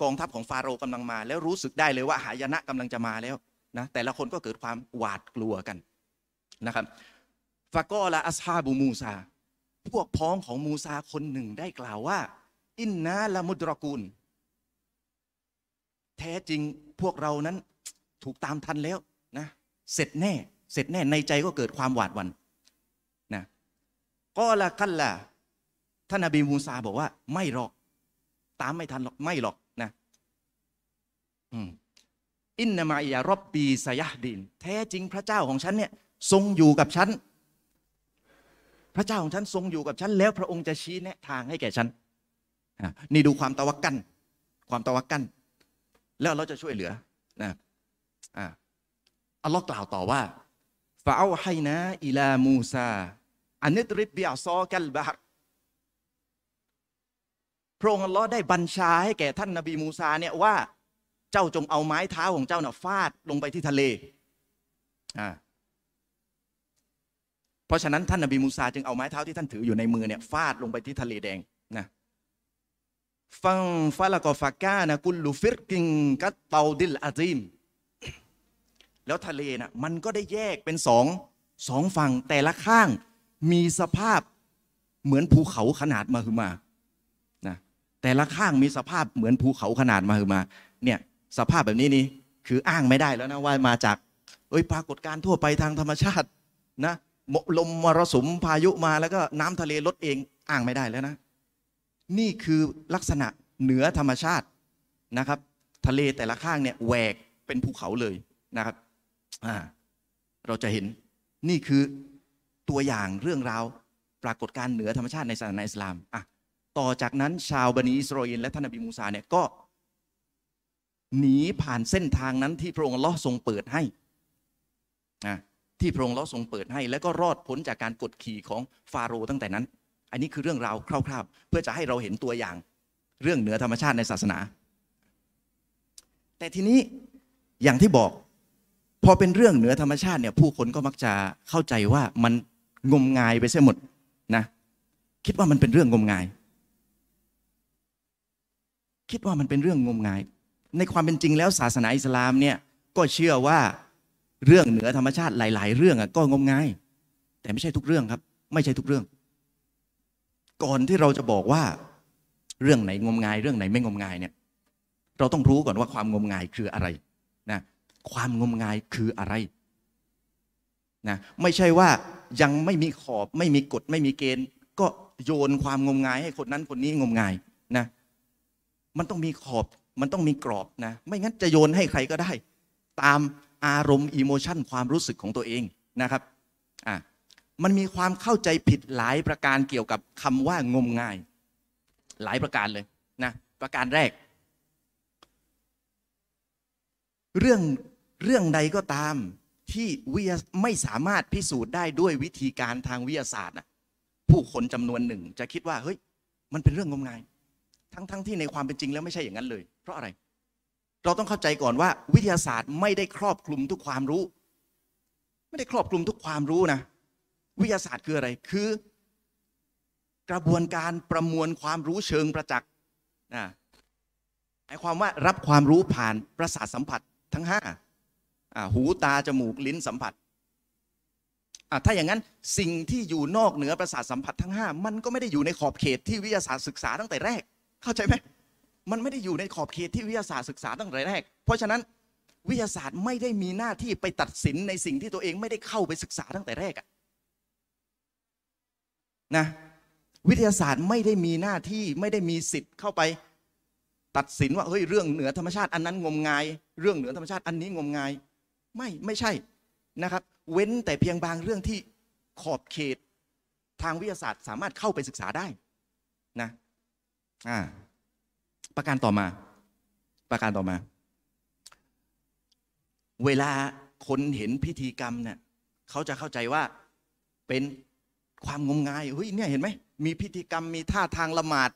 กองทัพของฟาโรห์กำลังมา แล้วรู้สึกได้เลยว่าหายนะกำลังจะมาแล้ว นะแต่ละคนก็เกิดความหวาดกลัวกันนะครับฟากอละอัสฮาบูมูซา พวกพ้องของมูซาคนหนึ่งได้กล่าวว่า อินนาละมุดรกูล แท้จริงพวกเรานั้นถูกตามทันแล้วนะเสร็จแน่ เสร็จแน่ในใจก็เกิดความหวาดหวันนะก็ละกันละท่านนบีมูซาบอกว่า ไม่หรอก ตามไม่ทันหรอกไม่หรอกนะ อืม อินนามายารอบปีสยห์ดิน แท้จริงพระเจ้าของฉันเนี่ยทรงอยู่กับฉัน พระเจ้าของฉันทรงอยู่กับฉัน แล้วพระองค์จะชี้แนะทางให้แก่ฉันนี่ดูความตะวักกัน ความตะวักกัน แล้วเราจะช่วยเหลือนะอัลลอฮ์กล่าวต่อว่าฟาเอาให้นะอิลามูซาอันนิตริบบิอัซอกัลบะฮ์พระองค์อัลลอฮ์ได้บัญชาให้แก่ท่านนบีมูซาเนี่ยว่า เจ้าจงเอาไม้เท้าของเจ้าน่ะฟาดลงไปที่ทะเลอ่าเพราะฉะนั้นท่านนบีมูซาจึงเอาไม้เท้าที่ท่านถืออยู่ในมือเนี่ยฟาดลงไปที่ทะเลแดงนะฟังฟาลกอฟาก้านะกุลลูฟิรกิงกัตเตาดิลอาซิมแล้วทะเลน่ะมันก็ได้แยกเป็นสองสองฝั่งแต่ละข้างมีสภาพเหมือนภูเขาขนาดมาคือมานะแต่ละข้างมีสภาพเหมือนภูเขาขนาดมาคือมาเนี่ย สภาพแบบนี้นี่คืออ้างไม่ได้แล้วนะว่ามาจาก เอ้ยปรากฏการณ์ทั่วไปทางธรรมชาตินะลมมรสุมพายุมาแล้วก็น้ำทะเลลดเองอ้างไม่ได้แล้วนะ นี่คือลักษณะเหนือธรรมชาตินะครับ ทะเลแต่ละข้างเนี่ยแหวกเป็นภูเขาเลยนะครับอ่าเราจะเห็นนี่คือตัวอย่างเรื่องราวปรากฏการณ์เหนือธรรมชาติในศาสนาอิสลามอะต่อจากนั้นชาวบันิอิสราเอลและท่านนบีมูซาเนี่ยก็ หนีผ่านเส้นทางนั้นที่พระองค์ลเลอทรงเปิดให้อะที่พระองค์ลเลอทรงเปิดให้ แล้วก็รอดพ้นจากการกดขี่ของฟาโรห์ตั้งแต่นั้น อันนี้คือเรื่องราวคร่าว ๆ เพื่อจะให้เราเห็นตัวอย่างเรื่องเหนือธรรมชาติในศาสนา แต่ทีนี้อย่างที่บอก พอเป็นเรื่องเหนือธรรมชาติเนี่ยผู้คนก็มักจะเข้าใจว่ามันงมงายไปเสียหมดนะคิดว่ามันเป็นเรื่องงมงาย คิดว่ามันเป็นเรื่องงมงาย ในความเป็นจริงแล้วศาสนาอิสลามเนี่ยก็เชื่อว่าเรื่องเหนือธรรมชาติหลาย ๆ เรื่องก็งมงาย แต่ไม่ใช่ทุกเรื่องครับ ไม่ใช่ทุกเรื่อง ก่อนที่เราจะบอกว่าเรื่องไหนงมงาย เรื่องไหนไม่งมงายเนี่ยเราต้องรู้ก่อนว่าความงมงายคืออะไรนะความงมงายคืออะไรนะไม่ใช่ว่ายังไม่มีขอบไม่มีกฎไม่มีเกณฑ์ ก็โยนความงมงายให้คนนั้นคนนี้งมงายนะมันต้องมีขอบ มันต้องมีกรอบนะ ไม่งั้นจะโยนให้ใครก็ได้ ตามอารมณ์อิโมชันความรู้สึกของตัวเองนะครับอะมันมีความเข้าใจผิดหลายประการเกี่ยวกับคำว่างมงาย หลายประการเลยนะประการแรก เรื่องเรื่องใดก็ตามที่วิทยาไม่สามารถพิสูจน์ได้ด้วยวิธีการทางวิทยาศาสตร์นะผู้คนจำนวนหนึ่ง จะคิดว่าเฮ้ยมันเป็นเรื่องงมงาย ทั้งทั้งที่ในความเป็นจริงแล้วไม่ใช่อย่างนั้นเลย เพราะอะไร เราต้องเข้าใจก่อนว่า วิทยาศาสตร์ไม่ได้ครอบคลุมทุกความรู้ ไม่ได้ครอบคลุมทุกความรู้นะ วิทยาศาสตร์คืออะไร คือ กระบวนการประมวลความรู้เชิงประจักษ์นะหมายความว่ารับความรู้ผ่านประสาทสัมผัสทั้งห้าหูตาจมูกลิ้นสัมผัสถ้าอย่างนั้นสิ่งที่อยู่นอกเหนือประสาทสัมผัสทั้งห้ามันก็ไม่ได้อยู่ในขอบเขตที่วิทยาศาสตร์ศึกษาตั้งแต่แรก เข้าใจไหมมันไม่ได้อยู่ในขอบเขตที่วิทยาศาสตร์ศึกษาตั้งแต่แรก เพราะฉะนั้นวิทยาศาสตร์ไม่ได้มีหน้าที่ไปตัดสินในสิ่งที่ตัวเองไม่ได้เข้าไปศึกษาตั้งแต่แรกอะนะวิทยาศาสตร์ไม่ได้มีหน้าที่ไม่ได้มีสิทธิ์เข้าไป ตัดสินว่าเฮ้ยเรื่องเหนือธรรมชาติอันนั้นงมงาย เรื่องเหนือธรรมชาติอันนี้งมงาย ไม่ไม่ใช่นะครับ เว้นแต่เพียงบางเรื่องที่ขอบเขตทางวิทยาศาสตร์สามารถเข้าไปศึกษาได้นะ อ่าประการต่อมา ประการต่อมา เวลาคนเห็นพิธีกรรมเนี่ยเขาจะเข้าใจว่าเป็นความงมงายเฮ้ยเนี่ยเห็นไหมมีพิธีกรรมมีท่าทางละหมาด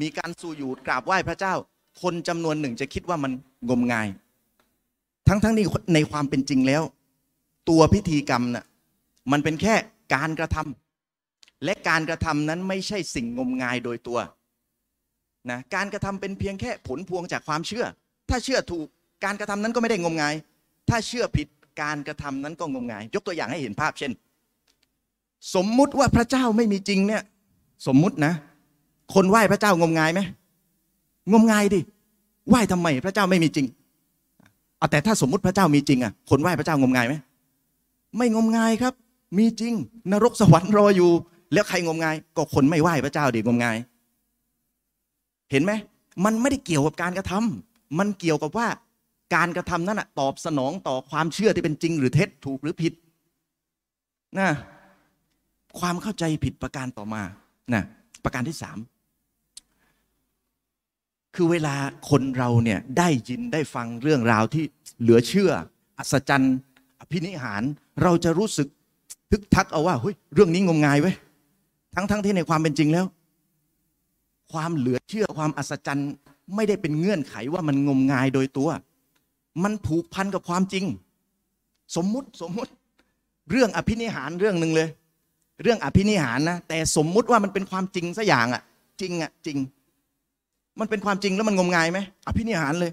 มีการสู่อยู่กราบไหว้พระเจ้า คนจำนวนหนึ่งจะคิดว่ามันงมงาย ทั้งทั้งนี้ในความเป็นจริงแล้ว ตัวพิธีกรรมน่ะมันเป็นแค่การกระทำและการกระทำนั้นไม่ใช่สิ่งงมงายโดยตัว นะการกระทำเป็นเพียงแค่ผลพวงจากความเชื่อ ถ้าเชื่อถูกการกระทำนั้นก็ไม่ได้งมงาย ถ้าเชื่อผิดการกระทำนั้นก็งมงาย ยกตัวอย่างให้เห็นภาพเช่น สมมุติว่าพระเจ้าไม่มีจริงเนี่ยสมมุตินะ คนไหว้พระเจ้างมงายไหมงมงายดิไหว้ทำไมพระเจ้าไม่มีจริงเอาแต่ถ้าสมมุติพระเจ้ามีจริงอะคนไหว้พระเจ้างมงายไหมไม่งมงายครับ มีจริง นรกสวรรค์รออยู่ แล้วใครงมงาย ก็คนไม่ไหว้พระเจ้าดิงมงาย เห็นไหมมันไม่ได้เกี่ยวกับการกระทำมันเกี่ยวกับว่าการกระทำนั้นอะตอบสนองต่อความเชื่อที่เป็นจริง หรือเท็จถูกหรือผิดนะความเข้าใจผิดประการต่อมานะประการที่สามคือเวลาคนเราเนี่ยได้ยินได้ฟังเรื่องราวที่เหลือเชื่อ อัศจรรย์อภินิหาร เราจะรู้สึกทึกทักเอาว่าเฮ้ยเรื่องนี้งมงายไว้ยทั้งทั้งที่ในความเป็นจริงแล้ว ความเหลือเชื่อความอัศจรรย์ ไม่ได้เป็นเงื่อนไขว่ามันงมงายโดยตัว มันผูกพันกับความจริง สมมุติสมมุติเรื่องอภินิหารเรื่องหนึ่งเลย เรื่องอภินิหารนะแต่สมมุติว่ามันเป็นความจริงสัอย่างอะจริงอะจริง มันเป็นความจริงแล้วมันงมงายไหมอภินิหารเลย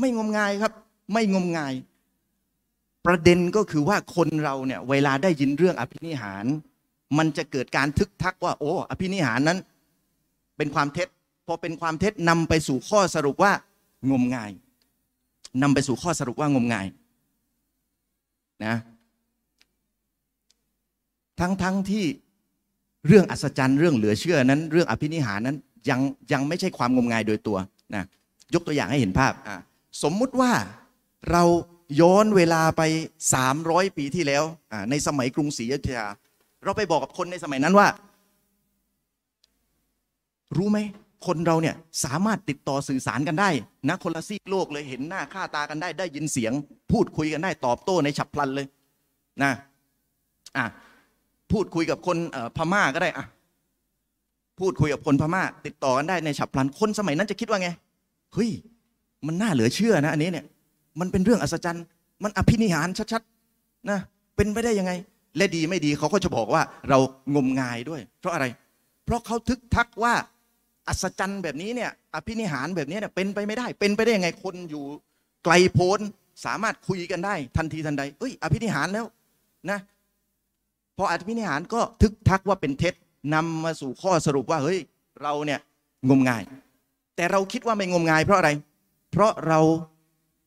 ไม่งมงายครับ ไม่งมงาย ประเด็นก็คือว่าคนเราเนี่ยเวลาได้ยินเรื่องอภินิหาร มันจะเกิดการทึกทักว่า โอ้ อภินิหารนั้น เป็นความเท็จพอเป็นความเท็จนำไปสู่ข้อสรุปว่างมงายนำไปสู่ข้อสรุปว่างมงายนะทั้งทั้งที่เรื่องอัศจรรย์เรื่องเหลือเชื่อนั้น เรื่องอภินิหารนั้นยังยังไม่ใช่ความงมงายโดยตัวนะยกตัวอย่างให้เห็นภาพอะสมมุติว่าเราย้อนเวลาไป 300 ปีที่แล้วในสมัยกรุงศรีอยุธยา เราไปบอกกับคนในสมัยนั้นว่า รู้ไหมคนเราเนี่ยสามารถติดต่อสื่อสารกันได้นะคนละซีกโลกเลยเห็นหน้าค่าตากันได้ ได้ยินเสียง พูดคุยกันได้ตอบโต้ในฉับพลันเลยนะอะพูดคุยกับคนพม่าก็ได้อะพูดคุยกับคนพม่า ติดต่อกันได้ในฉับพลันคนสมัยนั้นจะคิดว่าไงเฮ้ยมันน่าเหลือเชื่อนะ อันนี้เนี่ย มันเป็นเรื่องอัศจรรย์ มันอภินิหารชัดๆนะเป็นไปได้ยังไง และดีไม่ดีเขาก็จะบอกว่าเรางมงายด้วย เพราะอะไร เพราะเขาทึกทักว่า อัศจรรย์แบบนี้เนี่ยอภินิหารแบบนี้เนี่ยเป็นไปไม่ได้ เป็นไปได้ยังไงคนอยู่ไกลโพ้นสามารถคุยกันได้ ทันทีทันใดเอ้ย อภินิหารแล้วนะพออภินิหารก็ทึกทักว่าเป็นเท็จนำมาสู่ข้อสรุปว่าเฮ้ยเราเนี่ยงมงาย แต่เราคิดว่าไม่งมงาย เพราะอะไร เพราะเรา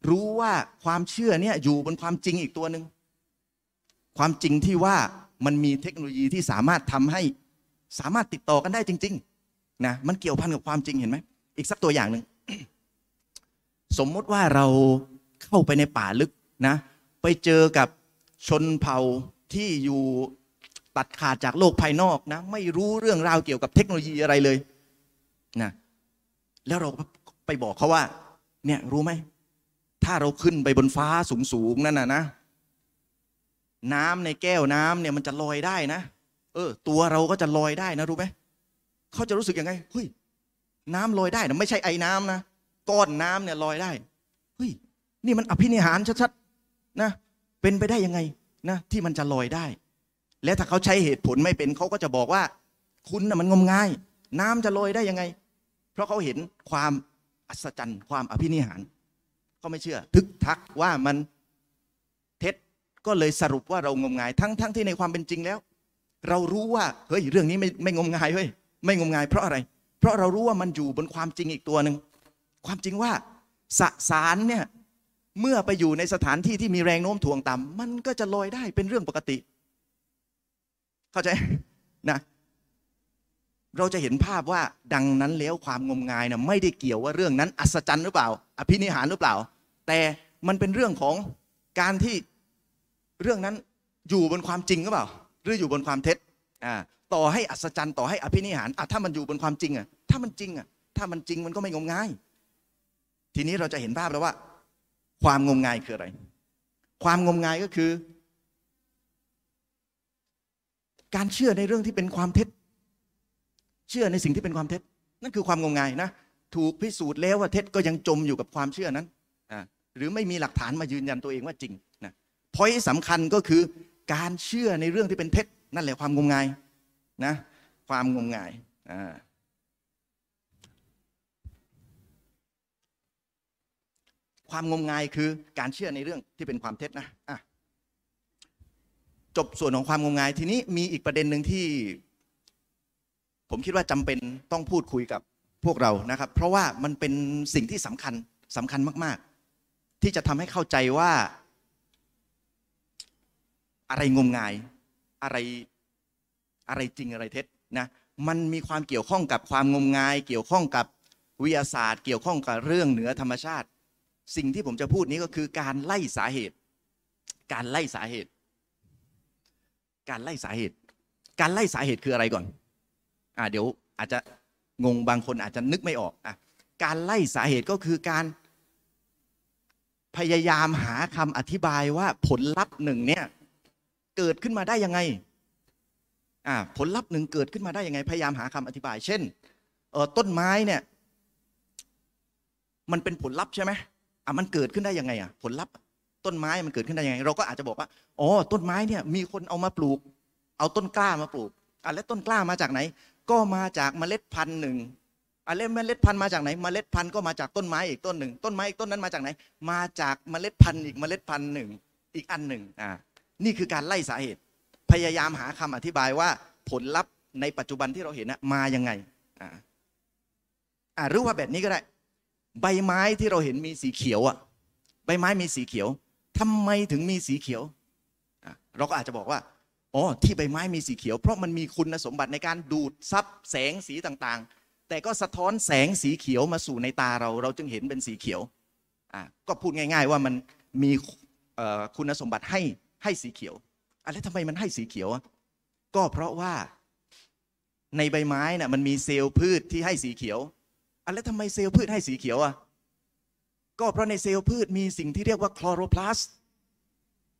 รู้ว่าความเชื่อเนี่ยอยู่บนความจริงอีกตัวหนึ่งความจริงที่ว่ามันมีเทคโนโลยีที่สามารถทำให้สามารถติดต่อกันได้จริง ๆ นะมันเกี่ยวพันกับความจริงเห็นไหมอีกสักตัวอย่างหนึ่งสมมติว่าเราเข้าไปในป่าลึกนะ ไปเจอกับชนเผ่าที่อยู่ตัดขาดจากโลกภายนอกนะ ไม่รู้เรื่องราวเกี่ยวกับเทคโนโลยีอะไรเลยนะแล้วเราไปบอกเขาว่า เนี่ยรู้ไหม ถ้าเราขึ้นไปบนฟ้าสูงๆนั่นน่ะนะ น้ำในแก้วน้ำเนี่ยมันจะลอยได้นะ เออ ตัวเราก็จะลอยได้นะรู้ไหม เขาจะรู้สึกยังไงเฮ้ยน้ำลอยได้นะไม่ใช่ไอ้น้ำนะก้อนน้ำเนี่ยลอยได้เฮ้ยนี่มันอภินิหารชัดๆนะ เป็นไปได้ยังไงนะที่มันจะลอยได้ และถ้าเขาใช้เหตุผลไม่เป็นเขาก็จะบอกว่า คุณน่ะมันงมงาย น้ำจะลอยได้ยังไง เพราะเขาเห็นความอัศจรรย์ ความอภินิหารเขาไม่เชื่อ ทึกทักว่ามันเท็จก็เลยสรุปว่าเรางมงาย ทั้งทั้งที่ในความเป็นจริงแล้ว เรารู้ว่าเฮ้ยเรื่องนี้ไม่ไม่งมงายเฮ้ย ไม่งมงายเพราะอะไร เพราะเรารู้ว่ามันอยู่บนความจริงอีกตัวหนึ่งความจริงว่าสสารเนี่ยเมื่อไปอยู่ในสถานที่ที่มีแรงโน้มถ่วงต่ำมันก็จะลอยได้เป็นเรื่องปกติ เข้าใจนะเราจะเห็นภาพว่าดังนั้นแล้วความงมงายนะไม่ได้เกี่ยวว่าเรื่องนั้นอัศจรรย์หรือเปล่า อภินิหารหรือเปล่า แต่มันเป็นเรื่องของการที่เรื่องนั้นอยู่บนความจริงหรือเปล่า หรืออยู่บนความเท็จอ่า ต่อให้อัศจรรย์ต่อให้อภินิหารอะถ้ามันอยู่บนความจริงอะถ้ามันจริงอะถ้ามันจริงมันก็ไม่งมงาย ทีนี้เราจะเห็นภาพแล้วว่า ความงมงายคืออะไร ความงมงายก็คือ การเชื่อในเรื่องที่เป็นความเท็จ เชื่อในสิ่งที่เป็นความเท็จ นั่นคือความงมงายนะถูกพิสูจน์แล้วว่าเท็จก็ยังจมอยู่กับความเชื่อนั้นอ่าหรือไม่มีหลักฐานมายืนยันตัวเองว่าจริงนะพอยสำคัญก็คือการเชื่อในเรื่องที่เป็นเท็จ นั่นแหละความงมงาย นะความงมงายความงมงายคือการเชื่อในเรื่องที่เป็นความเท็จนะะจบส่วนของความงมงายทีนี้มีอีกประเด็นหนึ่งที่ ผมคิดว่าจำเป็นต้องพูดคุยกับพวกเรานะครับ เพราะว่ามันเป็นสิ่งที่สำคัญสำคัญมาก ๆ ที่จะทำให้เข้าใจว่า อะไรงมงายอะไร อะไรจริงอะไรเท็จนะมันมีความเกี่ยวข้องกับความงมงาย เกี่ยวข้องกับวิทยาศาสตร์ เกี่ยวข้องกับเรื่องเหนือธรรมชาติ สิ่งที่ผมจะพูดนี้ก็คือการไล่สาเหตุ การไล่สาเหตุ การไล่สาเหตุ การไล่สาเหตุคืออะไรก่อนอ่าเดี๋ยวอาจจะงงบางคนอาจจะนึกไม่ออกอะการไล่สาเหตุก็คือการพยายามหาคำอธิบายว่าผลลัพธ์หนึ่งเนี่ยเกิดขึ้นมาได้ยังไง ผลลัพธ์หนึ่งเกิดขึ้นมาได้ยังไง พยายามหาคำอธิบาย เช่นต้นไม้เนี่ย มันเป็นผลลัพธ์ใช่ไหมอะมันเกิดขึ้นได้ยังไงอะผลลัพธ์ต้นไม้มันเกิดขึ้นได้ยังไง เราก็อาจจะบอกว่าอ๋อต้นไม้เนี่ยมีคนเอามาปลูก เอาต้นกล้ามาปลูกอะแล้วต้นกล้ามาจากไหน ก็มาจากเมล็ดพันธุ์หนึ่งอะแล้วเมล็ดพันธุ์มาจากไหนเมล็ดพันธุ์ก็มาจากต้นไม้อีกต้นหนึ่งต้นไม้อีกต้นนั้นมาจากไหน มาจากเมล็ดพันธุ์อีกเมล็ดพันธุ์หนึ่งอีกอันหนึ่งอ่านี่คือการไล่สาเหตุ พยายามหาคำอธิบายว่าผลลัพธ์ในปัจจุบันที่เราเห็นนะมายังไงอ่าหรือว่าแบบนี้ก็ได้ ใบไม้ที่เราเห็นมีสีเขียวอะใบไม้มีสีเขียวทำไมถึงมีสีเขียวอะเราก็อาจจะบอกว่าอ๋อที่ใบไม้มีสีเขียว เพราะมันมีคุณสมบัติในการดูดซับแสงสีต่างๆ แต่ก็สะท้อนแสงสีเขียวมาสู่ในตาเรา เราจึงเห็นเป็นสีเขียวอะก็พูดง่าย ๆ ว่ามันมีเอ่อคุณสมบัติให้ให้สีเขียว อะแล้วทำไมมันให้สีเขียวอะก็เพราะว่าในใบไม้น่ะมันมีเซลล์พืชที่ให้สีเขียวอะแล้วทำไมเซลล์พืชให้สีเขียวอะก็เพราะในเซลล์พืชมีสิ่งที่เรียกว่าคลอโรพลาสต์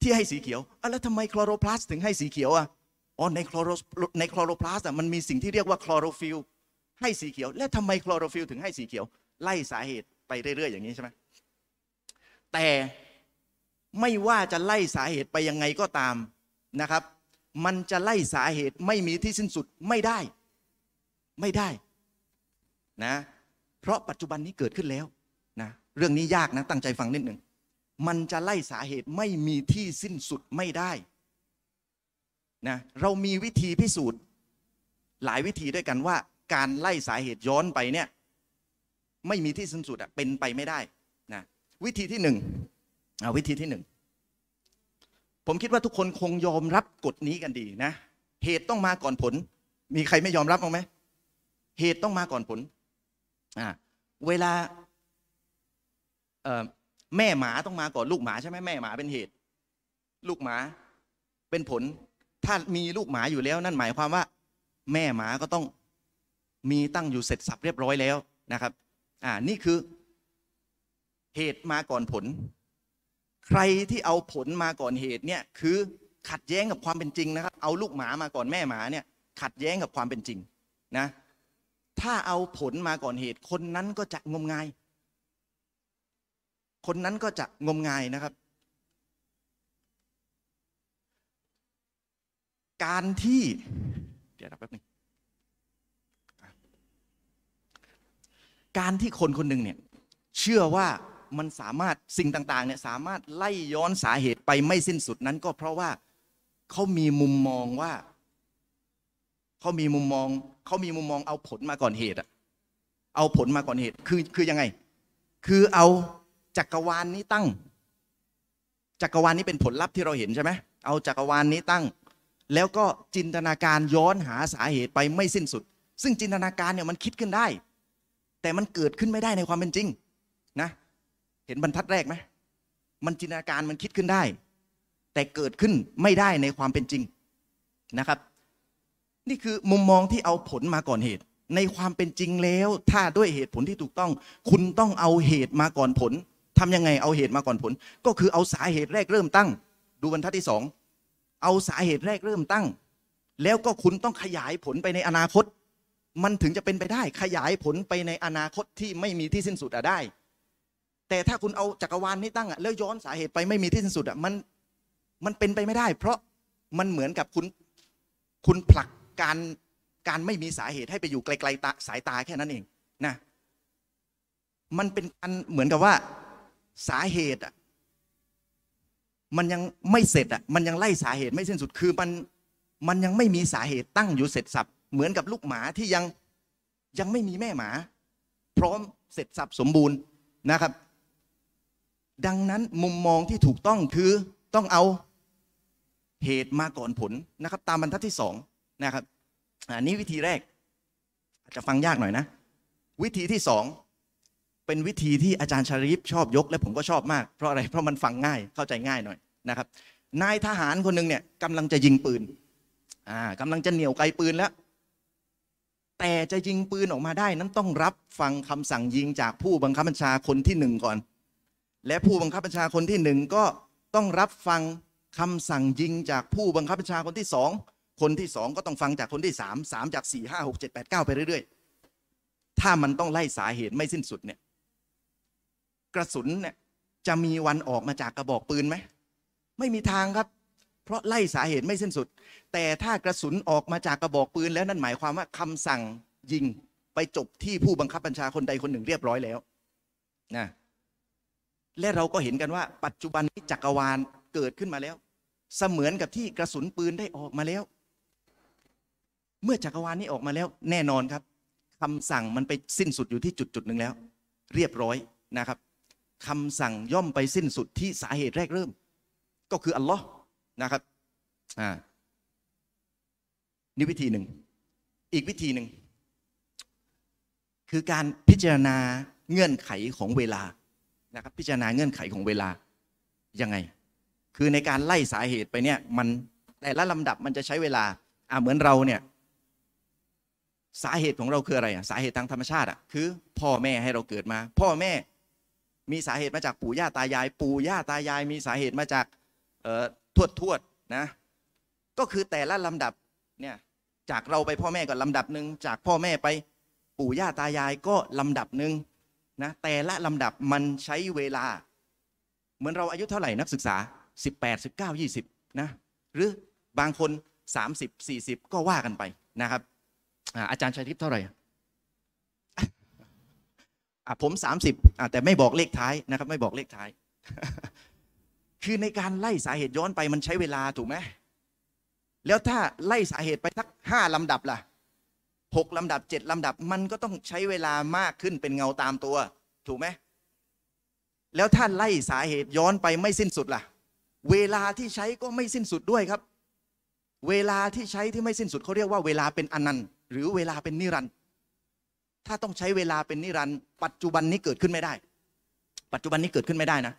ที่ให้สีเขียวอะแล้วทำไมคลอโรพลาสต์ถึงให้สีเขียวอะอ๋อในคลอโรในคลอโรพลาสต์อะมันมีสิ่งที่เรียกว่าคลอโรฟิลให้สีเขียว และทำไมคลอโรฟิลถึงให้สีเขียว ไล่สาเหตุไปเรื่อย ๆ อย่างนี้ใช่ไหมแต่ไม่ว่าจะไล่สาเหตุไปยังไงก็ตาม นะครับ มันจะไล่สาเหตุไม่มีที่สิ้นสุดไม่ได้ ไม่ได้นะเพราะปัจจุบันนี้เกิดขึ้นแล้วนะเรื่องนี้ยากนะตั้งใจฟังนิดหนึ่งมันจะไล่สาเหตุไม่มีที่สิ้นสุดไม่ได้นะเรามีวิธีพิสูจน์ หลายวิธีด้วยกันว่า การไล่สาเหตุย้อนไปเนี่ย ไม่มีที่สิ้นสุดอะเป็นไปไม่ได้นะวิธีที่หนึ่งอ่าวิธีที่หนึ่ง ผมคิดว่าทุกคนคงยอมรับกฎนี้กันดีนะ เหตุต้องมาก่อนผล มีใครไม่ยอมรับบ้างไหม เหตุต้องมาก่อนผลอ่าเวลาแม่หมาต้องมาก่อนลูกหมาใช่ไหมแม่หมาเป็นเหตุ ลูกหมาเป็นผล ถ้ามีลูกหมาอยู่แล้ว นั่นหมายความว่า แม่หมาก็ต้องมีตั้งอยู่เสร็จสับเรียบร้อยแล้วนะครับ อ่านี่คือเหตุมาก่อนผล ใครที่เอาผลมาก่อนเหตุเนี่ยคือขัดแย้งกับความเป็นจริงนะครับ เอาลูกหมามาก่อนแม่หมาเนี่ยขัดแย้งกับความเป็นจริงนะถ้าเอาผลมาก่อนเหตุ คนนั้นก็จะงมงาย คนนั้นก็จะงมงายนะครับ การที่เดี๋ยวนะแป๊บนึงการที่คนคนหนึ่งเนี่ยเชื่อว่า มันสามารถสิ่งต่างๆเนี่ยสามารถไล่ย้อนสาเหตุไปไม่สิ้นสุดนั้นก็เพราะว่าเขามีมุมมองว่าเขามีมุมมองเขามีมุมมองเอาผลมาก่อนเหตุอะเอาผลมาก่อนเหตุคือคือยังไง คือเอาจักรวาลนนี้ตั้ง จักรวาลนี้เป็นผลลัพธ์ที่เราเห็นใช่ไหมเอาจักรวาลนนี้ตั้ง แล้วก็จินตนาการย้อนหาสาเหตุไปไม่สิ้นสุด ซึ่งจินตนาการเนี่ยมันคิดขึ้นได้ แต่มันเกิดขึ้นไม่ได้ในความเป็นจริงนะ เห็นบรรทัดแรกไหมมันจินตนาการมันคิดขึ้นได้ แต่เกิดขึ้นไม่ได้ในความเป็นจริงนะครับ นี่คือมุมมองที่เอาผลมาก่อนเหตุ ในความเป็นจริงแล้ว ถ้าด้วยเหตุผลที่ถูกต้อง คุณต้องเอาเหตุมาก่อนผลทำยังไงเอาเหตุมาก่อนผล ก็คือเอาสาเหตุแรกเริ่มตั้ง ดูบรรทัดที่สองเอาสาเหตุแรกเริ่มตั้ง แล้วก็คุณต้องขยายผลไปในอนาคต มันถึงจะเป็นไปได้ขยายผลไปในอนาคตที่ไม่มีที่สิ้นสุดอะได้ แต่ถ้าคุณเอาจักรวาลนี้ตั้งอะแล้วย้อนสาเหตุไปไม่มีที่สิ้นสุดอะมันมันเป็นไปไม่ได้ เพราะมันเหมือนกับคุณคุณผลักการการไม่มีสาเหตุให้ไปอยู่ไกลๆตาสายตาแค่นั้นเองนะมันเป็นการเหมือนกับว่าสาเหตุอะมันยังไม่เสร็จอะมันยังไล่สาเหตุไม่สิ้นสุดคือมันมันยังไม่มีสาเหตุตั้งอยู่เสร็จสับเหมือนกับลูกหมาที่ยังยังไม่มีแม่หมา พร้อมเสร็จสับสมบูรณ์นะครับ ดังนั้นมุมมองที่ถูกต้องคือต้องเอาเหตุมาก่อนผลนะครับ ตามบรรทัดที่สองนะครับอันนี้วิธีแรก อาจจะฟังยากหน่อยนะ วิธีที่สองเป็นวิธีที่อาจารย์ชาริฟชอบยก และผมก็ชอบมากเพราะอะไรเพราะมันฟังง่ายเข้าใจง่ายหน่อยนะครับ นายทหารคนหนึ่งเนี่ยกำลังจะยิงปืนอ่ากำลังจะเหนี่ยวไกลปืนแล้ว แต่จะยิงปืนออกมาได้นั้นต้องรับฟังคำสั่งยิงจากผู้บังคับบัญชาคนที่หนึ่งก่อน และผู้บังคับบัญชาคนที่หนึ่งก็ต้องรับฟังคำสั่งยิงจากผู้บังคับบัญชาคนที่สองคนที่สองก็ต้องฟังจากคนที่สามสามจากสี่ห้าหกเจ็ดแปดเก้าไปเรื่อยๆ ถ้ามันต้องไล่สาเหตุไม่สิ้นสุดเนี่ยกระสุนเนี่ยจะมีวันออกมาจากกระบอกปืนไหมไม่มีทางครับ เพราะไล่สาเหตุไม่สิ้นสุด แต่ถ้ากระสุนออกมาจากกระบอกปืนแล้วนั่นหมายความว่าคำสั่งยิงไปจบที่ผู้บังคับบัญชาคนใดคนหนึ่งเรียบร้อยแล้วนะ และเราก็เห็นกันว่า ปัจจุบันนี้จักรวาลเกิดขึ้นมาแล้ว เสมือนกับที่กระสุนปืนได้ออกมาแล้ว เมื่อจักรวาลนี้ออกมาแล้ว แน่นอนครับคำสั่งมันไปสิ้นสุดอยู่ที่จุดจุดหนึ่งแล้ว เรียบร้อยนะครับคำสั่งย่อมไปสิ้นสุดที่สาเหตุแรกเริ่ม ก็คืออัลลอฮ์นะครับอ่านี่วิธีหนึ่ง อีกวิธีหนึ่ง คือการพิจารณาเงื่อนไขของเวลา นะครับพิจารณาเงื่อนไขของเวลายังไง คือในการไล่สาเหตุไปเนี่ยมันแต่ละลำดับมันจะใช้เวลาอ่าเหมือนเราเนี่ยสาเหตุของเราคืออะไรอะสาเหตุทางธรรมชาติอะคือ พ่อแม่ให้เราเกิดมา พ่อแม่มีสาเหตุมาจากปู่ย่าตายาย ปู่ย่าตายาย มีสาเหตุมาจากทวดทวดนะก็คือแต่ละลำดับเนี่ยจากเราไปพ่อแม่ก็ลำดับหนึ่งจากพ่อแม่ไปปู่ย่าตายายก็ลำดับหนึ่ง นะแต่ละลำดับมันใช้เวลา เหมือนเราอายุเท่าไหร่นักศึกษา 18 19 20นะหรือบางคน 30 40 ก็ว่ากันไปนะครับอาจารย์ชัยทิพย์เท่าไหร่ผม 30แต่ไม่บอกเลขท้ายนะครับ ไม่บอกเลขท้าย คือในการไล่สาเหตุย้อนไปมันใช้เวลาถูกไหมแล้วถ้าไล่สาเหตุไปสักห้าลำดับล่ะ หกลำดับเจ็ดลำดับมันก็ต้องใช้เวลามากขึ้นเป็นเงาตามตัว ถูกไหมแล้วถ้าไล่สาเหตุย้อนไปไม่สิ้นสุดล่ะ เวลาที่ใช้ก็ไม่สิ้นสุดด้วยครับ เวลาที่ใช้ที่ไม่สิ้นสุดเขาเรียกว่าเวลาเป็นอนันต์ หรือเวลาเป็นนิรันดร์ถ้าต้องใช้เวลาเป็นนิรันดร์ปัจจุบันนี้เกิดขึ้นไม่ได้ ปัจจุบันนี้เกิดขึ้นไม่ได้นะ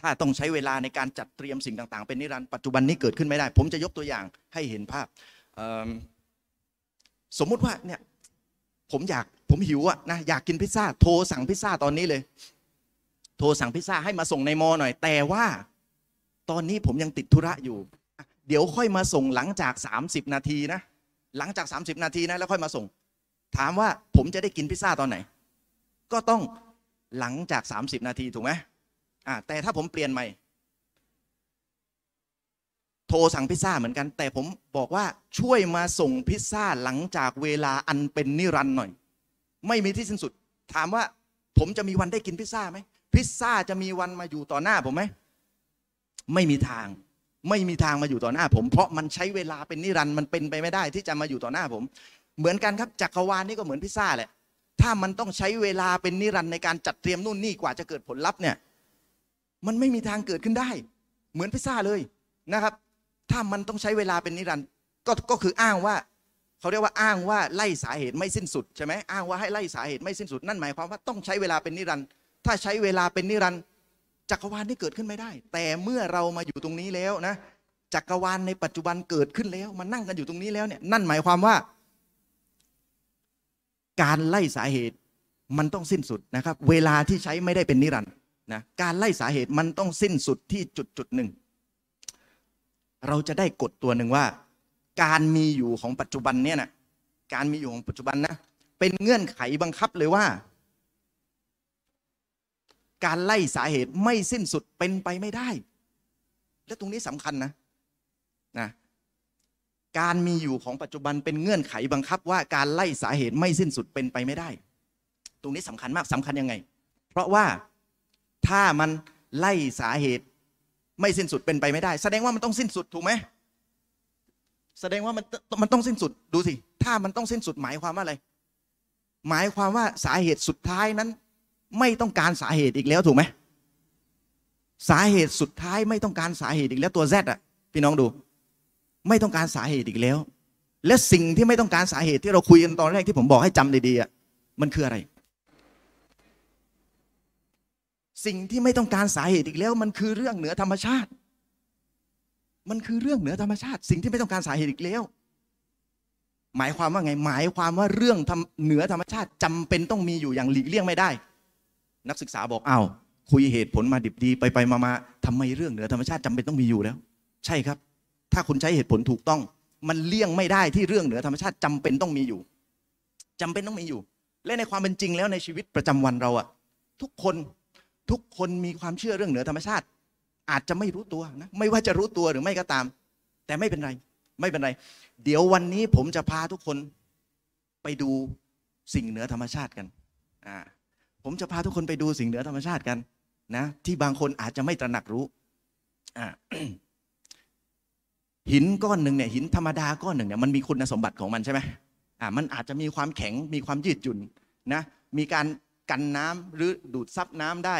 ถ้าต้องใช้เวลาในการจัดเตรียมสิ่งต่าง ๆ เป็นนิรันดร์ปัจจุบันนี้เกิดขึ้นไม่ได้ ผมจะยกตัวอย่างให้เห็นภาพ สมมุติว่าเนี่ยผมอยากผมหิวอะนะอยากกินพิซซ่าโทรสั่งพิซซ่าตอนนี้เลย โทรสั่งพิซซ่าให้มาส่งในมอหน่อย แต่ว่า ตอนนี้ผมยังติดธุระอยู่ เดี๋ยวค่อยมาส่งหลังจาก 30 นาทีนะหลังจาก 30 นาทีนะแล้วค่อยมาส่ง ถามว่าผมจะได้กินพิซซ่าตอนไหน ก็ต้องหลังจาก 30 นาทีถูกไหมอ่าแต่ถ้าผมเปลี่ยนใหม่ โทรสั่งพิซซ่าเหมือนกัน แต่ผมบอกว่าช่วยมาส่งพิซซ่าหลังจากเวลาอันเป็นนิรันดร์หน่อย ไม่มีที่สิ้นสุด ถามว่าผมจะมีวันได้กินพิซซ่าไหมพิซซ่าจะมีวันมาอยู่ต่อหน้าผมไหมไม่มีทาง ไม่มีทางมาอยู่ต่อหน้าผม เพราะมันใช้เวลาเป็นนิรันดร์มันเป็นไปไม่ได้ที่จะมาอยู่ต่อหน้าผม เหมือนกันครับจักรวาลนี่ก็เหมือนพิซซ่าแหละถ้ามันต้องใช้เวลาเป็นนิรันดร์ในการจัดเตรียมนู่นนี่กว่าจะเกิดผลลัพธ์เนี่ย มันไม่มีทางเกิดขึ้นได้ เหมือนพิซซ่าเลยนะครับ ถ้ามันต้องใช้เวลาเป็นนิรันดร์ก็ก็คืออ้างว่าเขาเรียกว่าอ้างว่าไล่สาเหตุไม่สิ้นสุดใช่ไหมอ้างว่าให้ไล่สาเหตุไม่สิ้นสุดนั่นหมายความว่าต้องใช้เวลาเป็นนิรันดร์ถ้าใช้เวลาเป็นนิรันดร์จักรวาลนี่เกิดขึ้นไม่ได้ แต่เมื่อเรามาอยู่ตรงนี้แล้วนะจักรวาลในปัจจุบันเกิดขึ้นแล้วมานั่งกันอยู่ตรงนี้แล้วเนี่ยนั่นหมายความว่า การไล่สาเหตุมันต้องสิ้นสุดนะครับ เวลาที่ใช้ไม่ได้เป็นนิรันดร์นะการไล่สาเหตุมันต้องสิ้นสุดที่จุดจุดหนึ่ง เราจะได้กฎตัวหนึ่งว่า การมีอยู่ของปัจจุบันเนี่ยนะการมีอยู่ของปัจจุบันนะเป็นเงื่อนไขบังคับเลยว่า การไล่สาเหตุไม่สิ้นสุดเป็นไปไม่ได้ และตรงนี้สำคัญนะนะการมีอยู่ของปัจจุบันเป็นเงื่อนไขบังคับว่าการไล่สาเหตุไม่สิ้นสุดเป็นไปไม่ได้ ตรงนี้สำคัญมากสำคัญยังไง เพราะว่าถ้ามันไล่สาเหตุ ไม่สิ้นสุดเป็นไปไม่ได้ แสดงว่ามันต้องสิ้นสุดถูกไหมแสดงว่ามันมันต้องสิ้นสุดดูสิ ถ้ามันต้องสิ้นสุดหมายความว่าอะไร หมายความว่าสาเหตุสุดท้ายนั้น ไม่ต้องการสาเหตุอีกแล้วถูกไหมสาเหตุสุดท้ายไม่ต้องการสาเหตุอีกแล้วตัว Z อะพี่น้องดู ไม่ต้องการสาเหตุอีกแล้ว และสิ่งที่ไม่ต้องการสาเหตุที่เราคุยกันตอนแรกที่ผมบอกให้จำดีๆอะมันคืออะไร สิ่งที่ไม่ต้องการสาเหตุอีกแล้ว มันคือเรื่องเหนือธรรมชาติ มันคือเรื่องเหนือธรรมชาติ สิ่งที่ไม่ต้องการสาเหตุอีกแล้ว หมายความว่าไง หมายความว่าเรื่องเหนือธรรมชาติจำเป็นต้องมีอยู่อย่างหลีกเลี่ยงไม่ได้ นักศึกษาบอกอ้าวคุยเหตุผลมาดิบดีไปไปมามาทำไมเรื่องเหนือธรรมชาติจำเป็นต้องมีอยู่แล้ว ใช่ครับ ถ้าคุณใช้เหตุผลถูกต้อง มันเลี่ยงไม่ได้ที่เรื่องเหนือธรรมชาติจำเป็นต้องมีอยู่จำเป็นต้องมีอยู่ และในความเป็นจริงแล้วในชีวิตประจำวันเราอะทุกคน ทุกคนมีความเชื่อเรื่องเหนือธรรมชาติ อาจจะไม่รู้ตัวนะไม่ว่าจะรู้ตัวหรือไม่ก็ตาม แต่ไม่เป็นไร ไม่เป็นไร เดี๋ยววันนี้ผมจะพาทุกคนไปดูสิ่งเหนือธรรมชาติกันอ่าผมจะพาทุกคนไปดูสิ่งเหนือธรรมชาติกันนะ ที่บางคนอาจจะไม่ตระหนักรู้อ่าหินก้อนหนึ่งเนี่ยหินธรรมดาก้อนหนึ่งเนี่ยมันมีคุณสมบัติของมันใช่ไหมอ่ามันอาจจะมีความแข็งมีความยืดหยุ่นนะมีการ กันน้ำหรือดูดซับน้ำได้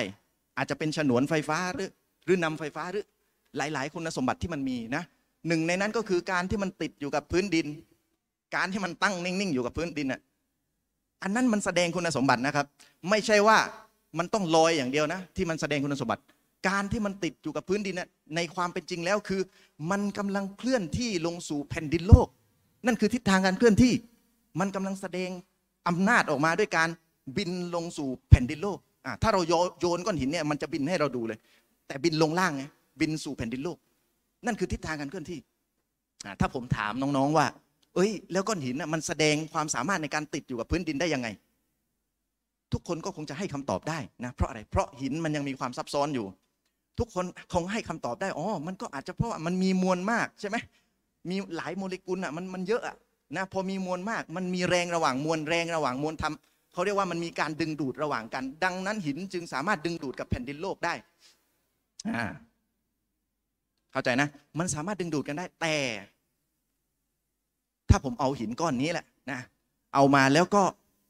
อาจจะเป็นฉนวนไฟฟ้าหรือหรือนำไฟฟ้าหรือหลาย ๆ คุณสมบัติที่มันมีนะหนึ่งในนั้นก็คือการที่มันติดอยู่กับพื้นดิน การที่มันตั้งนิ่ง ๆ อยู่กับพื้นดินอะอันนั้นมันแสดงคุณสมบัตินะครับ ไม่ใช่ว่ามันต้องลอยอย่างเดียวนะ ที่มันแสดงคุณสมบัติ การที่มันติดอยู่กับพื้นดินน่ะในความเป็นจริงแล้วคือ มันกำลังเคลื่อนที่ลงสู่แผ่นดินโลก นั่นคือทิศทางการเคลื่อนที่ มันกำลังแสดงอำนาจออกมาด้วยการ บินลงสู่แผ่นดินโลกอะถ้าเราโยนก้อนหินเนี่ยมันจะบินให้เราดูเลย แต่บินลงล่างไงบินสู่แผ่นดินโลก นั่นคือทิศทางการเคลื่อนที่อะถ้าผมถามน้องๆว่า เอ้ย แล้วก้อนหินน่ะมันแสดงความสามารถในการติดอยู่กับพื้นดินได้ยังไง ทุกคนก็คงจะให้คำตอบได้นะเพราะอะไรเพราะหินมันยังมีความซับซ้อนอยู่ ทุกคนคงให้คำตอบได้อ๋อมันก็อาจจะเพราะว่ามันมีมวลมากใช่ไหมมีหลายโมเลกุลอะมันมันเยอะอะนะพอมีมวลมาก มันมีแรงระหว่างมวลแรงระหว่างมวลทำ เขาเรียกว่ามันมีการดึงดูดระหว่างกัน ดังนั้นหินจึงสามารถดึงดูดกับแผ่นดินโลกได้อ่าเข้าใจนะ มันสามารถดึงดูดกันได้ แต่ ถ้าผมเอาหินก้อนนี้แหละนะเอามาแล้วก็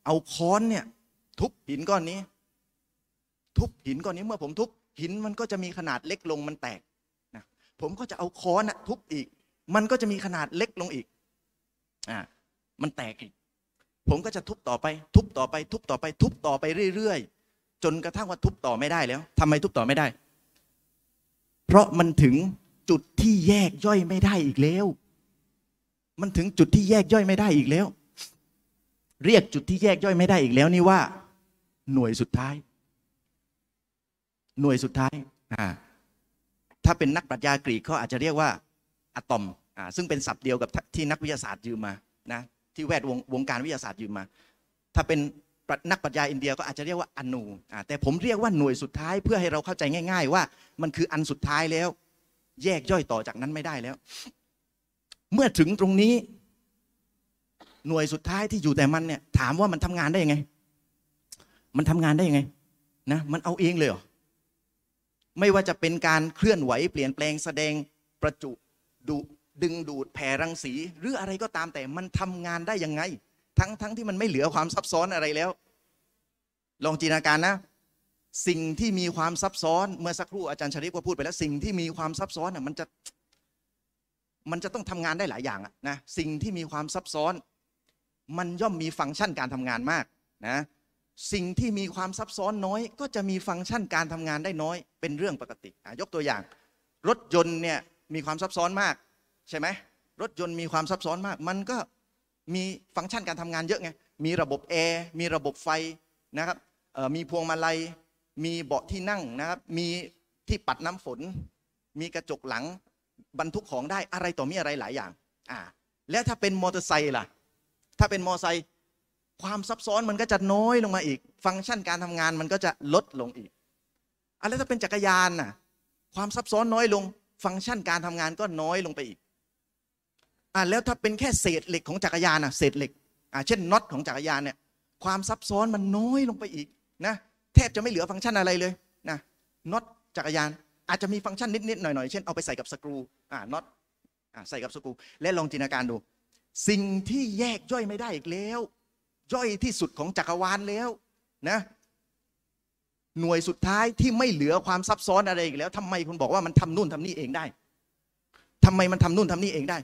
เอาค้อนเนี่ย ทุบหินก้อนนี้ ทุบหินก้อนนี้เมื่อผมทุบหินมันก็จะมีขนาดเล็กลงมันแตกนะผมก็จะเอาค้อนอะทุบอีก มันก็จะมีขนาดเล็กลงอีกอ่ามันแตกอีก ผมก็จะทุบต่อไป ทุบต่อไป ทุบต่อไป ทุบต่อไปเรื่อยๆ จนกระทั่งว่าทุบต่อไม่ได้แล้วทำไมทุบต่อไม่ได้ เพราะมันถึงจุดที่แยกย่อยไม่ได้อีกแล้ว มันถึงจุดที่แยกย่อยไม่ได้อีกแล้ว เรียกจุดที่แยกย่อยไม่ได้อีกแล้วนี่ว่า หน่วยสุดท้าย หน่วยสุดท้ายอ่าถ้าเป็นนักปรัชญากรีกเขาอาจจะเรียกว่าอะตอมอ่าซึ่งเป็นศัพท์เดียวกับที่นักวิทยาศาสตร์ยืมมานะ ที่แวดวงวงการวิทยาศาสตร์ยืมมา ถ้าเป็นนักปรัชญาอินเดียก็อาจจะเรียกว่าอนูอแต่ผมเรียกว่าหน่วยสุดท้ายเพื่อให้เราเข้าใจง่าย ๆ ว่ามันคืออันสุดท้ายแล้ว แยกย่อยต่อจากนั้นไม่ได้แล้ว เมื่อถึงตรงนี้ หน่วยสุดท้ายที่อยู่แต่มันเนี่ยถามว่ามันทำงานได้ยังไง มันทำงานได้ยังไงนะมันเอาเองเลยเหรอไม่ว่าจะเป็นการเคลื่อนไหวเปลี่ยนแปลงแสดงประจุดู ดึงดูดแผ่รังสี หรืออะไรก็ตามแต่มันทำงานได้ยังไง ทั้งทั้งที่มันไม่เหลือความซับซ้อนอะไรแล้ว ลองจินตนาการนะ สิ่งที่มีความซับซ้อนเมื่อสักครู่อาจารย์ชริฟก็พูดไปแล้ว สิ่งที่มีความซับซ้อนน่ะมันจะมันจะต้องทำงานได้หลายอย่างนะสิ่งที่มีความซับซ้อน มันย่อมมีฟังก์ชันการทำงานมากนะสิ่งที่มีความซับซ้อนน้อย ก็จะมีฟังก์ชันการทำงานได้น้อย เป็นเรื่องปกติยกตัวอย่าง รถยนต์เนี่ยมีความซับซ้อนมาก ใช่ไหมรถยนต์มีความซับซ้อนมาก มันก็มีฟังก์ชันการทำงานเยอะไงมีระบบแอร์มีระบบไฟนะครับมีพวงมาลัย มีเบาะที่นั่งนะครับ มีที่ปัดน้ำฝน มีกระจกหลังบรรทุกของได้อะไรต่อมีอะไรหลายอย่างอ่าแล้วถ้าเป็นมอเตอร์ไซค์ล่ะ ถ้าเป็นมอเตอร์ไซค์ความซับซ้อนมันก็จะน้อยลงมาอีก ฟังก์ชันการทำงานมันก็จะลดลงอีกอะแล้วถ้าเป็นจักรยานน่ะ ความซับซ้อนน้อยลง ฟังก์ชันการทำงานก็น้อยลงไปอีก อ่าแล้วถ้าเป็นแค่เศษเหล็กของจักรยานน่ะเศษเหล็กอ่าเช่นน็อตของจักรยานเนี่ยความซับซ้อนมันน้อยลงไปอีกนะแทบจะไม่เหลือฟังก์ชันอะไรเลยนะน็อตจักรยานอาจจะมีฟังก์ชันนิดๆหน่อยๆเช่นเอาไปใส่กับสกรูอ่าน็อตอ่าใส่กับสกรู และลองจินตนาการดู สิ่งที่แยกย่อยไม่ได้อีกแล้ว ย่อยที่สุดของจักรวาลแล้วนะหน่วยสุดท้ายที่ไม่เหลือความซับซ้อนอะไรอีกแล้วทำไมคุณบอกว่ามันทำนู่นทำนี่เองได้ทำไมมันทำนู่นทำนี่เองได้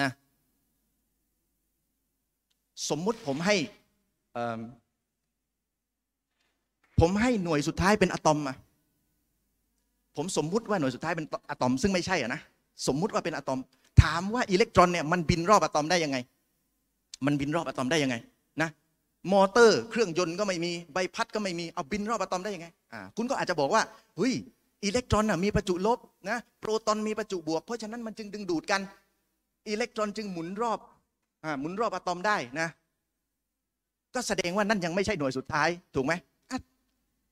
นะสมมุติผมให้ผมให้หน่วยสุดท้ายเป็นอะตอมอะผมสมมุติว่าหน่วยสุดท้ายเป็นอะตอม ซึ่งไม่ใช่อะนะสมมุติว่าเป็นอะตอม ถามว่าอิเล็กตรอนเนี่ยมันบินรอบอะตอมได้ยังไง มันบินรอบอะตอมได้ยังไงนะมอเตอร์เครื่องยนต์ก็ไม่มีใบพัดก็ไม่มีเอาบินรอบอะตอมได้ยังไงอ่าคุณก็อาจจะบอกว่าเฮ้ยอิเล็กตรอนน่ะมีประจุลบนะโปรตอนมีประจุบวก เพราะฉะนั้นมันจึงดึงดูดกัน อิเล็กตรอนจึงหมุนรอบอหมุนรอบอะตอมได้นะ ก็แสดงว่านั่นยังไม่ใช่หน่วยสุดท้าย ถูกไหม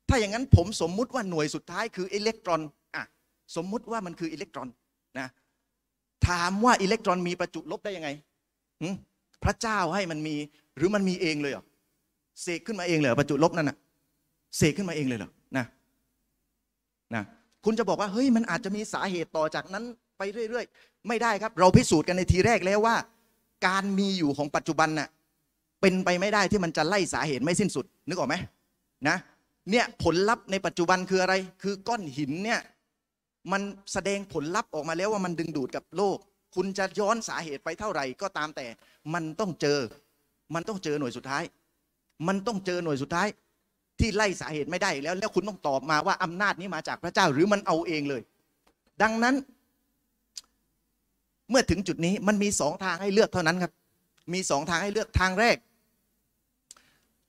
ถ้าอย่างนั้นผมสมมุติว่าหน่วยสุดท้ายคืออิเล็กตรอนอะสมมุติว่ามันคืออิเล็กตรอนนะถามว่าอิเล็กตรอนมีประจุลบได้ยังไงพระเจ้าให้มันมีหรือมันมีเองเลยเหรอเสกขึ้นมาเองเลยเหรอประจุลบนั่นน่ะเสกขึ้นมาเองเลยเหรอนะนะคุณจะบอกว่าเฮ้ยมันอาจจะมีสาเหตุต่อจากนั้น ไปเรื่อย ๆ ไม่ได้ครับ เราพิสูจน์กันในทีแรกแล้วว่า การมีอยู่ของปัจจุบันน่ะเป็นไปไม่ได้ที่มันจะไล่สาเหตุไม่สิ้นสุด นึกออกไหมนะเนี่ยผลลัพธ์ในปัจจุบันคืออะไร คือก้อนหินเนี่ยมันแสดงผลลัพธ์ออกมาแล้วว่ามันดึงดูดกับโลก คุณจะย้อนสาเหตุไปเท่าไหร่ก็ตามแต่ มันต้องเจอ มันต้องเจอหน่วยสุดท้าย มันต้องเจอหน่วยสุดท้าย ที่ไล่สาเหตุไม่ได้แล้ว แล้วคุณต้องตอบมาว่าอำนาจนี้มาจากพระเจ้าหรือมันเอาเองเลย ดังนั้น เมื่อถึงจุดนี้มันมีสองทางให้เลือกเท่านั้นครับ มีสองทางให้เลือกทางแรก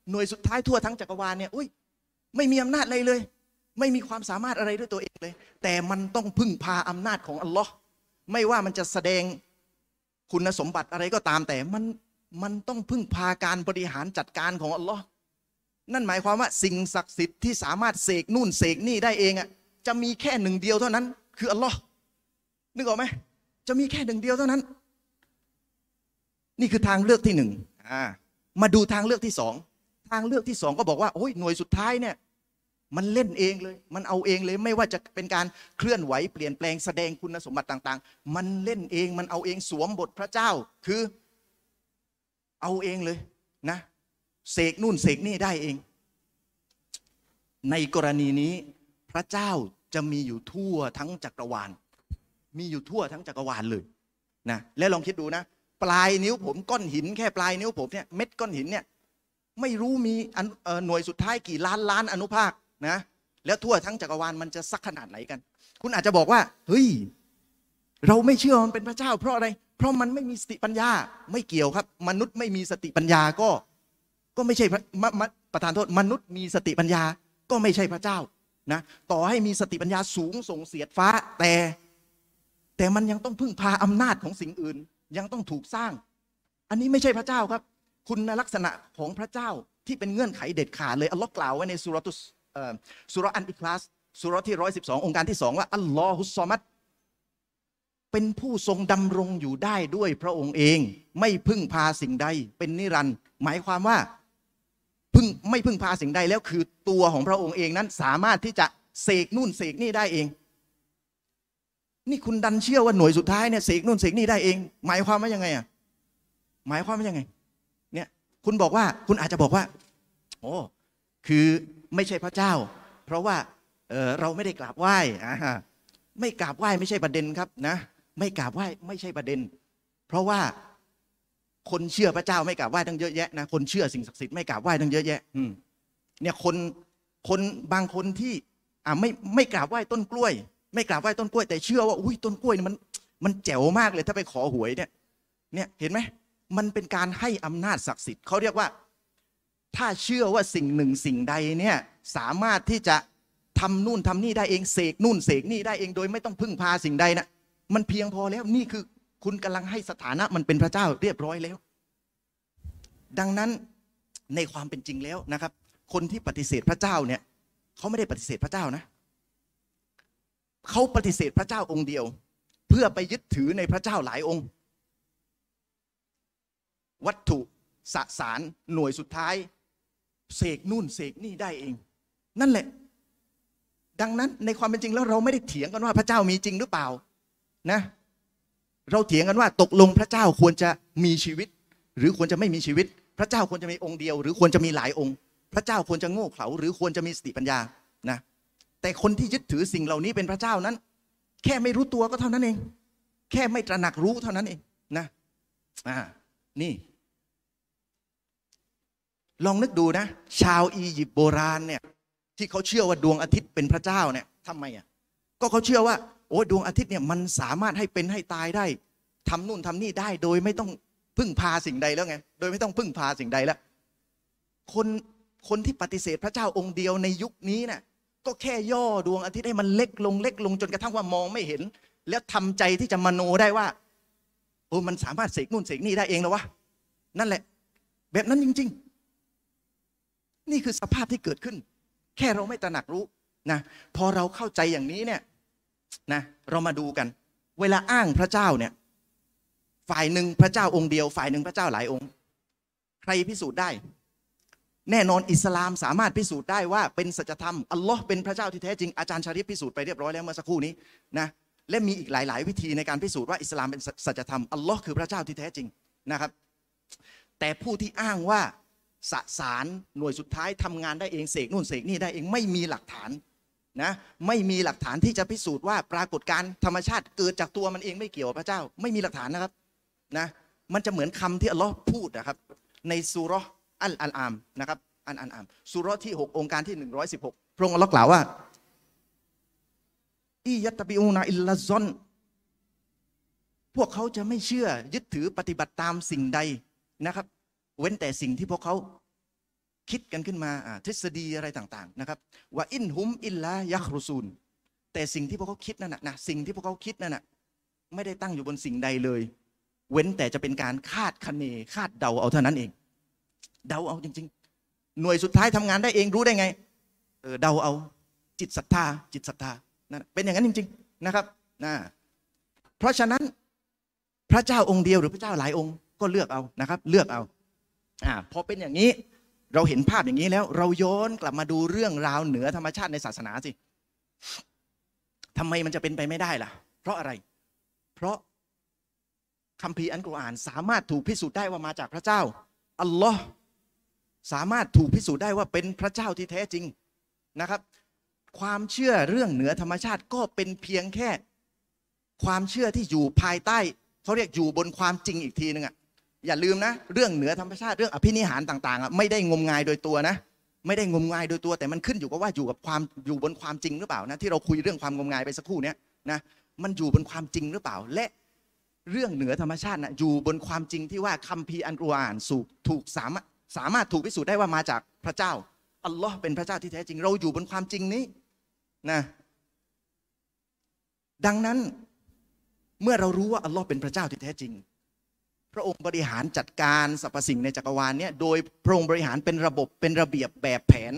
หน่วยสุดท้ายทั่วทั้งจักรวาลเนี่ยอุ้ยไม่มีอำนาจอะไรเลย ไม่มีความสามารถอะไรด้วยตัวเองเลย แต่มันต้องพึ่งพาอำนาจของอัลลอฮ์ไม่ว่ามันจะแสดงคุณสมบัติอะไรก็ตามแต่มันมันต้องพึ่งพาการบริหารจัดการของอัลลอฮ์นั่นหมายความว่าสิ่งศักดิ์สิทธิ์ที่สามารถเสกนู่นเสกนี่ได้เองอะจะมีแค่หนึ่งเดียวเท่านั้น คืออัลลอฮ์นึกออกไหม จะมีแค่หนึ่งเดียวเท่านั้น นี่คือทางเลือกที่หนึ่งอ่ามาดูทางเลือกที่สองทางเลือกที่สองก็บอกว่าโอ้ยหน่วยสุดท้ายเนี่ย มันเล่นเองเลย มันเอาเองเลยไม่ว่าจะเป็นการเคลื่อนไหวเปลี่ยนแปลงแสดงคุณสมบัติต่าง ๆ มันเล่นเองมันเอาเองสวมบทพระเจ้าคือ เอาเองเลยนะเสกนู่นเสกนี่ได้เอง ในกรณีนี้พระเจ้าจะมีอยู่ทั่วทั้งจักรวาล มีอยู่ทั่วทั้งจักรวาลเลยนะแล้วลองคิดดูนะ ปลายนิ้วผมก้อนหินแค่ปลายนิ้วผมเนี่ยเม็ดก้อนหินเนี่ยไม่รู้มีอันเอ่อหน่วยสุดท้ายกี่ล้านล้านอนุภาคนะแล้วทั่วทั้งจักรวาลมันจะสักขนาดไหนกัน คุณอาจจะบอกว่าเฮ้ยเราไม่เชื่อมันเป็นพระเจ้า เพราะอะไร เพราะมันไม่มีสติปัญญาไม่เกี่ยวครับ มนุษย์ไม่มีสติปัญญาก็ ก็ไม่ใช่พระมมประธานโทษ มนุษย์มีสติปัญญาก็ไม่ใช่พระเจ้านะต่อให้มีสติปัญญาสูงส่งเสียดฟ้าแต่ แต่มันยังต้องพึ่งพาอำนาจของสิ่งอื่น ยังต้องถูกสร้าง อันนี้ไม่ใช่พระเจ้าครับ คุณลักษณะของพระเจ้าที่เป็นเงื่อนไขเด็ดขาดเลยอัลลอฮ์กล่าวไว้ในสุรตุสสุรอันอิคลาสสุรที่ร้อยสิบสององค์การที่สองว่าอัลลอฮุสซอมัดเป็นผู้ทรงดำรงอยู่ได้ด้วยพระองค์เอง ไม่พึ่งพาสิ่งใด เป็นนิรันด์หมายความว่าพึ่งไม่พึ่งพาสิ่งใดแล้วคือตัวของพระองค์เองนั้นสามารถที่จะเสกนู่นเสกนี่ได้เอง นี่คุณดันเชื่อว่าหน่วยสุดท้ายเนี่ยเสกนู่นเสกนี่ได้เอง หมายความว่ายังไงอะหมายความว่ายังไง เนี่ย คุณบอกว่าคุณอาจจะบอกว่า โอ้คือไม่ใช่พระเจ้า เพราะว่าเเราไม่ได้กราบไหว้ไม่กราบไหว้ไม่ใช่ประเด็นครับนะ ไม่กราบไหว้ไม่ใช่ประเด็น เพราะว่าคนเชื่อพระเจ้าไม่กราบไหว้ตั้งเยอะแยะนะคนเชื่อสิ่งศักดิ์สิทธิ์ไม่กราบไหว้ตั้งเยอะแยะ อืเนี่ยคนคนบางคนที่อ่าไม่ไม่กราบไหว้ต้นกล้วย ไม่กราบไหว้ต้นกล้วยแต่เชื่อว่าอุ้ยต้นกล้วยมันมันแจ๋วมากเลยถ้าไปขอหวยเนี่ย เนี่ยเห็นไหมมันเป็นการให้อำนาจศักดิ์สิทธิ์เขาเรียกว่า ถ้าเชื่อว่าสิ่งหนึ่งสิ่งใดเนี่ยสามารถที่จะทำนู่นทำนี่ได้เองเสกนู่นเสกนี่ได้เองโดยไม่ต้องพึ่งพาสิ่งใดนะมันเพียงพอแล้วนี่คือคุณกำลังให้สถานะมันเป็นพระเจ้าเรียบร้อยแล้ว ดังนั้นในความเป็นจริงแล้วนะครับ คนที่ปฏิเสธพระเจ้าเนี่ยเขาไม่ได้ปฏิเสธพระเจ้านะ เขาปฏิเสธพระเจ้าองค์เดียว เพื่อไปยึดถือในพระเจ้าหลายองค์ วัตถุสสารหน่วยสุดท้าย เสกนู่นเสกนี่ได้เอง นั่นแหละ ดังนั้นในความเป็นจริงแล้วเราไม่ได้เถียงกันว่าพระเจ้ามีจริงหรือเปล่านะ เราเถียงกันว่าตกลงพระเจ้าควรจะมีชีวิต หรือควรจะไม่มีชีวิต พระเจ้าควรจะมีองค์เดียว หรือควรจะมีหลายองค์ พระเจ้าควรจะโง่เขลาหรือควรจะมีสติปัญญานะ แต่คนที่ยึดถือสิ่งเหล่านี้เป็นพระเจ้านั้น แค่ไม่รู้ตัวก็เท่านั้นเอง แค่ไม่ตระหนักรู้เท่านั้นเองนะอ่านี่ ลองนึกดูนะ ชาวอียิปต์โบราณเนี่ยที่เขาเชื่อว่าดวงอาทิตย์เป็นพระเจ้าเนี่ยทำไมอะก็เขาเชื่อว่าโอ้ดวงอาทิตย์เนี่ยมันสามารถให้เป็นให้ตายได้ทำนู่นทำนี่ได้โดยไม่ต้องพึ่งพาสิ่งใดแล้วไง โดยไม่ต้องพึ่งพาสิ่งใดแล้ว คนคนที่ปฏิเสธพระเจ้าองค์เดียวในยุคนี้น่ะ ก็แค่ย่อดวงอาทิตย์ให้มันเล็กลงเล็กลงจนกระทั่งว่ามองไม่เห็น แล้วทำใจที่จะมโนได้ว่าโอ้มันสามารถเสกนู่นเสกนี่ได้เองแล้ววะนั่นแหละ แบบนั้นจริง ๆ นี่คือสภาพที่เกิดขึ้น แค่เราไม่ตระหนักรู้นะพอเราเข้าใจอย่างนี้เนี่ยนะเรามาดูกัน เวลาอ้างพระเจ้าเนี่ย ฝ่ายหนึ่งพระเจ้าองค์เดียว ฝ่ายหนึ่งพระเจ้าหลายองค์ ใครพิสูจน์ได้ แน่นอนอิสลามสามารถพิสูจน์ได้ว่าเป็นสัจธรรมอัลลอฮ์เป็นพระเจ้าที่แท้จริงอาจารย์ชาริฟพิสูจน์ไปเรียบร้อยแล้วเมื่อสักครู่นี้นะและมีอีกหลาย ๆ วิธีในการพิสูจน์ว่าอิสลามเป็นสัจธรรมอัลลอฮ์คือพระเจ้าที่แท้จริงนะครับ แต่ผู้ที่อ้างว่าสสารหน่วยสุดท้ายทำงานได้เองเสกนู่นเสกนี่ได้เองไม่มีหลักฐานนะไม่มีหลักฐานที่จะพิสูจน์ว่าปรากฏการธรรมชาติเกิดจากตัวมันเองไม่เกี่ยวกับพระเจ้า ไม่มีหลักฐานนะครับนะมันจะเหมือนคำที่อัลลอฮ์พูดนะครับ ในสุรา อัลอัลอามนะครับอันอันอามสุรที่ 6 องค์การที่ 116 พระองค์อัลลอฮ์กล่าวว่าอียัตตบิอูนาอิลลาซอนพวกเขาจะไม่เชื่อยึดถือปฏิบัติตามสิ่งใดนะครับ เว้นแต่สิ่งที่พวกเขาคิดกันขึ้นมาอ่าทฤษฎีอะไรต่างๆนะครับว่าอินหุมอิลลายักรุซูนแต่สิ่งที่พวกเขาคิดนั่นนะนะสิ่งที่พวกเขาคิดนั่นนะไม่ได้ตั้งอยู่บนสิ่งใดเลย เว้นแต่จะเป็นการคาดคะเนคาดเดาเอาเท่านั้นเอง เดาเอาจริง ๆ หน่วยสุดท้ายทำงานได้เองรู้ได้ไงเออเดาเอาจิตศรัทธา จิตศรัทธานั่นเป็นอย่างนั้นจริง ๆ นะครับนะเพราะฉะนั้นพระเจ้าองค์เดียวหรือพระเจ้าหลายองค์ก็เลือกเอานะครับ เลือกเอาอ่าพอเป็นอย่างนี้เราเห็นภาพอย่างนี้แล้ว เราย้อนกลับมาดูเรื่องราวเหนือธรรมชาติในศาสนาสิทำไมมันจะเป็นไปไม่ได้ล่ะ เพราะอะไร เพราะคัมภีร์อันกุรอานสามารถถูกพิสูจน์ได้ว่ามาจากพระเจ้าอัลลอฮ์ สามารถถูกพิสูจน์ได้ว่าเป็นพระเจ้าที่แท้จริงนะครับ ความเชื่อเรื่องเหนือธรรมชาติก็เป็นเพียงแค่ ความเชื่อที่อยู่ภายใต้เขาเรียกอยู่บนความจริงอีกทีนึงอะอย่าลืมนะ เรื่องเหนือธรรมชาติเรื่องอภินิหารต่างๆอะไม่ได้งมงายโดยตัวนะ ไม่ได้งมงายโดยตัว แต่มันขึ้นอยู่กับว่าอยู่กับความอยู่บนความจริงหรือเปล่านะที่เราคุยเรื่องความงมงายไปสักครู่เนี้ยนะมันอยู่บนความจริงหรือเปล่า และเรื่องเหนือธรรมชาตินะอยู่บนความจริงที่ว่าคัมภีร์อันกุรอานสูถูกสามารถ สามารถถูกพิสูจน์ได้ว่ามาจากพระเจ้า อัลลอฮ์เป็นพระเจ้าที่แท้จริง เราอยู่บนความจริงนี้นะดังนั้นเมื่อเรารู้ว่าอัลลอฮ์เป็นพระเจ้าที่แท้จริง พระองค์บริหารจัดการสรรพสิ่งในจักรวาลเนี่ยโดยพระองค์บริหารเป็นระบบเป็นระเบียบแบบแผน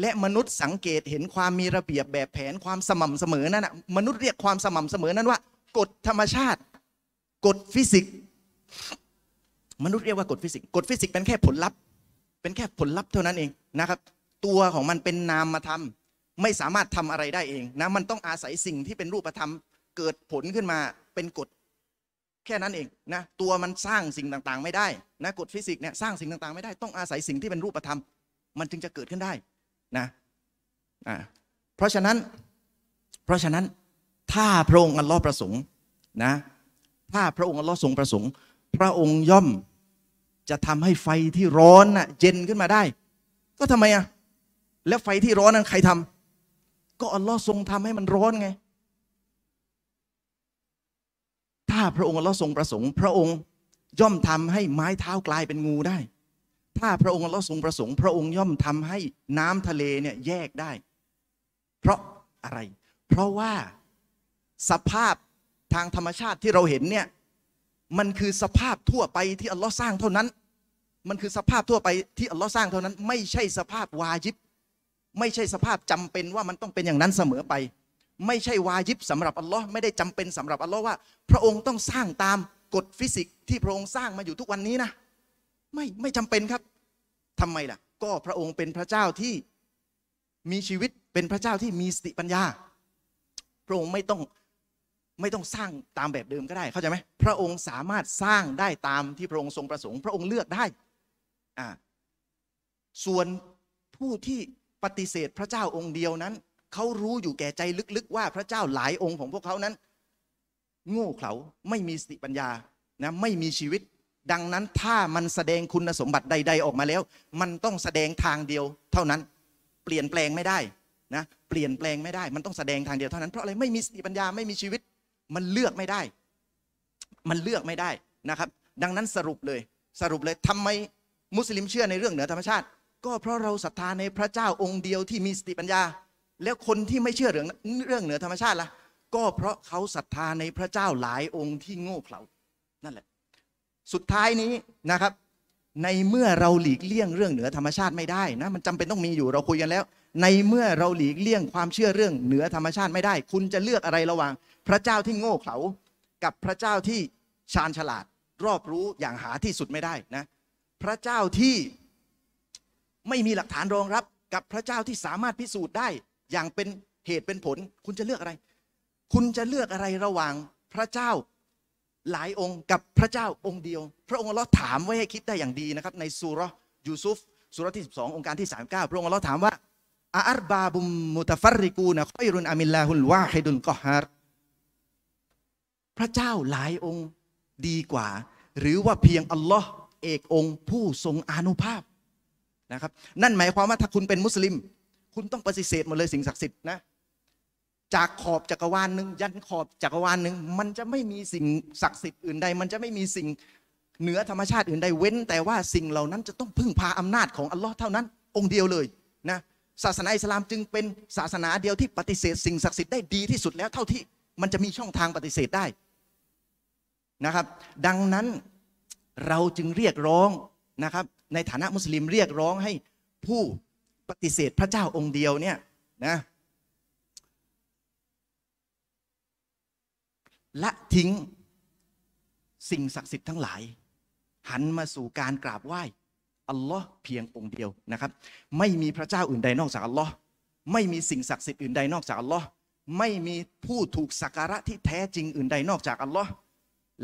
และมนุษย์สังเกตเห็นความมีระเบียบแบบแผนความสม่ำเสมอนั่นนะมนุษย์เรียกความสม่ำเสมอนั้นว่ากฎธรรมชาติ กฎฟิสิกส์ มนุษย์เรียกว่ากฎฟิสิกส์กฎฟิสิกส์เป็นแค่ผลลัพธ์ เป็นแค่ผลลัพธ์เท่านั้นเองนะครับ ตัวของมันเป็นนามธรรมไม่สามารถทำอะไรได้เองนะมันต้องอาศัยสิ่งที่เป็นรูปธรรม เกิดผลขึ้นมาเป็นกฎแค่นั้นเองนะตัวมันสร้างสิ่งต่างๆ ไม่ได้นะกฎฟิสิกส์เนี่ยสร้างสิ่งต่างๆ ไม่ได้ต้องอาศัยสิ่งที่เป็นรูปธรรม มันจึงจะเกิดขึ้นได้นะอ่าเพราะฉะนั้น เพราะฉะนั้นถ้าพระองค์อัลลอฮ์ประสงค์นะถ้าพระองค์อัลลอฮ์ทรงประสงค์ พระองค์ย่อม จะทำให้ไฟที่ร้อนน่ะเย็นขึ้นมาได้ ก็ทำไมอะแล้วไฟที่ร้อนนั้นใครทำก็อัลลอฮ์ทรงทำให้มันร้อนไง ถ้าพระองค์อัลลอฮ์ทรงประสงค์ พระองค์ย่อมทำให้ไม้เท้ากลายเป็นงูได้ ถ้าพระองค์อัลลอฮ์ทรงประสงค์ พระองค์ย่อมทำให้น้ำทะเลเนี่ยแยกได้ เพราะอะไร เพราะว่าสภาพทางธรรมชาติที่เราเห็นเนี่ย มันคือสภาพทั่วไปที่อัลลอฮ์สร้างเท่านั้น มันคือสภาพทั่วไปที่อัลลอฮ์สร้างเท่านั้น ไม่ใช่สภาพวาจิบ ไม่ใช่สภาพจำเป็นว่ามันต้องเป็นอย่างนั้นเสมอไป ไม่ใช่วาจิบสำหรับอัลลอฮ์ไม่ได้จำเป็นสำหรับอัลลอฮ์ว่า พระองค์ต้องสร้างตามกฎฟิสิกส์ที่พระองค์สร้างมาอยู่ทุกวันนี้นะ ไม่ไม่จำเป็นครับทำไมล่ะ ก็พระองค์เป็นพระเจ้าที่มีชีวิตเป็นพระเจ้าที่มีสติปัญญา พระองค์ไม่ต้อง ไม่ต้องสร้างตามแบบเดิมก็ได้ เข้าใจไหมพระองค์สามารถสร้างได้ตามที่พระองค์ทรงประสงค์ พระองค์เลือกได้อ่าส่วนผู้ที่ปฏิเสธพระเจ้าองค์เดียวนั้นเขารู้อยู่แก่ใจลึกๆ ว่าพระเจ้าหลายองค์ของพวกเขานั้น โง่เขลาไม่มีสติปัญญานะไม่มีชีวิต ดังนั้นถ้ามันแสดงคุณสมบัติใด ๆ ออกมาแล้ว มันต้องแสดงทางเดียว เท่านั้น เปลี่ยนแปลงไม่ได้นะเปลี่ยนแปลงไม่ได้ มันต้องแสดงทางเดียวเท่านั้นเพราะอะไรไม่มีสติปัญญาไม่มีชีวิต มันเลือกไม่ได้ มันเลือกไม่ได้นะครับ ดังนั้นสรุปเลย สรุปเลยทำไมมุสลิมเชื่อในเรื่องเหนือธรรมชาติ ก็เพราะเราศรัทธาในพระเจ้าองค์เดียวที่มีสติปัญญา แล้วคนที่ไม่เชื่อเรื่องเรื่องเหนือธรรมชาติล่ะ ก็เพราะเขาศรัทธาในพระเจ้าหลายองค์ที่โง่เขลานั่นแหละ สุดท้ายนี้นะครับ ในเมื่อเราหลีกเลี่ยงเรื่องเหนือธรรมชาติไม่ได้นะมันจำเป็นต้องมีอยู่เราคุยกันแล้ว ในเมื่อเราหลีกเลี่ยงความเชื่อเรื่องเหนือธรรมชาติไม่ได้ คุณจะเลือกอะไรระหว่าง พระเจ้าที่โง่เขลากับพระเจ้าที่ชาญฉลาด รอบรู้อย่างหาที่สุดไม่ได้นะพระเจ้าที่ไม่มีหลักฐานรองรับ กับพระเจ้าที่สามารถพิสูจน์ได้ อย่างเป็นเหตุเป็นผล คุณจะเลือกอะไร คุณจะเลือกอะไรระหว่างพระเจ้าหลายองค์กับพระเจ้าองค์เดียว พระองค์ลเลอฮ์ถามไว้ให้คิดได้อย่างดีนะครับ ในสุรยูซุฟสุรที่ 12 องค์การที่ 39 พระองค์ลเลอฮ์ถามว่าอาอัรบาบุมมุตฟัรริกูนะคอยรุนอามิลลาฮุลวาฮิดุลกอฮาร์ พระเจ้าหลายองค์ดีกว่า หรือว่าเพียงอัลลอฮ์เอกองค์ผู้ทรงอานุภาพนะครับนั่นหมายความว่าถ้าคุณเป็นมุสลิม คุณต้องปฏิเสธหมดเลยสิ่งศักดิ์สิทธิ์นะจากขอบจักรวาลหนึ่งยันขอบจักรวาลหนึ่งมันจะไม่มีสิ่งศักดิ์สิทธิ์อื่นใด มันจะไม่มีสิ่งเหนือธรรมชาติอื่นใดเว้น แต่ว่าสิ่งเหล่านั้นจะต้องพึ่งพาอำนาจของอัลลอฮ์เท่านั้น องค์เดียวเลยนะศาสนาอิสลามจึงเป็นศาสนาเดียวที่ปฏิเสธสิ่งศักดิ์สิทธิ์ได้ดีที่สุดแล้วเท่าที่มันจะมีช่องทางปฏิเสธได้ นะครับ ดังนั้นเราจึงเรียกร้องนะครับ ในฐานะมุสลิมเรียกร้องให้ผู้ปฏิเสธพระเจ้าองค์เดียวเนี่ยนะละทิ้งสิ่งศักดิ์สิทธิ์ทั้งหลาย หันมาสู่การกราบไหว้อัลลอฮ์เพียงองค์เดียวนะครับ ไม่มีพระเจ้าอื่นใดนอกจากอัลลอฮ์ไม่มีสิ่งศักดิ์สิทธิ์อื่นใดนอกจากอัลลอฮ์ไม่มีผู้ถูกสักการะที่แท้จริงอื่นใดนอกจากอัลลอฮ์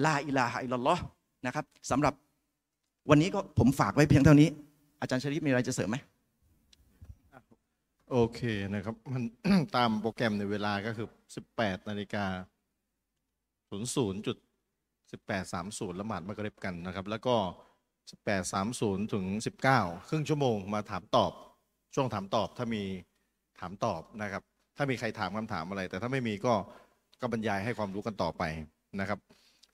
ลาอิลาฮะอิลลัลลอฮ์นะครับสำหรับวันนี้ก็ผมฝากไว้เพียงเท่านี้ อาจารย์ชริฟมีอะไรจะเสริมไหมโอเคนะครับ มัน ตามโปรแกรมในเวลาก็คือ 18นาฬิกา00จุด1830ละหมาดมะกริบกันนะครับ แล้วก็ 1830ถึง19 ครึ่งชั่วโมงมาถามตอบ ช่วงถามตอบถ้ามีถามตอบนะครับ ถ้ามีใครถามคำถามอะไร แต่ถ้าไม่มีก็ก็บรรยายให้ความรู้กันต่อไปนะครับ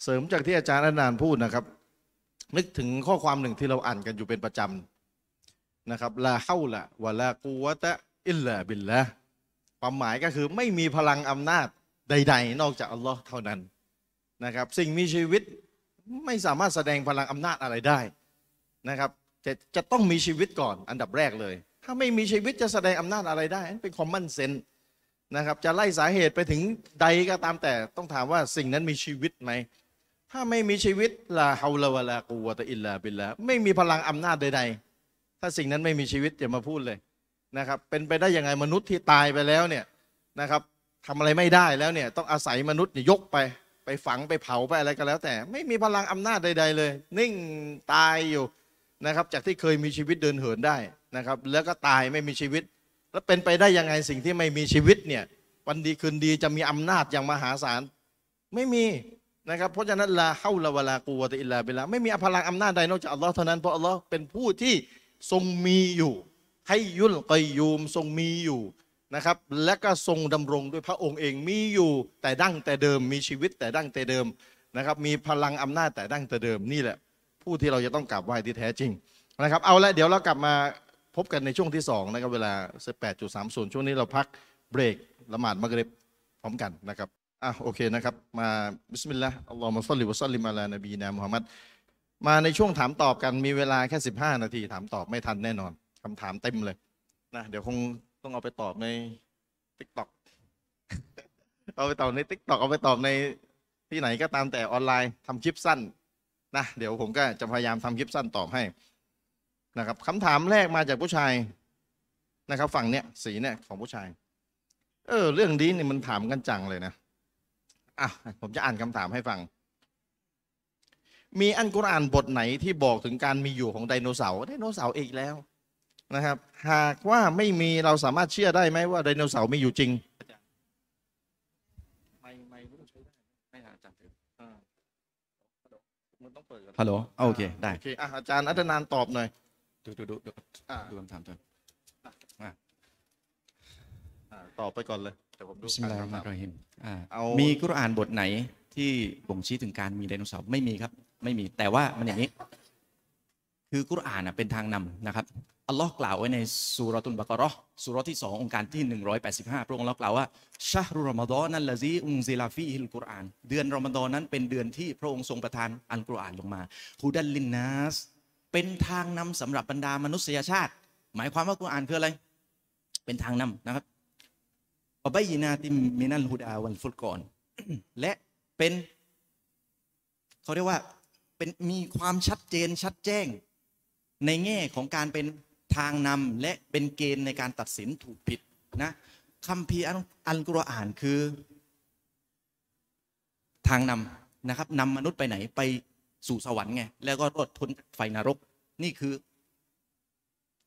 เสริมจากที่อาจารย์อนันพูดนะครับ นึกถึงข้อความหนึ่งที่เราอ่านกันอยู่เป็นประจำนะครับลาเฮาละวะลากูวะตะอิลลาบิลละความหมายก็คือไม่มีพลังอำนาจใด ๆ นอกจากอัลลอฮ์เท่านั้นนะครับ สิ่งมีชีวิตไม่สามารถแสดงพลังอำนาจอะไรได้นะครับจะจะต้องมีชีวิตก่อนอันดับแรกเลย ถ้าไม่มีชีวิตจะแสดงอำนาจอะไรได้นั่นเป็นคอมมอนเซนนะครับ จะไล่สาเหตุไปถึงใดก็ตามแต่ต้องถามว่าสิ่งนั้นมีชีวิตไหม ถ้าไม่มีชีวิตลาฮาวลาวะลากูวะตะอิลลาบิลละไม่มีพลังอำนาจใดๆ ถ้าสิ่งนั้นไม่มีชีวิตอย่ามาพูดเลยนะครับ เป็นไปได้ยังไงมนุษย์ที่ตายไปแล้วเนี่ยนะครับทำอะไรไม่ได้แล้วเนี่ยต้องอาศัยมนุษย์เนี่ยยกไป ไปฝังไปเผาไปอะไรก็แล้ว แต่ไม่มีพลังอำนาจใด ๆ เลย นิ่งตายอยู่นะครับ จากที่เคยมีชีวิตเดินเหินได้นะครับ แล้วก็ตายไม่มีชีวิต แล้วเป็นไปได้ยังไงสิ่งที่ไม่มีชีวิตเนี่ยวันดีคืนดีจะมีอำนาจอย่างมหาศาลไม่มี นะครับเพราะฉะนั้นลาเฮาลาวะลากูวะตอิลลาบิลาไม่มีพลังอำนาจใดนอกจากอัลลอฮ์เท่านั้นเพราะอัลลอฮ์เป็นผู้ที่ทรงมีอยู่الحي القيومทรงมีอยู่นะครับ และก็ทรงดำรงด้วยพระองค์เองมีอยู่ แต่ดั้งแต่เดิมมีชีวิตแต่ดั้งแต่เดิมนะครับ มีพลังอำนาจแต่ดั้งแต่เดิมนี่แหละ ผู้ที่เราจะต้องกราบไหว้ที่แท้จริงนะครับ เอาละเดี๋ยวเรากลับมาพบกันในช่วงที่สองนะครับเวลา 18.30 ช่วงนี้เราพักเบรกละหมาดมักริบพร้อมกันนะครับ อะโอเคนะครับ มาبسم الله اللهم صل وسلم على نبينا محمدมาในช่วงถามตอบกันมีเวลาแค่ 15 นาที ถามตอบไม่ทันแน่นอนคำถามเต็มเลยนะเดี๋ยวคงต้องเอาไปตอบใน t ิ k t o k เอาไปตอบใน t ิ k t o k เอาไปตอบในที่ไหนก็ตามแต่ออนไลน์ทำคลิปสั้นนะเดี๋ยวผมก็จะพยายามทำคลิปสั้นตอบให้นะครับคำถามแรกมาจากผู้ชายนะครับ ฝั่งเนี้ยสีเนี่ยของผู้ชาย เออ เรื่องนี้เนี่ยมันถามกันจังเลยนะ อะผมจะอ่านคำถามให้ฟัง มีอันกุรอานบทไหนที่บอกถึงการมีอยู่ของไดโนเสาร์ไดโนเสาร์อีกแล้วนะครับ หากว่าไม่มีเราสามารถเชื่อได้ไหมว่าไดโนเสาร์มีอยู่จริงไม่ไม่ต้องใช้ได้ไม่อาจารย์มันต้องเปิดฮัลโหลโอเคได้โอเคอะอาจารย์อัตนานตอบหน่อยดูดูดูดูคำถามก่อนตอบไปก่อนเลย เดี๋ยวผมดูบิสมิลลาฮิรอ่านเราะห์คำถามมานิรเราะฮีมอ่าเอามีกุรอานบทไหนที่บ่งชี้ถึงการมีไดโนเสาร์ไม่มีครับ ไม่มีแต่ว่ามันอย่างนี้ คือกุรอานน่ะเป็นทางนำนะครับอัลลอฮ์กล่าวไว้ในสุรตุนบะกะเราะห์สุรที่สองโองการที่ 185 พระองค์เรากล่าวว่าشهر رمضان الذي أنزل فيه القرآنเดือนรอมฎอนนั้นเป็นเดือนที่พระองค์ทรงประทานอัลกุรอานลงมาهدى للناسเป็นทางนำสำหรับบรรดามนุษยชาติ หมายความว่ากุรอานคืออะไร เป็นทางนำนะครับ วะบัยนาติมมินัลฮุดาวัลฟุรกอนและเป็นเขาเรียกว่าเป็นมีความชัดเจนชัดแจ้ง ในแง่ของการเป็นทางนำและเป็นเกณฑ์ในการตัดสินถูกผิดนะคัมภีร์อัลอัลกุรอานคือ ทางนำนะครับนำมนุษย์ไปไหนไปสู่สวรรค์ไงแล้วก็รอดพ้นไฟนรก นี่คือ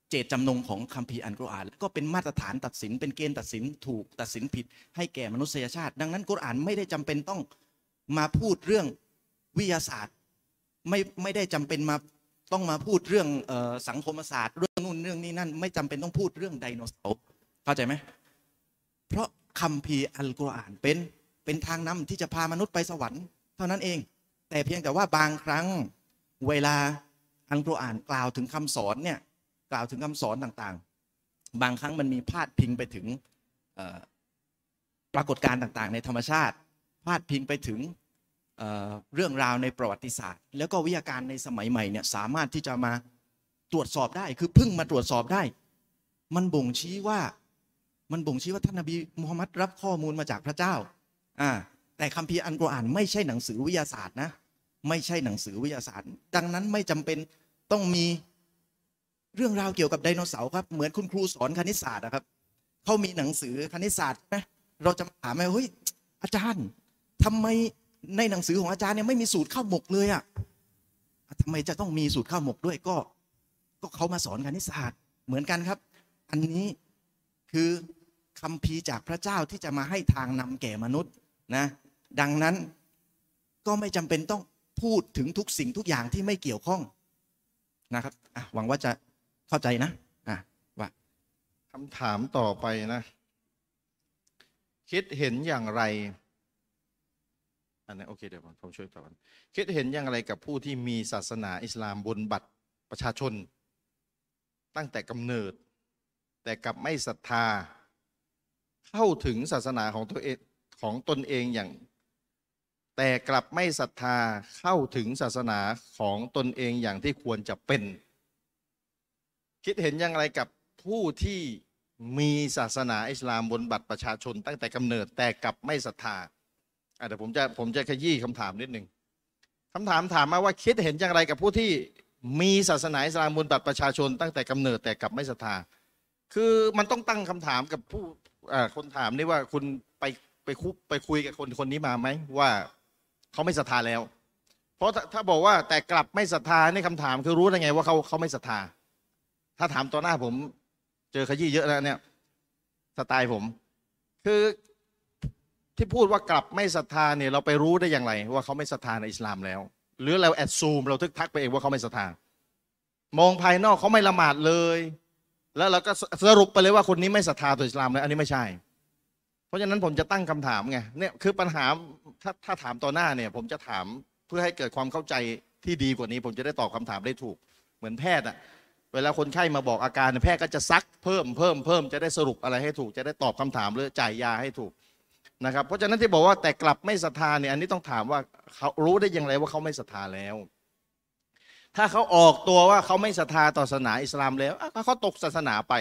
เจตจำนงของคัมภีร์อัลกุรอานแล้วก็เป็นมาตรฐานตัดสิน เป็นเกณฑ์ตัดสินถูกตัดสินผิด ให้แก่มนุษยชาติ ดังนั้นกุรอานไม่ได้จำเป็นต้องมาพูดเรื่องวิทยาศาสตร์ ไม่ไม่ได้จำเป็นมาต้องมาพูดเรื่องออสังคมศาสตร์เรื่องนู่นเรื่องนี้นั่น ไม่จำเป็นต้องพูดเรื่องไดโนเสาร์เข้าใจไหมเพราะคัมภีร์อัลกุรอานเป็นเป็นทางนำที่จะพามนุษย์ไปสวรรค์เท่านั้นเอง แต่เพียงแต่ว่าบางครั้งเวลาอัลกุรอานกล่าวถึงคำสอนเนี่ย กล่าวถึงคำสอนต่างๆ บางครั้งมันมีพาดพิงไปถึงปรากฏการณ์ต่างๆ ในธรรมชาติ พาดพิงไปถึงเเรื่องราวในประวัติศาสตร์ แล้วก็วิทยาการในสมัยใหม่เนี่ยสามารถที่จะมาตรวจสอบได้คือพึ่งมาตรวจสอบได้ มันบ่งชี้ว่ามันบ่งชี้ว่าท่านนบีมูฮัมมัดรับข้อมูลมาจากพระเจ้าอ่าแต่คัมภีร์อันกุรอานไม่ใช่หนังสือวิทยาศาสตร์นะ ไม่ใช่หนังสือวิทยาศาสตร์ ดังนั้นไม่จำเป็นต้องมี เรื่องราวเกี่ยวกับไดโนเสาร์ครับเหมือนคุณครูสอนคณิตศาสตร์นะครับเขามีหนังสือคณิตศาสตร์ไหมเราจะถามไหมเฮ้ยอาจารย์ทำไมในหนังสือของอาจารย์เนี่ยไม่มีสูตรข้าวหมกเลยอะ่ะทำไมจะต้องมีสูตรข้าวหมกด้วยก็ ก็เขามาสอนคณิตศาสตร์เหมือนกันครับ อันนี้คือคำพีจากพระเจ้าที่จะมาให้ทางนำแก่มนุษย์นะดังนั้นก็ไม่จำเป็นต้องพูดถึงทุกสิ่งทุกอย่างที่ไม่เกี่ยวข้องนะครับหวังว่าจะ เข้าใจนะอะว่าคำถามต่อไปนะ คิดเห็นอย่างไรอันนี้โอเคเดี๋ยวผมช่วยตอบคิดเห็นอย่างไรกับผู้ที่มีศาสนาอิสลามบนบัตรประชาชน ตั้งแต่กำเนิด แต่กลับไม่ศรัทธา เข้าถึงศาสนาของตัวเองของตนเองอย่าง แต่กลับไม่ศรัทธาเข้าถึงศาสนาของตนเองอย่างที่ควรจะเป็น คิดเห็นอย่างไรกับผู้ที่มีศาสนาอิสลามบนบัตรประชาชน ตั้งแต่กำเนิดแต่กลับไม่ศรัทธาอะเดี๋ยวผมจะผมจะขยี้คำถามนิดหนึ่งคำถามถามมาว่าคิดเห็นอย่างไรกับผู้ที่มีศาสนาอิสลามบนบัตรประชาชน ตั้งแต่กำเนิดแต่กลับไม่ศรัทธา คือมันต้องตั้งคำถามกับผู้คนถามนี่ว่าคุณไปไปคุไปคุยกับคนคนนี้มาไหมว่าเขาไม่ศรัทธาแล้ว เพราะถ้าบอกว่าแต่กลับไม่ศรัทธาในี่คำถามคือรู้ได้ไงว่าเขาเขาไม่ศรัทธา ถ้าถามต่อหน้าผม เจอขยี้เยอะแล้วเนี่ยสไตล์ผม คือที่พูดว่ากลับไม่ศรัทธาเนี่ยเราไปรู้ได้อย่างไร ว่าเขาไม่ศรัทธาในอิสลามแล้ว หรือเราแอดซูมเราทึกทักไปเองว่าเขาไม่ศรัทธามองภายนอกเขาไม่ละหมาดเลย แล้วเราก็สรุปไปเลยว่าคนนี้ไม่ศรัทธาต่ออิสลามเลยอันนี้ไม่ใช่ เพราะฉะนั้นผมจะตั้งคำถามไงเนี่ยคือปัญหาถ้าถ้าถามต่อหน้าเนี่ย ผมจะถามเพื่อให้เกิดความเข้าใจที่ดีกว่านี้ ผมจะได้ตอบคำถามได้ถูก เหมือนแพทย์อะ เวลาคนไข้มาบอกอาการแพทย์ก็จะซักเพิ่มเพิ่มเพิ่มจะได้สรุปอะไรให้ถูก จะได้ตอบคำถามหรือจ่ายยาให้ถูกนะครับ เพราะฉะนั้นที่บอกว่าแต่กลับไม่ศรัทธาเนี่ยอันนี้ต้องถามว่าเขารู้ได้อย่างไรว่าเขาไม่ศรัทธาแล้ว ถ้าเขาออกตัวว่าเขาไม่ศรัทธาต่อศาสนาอิสลามแล้วเขาตกศาสนาไป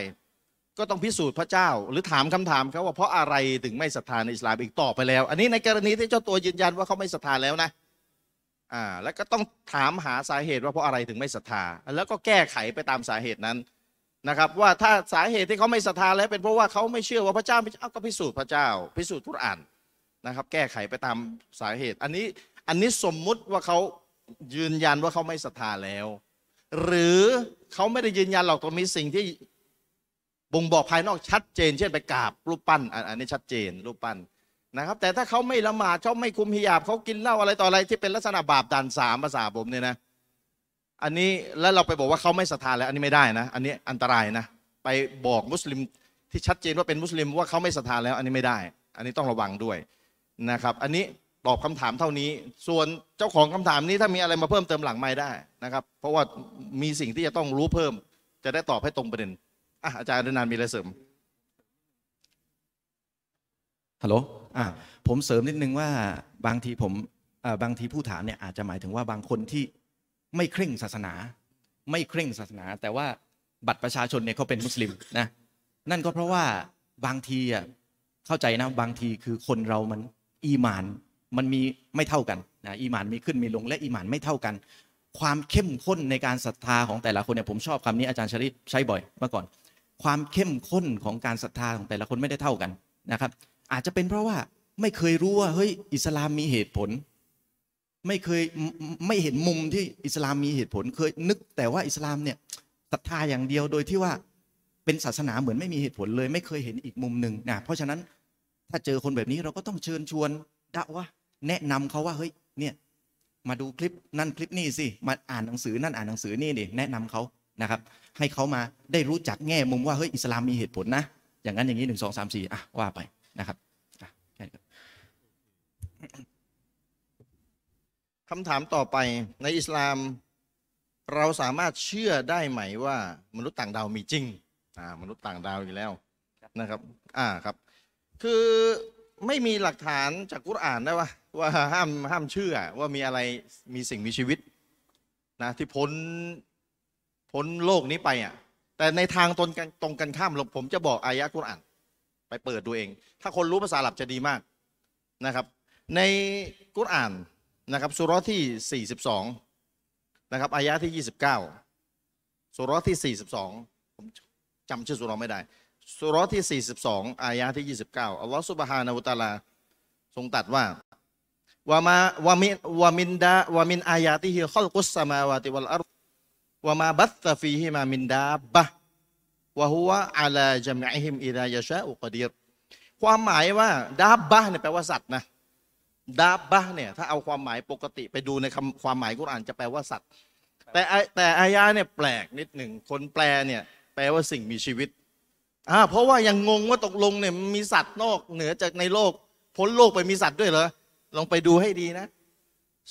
ก็ต้องพิสูจน์พระเจ้า หรือถามคำถามเขาว่าเพราะอะไรถึงไม่ศรัทธาในอิสลามอีกต่อไปแล้ว อันนี้ในกรณีที่เจ้าตัวยืนยันว่าเขาไม่ศรัทธาแล้วนะ อ่าแล้วก็ต้องถามหาสาเหตุว่าเพราะอะไรถึงไม่ศรัทธา แล้วก็แก้ไขไปตามสาเหตุนั้นนะครับ ว่าถ้าสาเหตุที่เขาไม่ศรัทธาแล้วเป็นเพราะว่าเขาไม่เชื่อว่าพระเจ้าไม่เอาก็พิสูจน์พระเจ้า พิสูจน์กุรอานนะครับ แก้ไขไปตามสาเหตุ อันนี้อันนี้สมมุติว่าเขายืนยันว่าเขาไม่ศรัทธาแล้ว หรือเขาไม่ได้ยืนยันหรอกแตัวมีสิ่งที่บ่งบอกภายนอกชัดเจน เช่นไปกราบรูปปั้น อันนี้ชัดเจนรูปปั้น นะครับ แต่ถ้าเขาไม่ละหมาดเขาไม่คุมฮิญาบเขากินเหล้าอะไรต่ออะไรที่เป็นลักษณะบาปด่านสามภาษาผมเนี่ยนะ อันนี้แล้วเราไปบอกว่าเขาไม่ศรัทธาแล้วอันนี้ไม่ได้นะ อันนี้อันตรายนะ ไปบอกมุสลิมที่ชัดเจนว่าเป็นมุสลิมว่าเขาไม่ศรัทธาแล้ว อันนี้ไม่ได้ อันนี้ต้องระวังด้วยนะครับ อันนี้ตอบคำถามเท่านี้ ส่วนเจ้าของคำถามนี้ถ้ามีอะไรมาเพิ่มเติมหลังไม่ได้นะครับ เพราะว่ามีสิ่งที่จะต้องรู้เพิ่ม จะได้ตอบให้ตรงประเด็นอะอาจารย์อนันต์มีอะไรเสริมฮัลโหลอ่า ผมเสริมนิดนึงว่าบางทีผมบางทีผู้ถามเนี่ยอาจจะหมายถึงว่าบางคนที่ไม่เคร่งศาสนา ไม่เคร่งศาสนา แต่ว่าบัตรประชาชนเนี่ยเขาเป็นมุสลิมนะนั่นก็เพราะว่าบางทีอะเข้าใจนะบางทีคือคนเรามันอีมานมันมีไม่เท่ากันนะอีมานมีขึ้นมีลงและอีมานไม่เท่ากัน ความเข้มข้นในการศรัทธาของแต่ละคนเนี่ยผมชอบคำนี้อาจารย์ชริใช้บ่อยเมื่อก่อน ความเข้มข้นของการศรัทธาของแต่ละคนไม่ได้เท่ากันนะครับ อาจจะเป็นเพราะว่าไม่เคยรู้ว่าเฮ้ยอิสลามมีเหตุผล ไม่เคยไม่เห็นมุมที่อิสลามมีเหตุผล เคยนึกแต่ว่าอิสลามเนี่ยศรัทธาอย่างเดียวโดยที่ว่าเป็นศาสนาเหมือนไม่มีเหตุผลเลย ไม่เคยเห็นอีกมุมหนึ่งนะเพราะฉะนั้นถ้าเจอคนแบบนี้เราก็ต้องเชิญชวนดะว่าแนะนำเขาว่าเฮ้ยเนี่ยมาดูคลิปนั่นคลิปนี่สิมาอ่านหนังสือนั่นอ่านหนังสือนี่ดิแนะนำเขานะครับ ให้เขามาได้รู้จักแง่มุมว่าเฮ้ยอิสลามมีเหตุผลนะ อย่างนั้นอย่างนี้หนึ่งสองสามสี่อะว่าไป นะครับคำถามต่อไปในอิสลาม เราสามารถเชื่อได้ไหมว่า มนุษย์ต่างดาวมีจริง อ่ามนุษย์ต่างดาวอีกแล้วนะครับ อ่าครับ คือไม่มีหลักฐานจากกุรอานนะว่าว่าห้ามห้ามเชื่อว่ามีอะไรมีสิ่งมีชีวิตนะที่พ้นพ้นโลกนี้ไปอะ แต่ในทางตรงกันตรงกันข้ามผมจะบอกอายะกุรอาน ไปเปิดดูเอง ถ้าคนรู้ภาษาอาหรับจะดีมากนะครับ ในกุรอานนะครับสุรที่ 42 นะครับอายะที่ 29 สุรที่ 42 ผมจำชื่อสุรไม่ได้ สุรที่ 42 อายะที่ 29 อัลลอฮฺสุบฮานาอุตะอาลา ทรงตรัดว่าวามาวามิวามินดาวามินอายาติฮิขอลกุสสมาวาติวัลอัรวามาบัตตฟีฮิมามินดาบะ วะฮุวะอาลาจามอิฮิมอิดายชาอุกดีรความหมายว่าดาบบะเนี่ยแปลว่าสัตว์นะดาบบะเนี่ยถ้าเอาความหมายปกติไปดูในคำความหมายกุรอานจะแปลว่าสัตว์ แต่แต่อายะเนี่ยแปลกนิดหนึ่งคนแปลเนี่ยแปลว่าสิ่งมีชีวิตอ่าเพราะว่ายังงงว่าตกลงเนี่ยมีสัตว์นอกเหนือจากในโลก พ้นโลกไปมีสัตว์ด้วยเหรอลองไปดูให้ดีนะ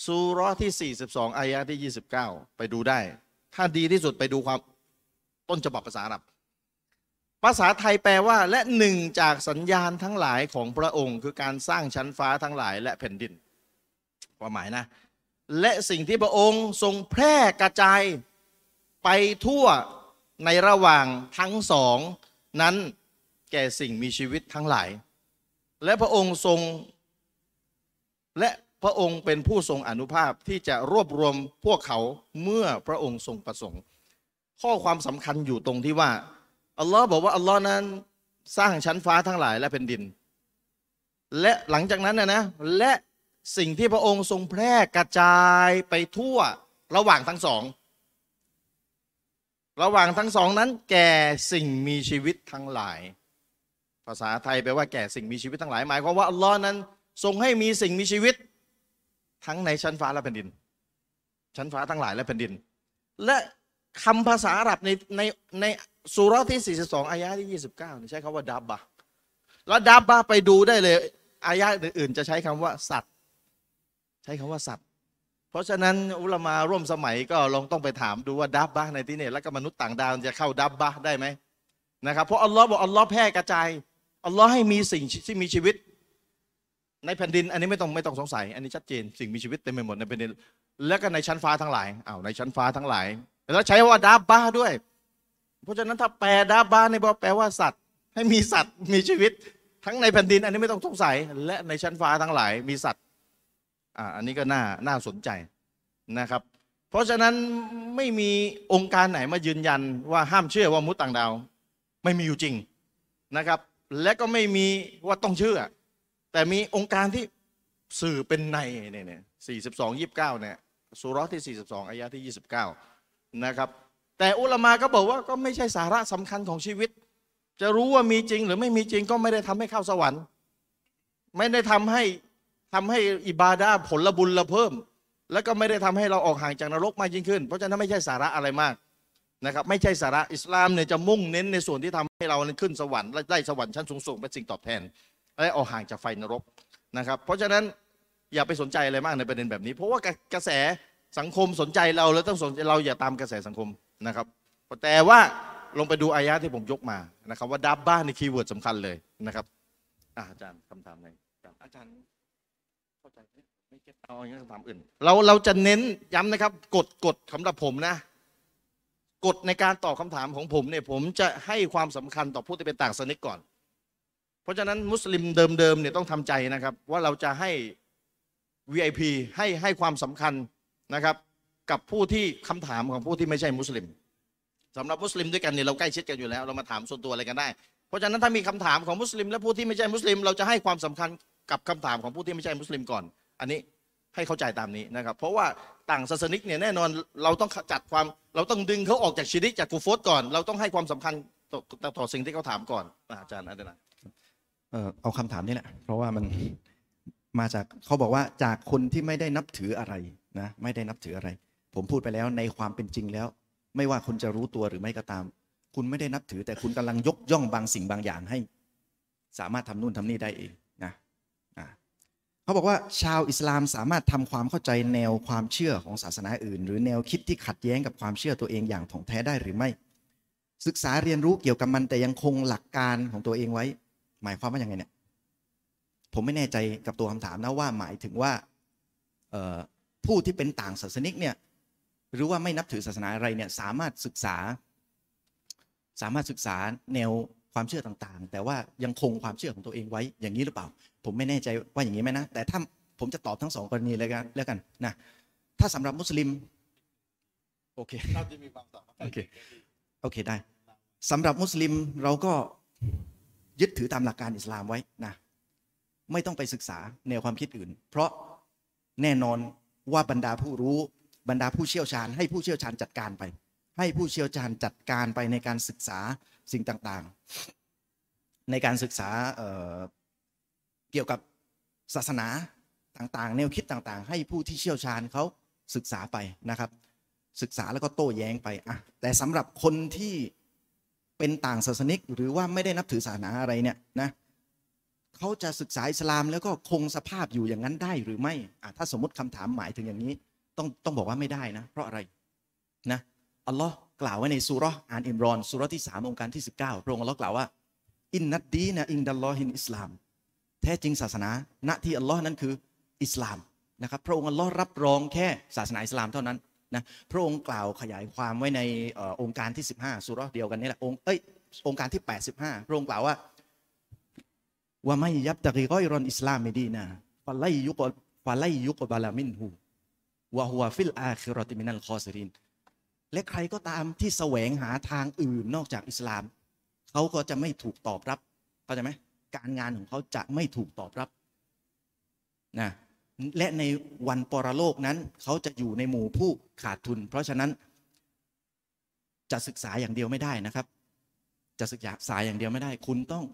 ซูร์ที่ 42 อายะที่ 29 ไปดูได้ ถ้าดีที่สุดไปดูความต้นฉบับภาษาอาหรับ ภาษาไทยแปลว่า และหนึ่งจากสัญญาณทั้งหลายของพระองค์ คือการสร้างชั้นฟ้าทั้งหลายและแผ่นดินความหมายนะ และสิ่งที่พระองค์ทรงแพร่กระจายไปทั่วในระหว่างทั้งสองนั้นแก่สิ่งมีชีวิตทั้งหลาย และพระองค์ทรง และพระองค์เป็นผู้ทรงอนุภาพที่จะรวบรวมพวกเขาเมื่อพระองค์ทรงประสงค์ ข้อความสำคัญอยู่ตรงที่ว่า อัลลอฮ์บอกว่าอัลลอฮ์นั้นสร้างชั้นฟ้าทั้งหลายและแผ่นดิน และหลังจากนั้นนะนะและสิ่งที่พระองค์ทรงแพร่กระจายไปทั่วระหว่างทั้งสอง ระหว่างทั้งสองนั้น แก่สิ่งมีชีวิตทั้งหลาย ภาษาไทยแปลว่าแก่สิ่งมีชีวิตทั้งหลายหมายความว่าอัลลอฮ์นั้นทรงให้มีสิ่งมีชีวิต ทั้งในชั้นฟ้าและแผ่นดิน ชั้นฟ้าทั้งหลายและแผ่นดิน และคำภาษาอาหรับในในใน สุรที่ 42 อายะที่ 29เนี่ยใช้คำว่าดับบะแล้วดับบะไปดูได้เลย อายะอื่นๆ จะใช้คำว่าสัตว์ ใช้คำว่าสัตว์ เพราะฉะนั้นอุลามาร่วมสมัยก็ลองต้องไปถามดูว่าดับบะในที่นี้แล้วก็มนุษย์ต่างดาวจะเข้าดับบะได้ไหมนะครับ เพราะอัลลอฮ์บอกอัลลอฮ์แพร่กระจาย อัลลอฮ์ให้มีสิ่งที่มีชีวิต ในแผ่นดิน อันนี้ไม่ต้องไม่ต้องสงสัย อันนี้ชัดเจน สิ่งมีชีวิตเต็มไปหมดในแผ่นดิน แล้วก็ในชั้นฟ้าทั้งหลายอ้าวในชั้นฟ้าทั้งหลาย แล้วใช้ว่าดับบ้าด้วย เพราะฉะนั้นถ้าแปลดับบ้าในบอแปลว่าสัตว์ ให้มีสัตว์มีชีวิต ทั้งในแผ่นดิน อันนี้ไม่ต้องสงสัย และในชั้นฟ้าทั้งหลายมีสัตว์อ่าอันนี้ก็น่าน่าสนใจนะครับ เพราะฉะนั้นไม่มีองค์การไหนมายืนยันว่าห้ามเชื่อว่ามุตต่างดาว ไม่มีอยู่จริงนะครับ และก็ไม่มีว่าต้องเชื่อ แต่มีองค์การที่สื่อเป็นในเนี่ยเนี่ยสี่สิบสองยี่สิบเก้าเนี่ยสุราะห์ที่สี่สิบสองอายะที่ยี่สิบเก้านะครับ แต่อุลามาก็บอกว่าก็ไม่ใช่สาระสำคัญของชีวิต จะรู้ว่ามีจริงหรือไม่มีจริงก็ไม่ได้ทำให้เข้าสวรรค์ ไม่ได้ทำให้ทำให้อิบาดาผลบุญละเพิ่ม แล้วก็ไม่ได้ทำให้เราออกห่างจากนรกมากยิ่งขึ้น เพราะฉะนั้นไม่ใช่สาระอะไรมากนะครับไม่ใช่สาระอิสลามเนี่ยจะมุ่งเน้นในส่วนที่ทำให้เราขึ้นสวรรค์และได้สวรรค์ชั้นสูงๆเป็นสิ่งตอบแทนและออกห่างจากไฟนรกนะครับ เพราะฉะนั้นอย่าไปสนใจอะไรมากในประเด็นแบบนี้ เพราะว่ากระแส สังคมสนใจเราแล้วต้องสนใจเราอย่าตามกระแสสังคมนะครับ แต่ว่าลงไปดูอายะที่ผมยกมานะครับ ว่าดับบ้านในคีย์เวิร์ดสำคัญเลยนะครับอาจารย์คำถามไหนอาจารย์เข้าใจไหมไม่เก็ตเอาอย่างนี้คำถามอื่น เราเราจะเน้นย้ำนะครับ กฎกฎสำหรับผมนะกฎในการตอบคำถามของผมเนี่ยผมจะให้ความสำคัญต่อผู้ที่เป็นต่างศาสนิกก่อน เพราะฉะนั้นมุสลิมเดิมๆเนี่ยต้องทำใจนะครับ ว่าเราจะให้ VIP ให้ให้ความสำคัญ นะครับ กับผู้ที่คำถามของผู้ที่ไม่ใช่มุสลิมสำหรับมุสลิมด้วยกันเนี่ยเราใกล้ชิดกันอยู่แล้ว เรามาถามส่วนตัวอะไรกันได้ เพราะฉะนั้นถ้ามีคำถามของมุสลิม และผู้ที่ไม่ใช่มุสลิม เราจะให้ความสำคัญกับคำถามของผู้ที่ไม่ใช่มุสลิมก่อน อันนี้ให้เข้าใจตามนี้นะครับ เพราะว่าต่างศาสนิกเนี่ยแน่นอนเราต้องจัดความเราต้องดึงเขาออกจากชีริกจากกูฟตก่อน เราต้องให้ความสำคัญต่อต่อสิ่งที่เขาถามก่อนอาจารย์อาจารย์เอ่อเอาคำถามนี้แหละเพราะว่ามันมาจากเขาบอกว่าจากคนที่ไม่ได้นับถืออะไร นะไม่ได้นับถืออะไร ผมพูดไปแล้วในความเป็นจริงแล้ว ไม่ว่าคุณจะรู้ตัวหรือไม่ก็ตาม คุณไม่ได้นับถือ แต่คุณกำลังยกย่องบางสิ่งบางอย่างให้ สามารถทำนู่นทำนี่ได้เองนะเขาบอกว่าชาวอิสลามสามารถทำความเข้าใจแนวความเชื่อของศาสนาอื่น หรือแนวคิดที่ขัดแย้งกับความเชื่อตัวเองอย่างถ่องแท้ได้หรือไม่ ศึกษาเรียนรู้เกี่ยวกับมันแต่ยังคงหลักการของตัวเองไว้ หมายความว่าอย่างไงเนี่ยผมไม่แน่ใจกับตัวคำถามนะว่าหมายถึงว่าเออ ผู้ที่เป็นต่างศาสนิกเนี่ยหรือว่าไม่นับถือศาสนาอะไรเนี่ยสามารถศึกษา สามารถศึกษาแนวความเชื่อต่างๆ แต่ว่ายังคงความเชื่อของตัวเองไว้อย่างนี้หรือเปล่า ผมไม่แน่ใจว่าอย่างนี้ไหมนะ แต่ถ้าผมจะตอบทั้งสองกรณีเลยกันแล้วกันนะถ้าสำหรับมุสลิมโอเคเราจะมีความสามารถโอเคโอเคได้สำหรับมุสลิมเราก็ยึดถือตามหลักการอิสลามไว้นะไม่ต้องไปศึกษาแนวความคิดอื่น เพราะแน่นอน ว่าบรรดาผู้รู้บรรดาผู้เชี่ยวชาญ ให้ผู้เชี่ยวชาญจัดการไป ให้ผู้เชี่ยวชาญจัดการไปในการศึกษาสิ่งต่างๆ ในการศึกษาเเกี่ยวกับศาสนาต่างๆ แนวคิดต่างๆ ให้ผู้ที่เชี่ยวชาญเขาศึกษาไปนะครับ ศึกษาแล้วก็โต้แย้งไปอะแต่สำหรับคนที่เป็นต่างศาสนิกหรือว่าไม่ได้นับถือศาสนาอะไรเนี่ยนะเเขาจะศึกษาอิสลามแล้วก็คงสภาพอยู่อย่างนั้นได้หรือไม่ถ้าสมมติคำถามหมายถึงอย่างนี้ ต้องต้องบอกว่าไม่ได้นะ เพราะอะไรนะอัลลอฮ์กล่าวไว้ในสุราะห์อานอิมรอนสุราะที่ 3 องค์การที่ 19 พระองค์อัลลอฮ์กล่าวว่า إن الدين عند الله الإسلام แท้จริงศาสนา ณที่อัลลอฮ์นั้นคืออิสลามนะครับพระองค์อัลลอฮ์รับรองแค่ศาสนาอิสลามเท่านั้นนะพระองค์กล่าวขยายความไว้ในโองการที่ 15 สุราะเดียวกันนี่แหละองค์เอ้ยองค์การที่ 85 พระองค์กล่าวว่า ومن يبتغ غير الإسلام دينا فلن يقبل فلن يقبل منه وهو في الآخرة من الخاسرينและใครก็ตามที่แสวงหาทางอื่นนอกจากอิสลาม เขาก็จะไม่ถูกตอบรับเข้าใจไหมการงานของเขาจะไม่ถูกตอบรับนะและในวันปรโลกนั้น เขาจะอยู่ในหมู่ผู้ขาดทุน เพราะฉะนั้น จะศึกษาอย่างเดียวไม่ได้นะครับ จะศึกษาอย่างเดียวไม่ได้ คุณต้อง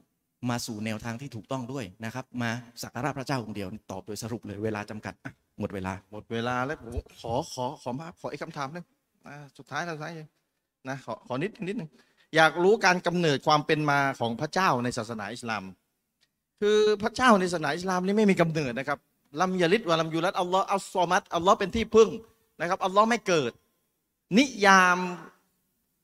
มาสู่แนวทางที่ถูกต้องด้วยนะครับ มาสักการะพระเจ้าองค์เดียวตอบโดยสรุปเลยเวลาจำกัดหมดเวลา หมดเวลาแล้วผมขอขอขอมาขออีกคำถามหนึงอ่าสุดท้ายแล้วสุดท้นะขอขอนิดนิดหนึ่งอยากรู้การกำเนิดความเป็นมาของพระเจ้าในศาสนาอิสลาม คือพระเจ้าในศาสนาอิสลามนี่ไม่มีกำเนิดนะครับลัมยาลิดวะลัมยูรัดอัลลอฮ์อัลซอมัดอัลลอฮ์เป็นที่พึ่งนะครับอัลลอฮ์ไม่เกิด นิยาม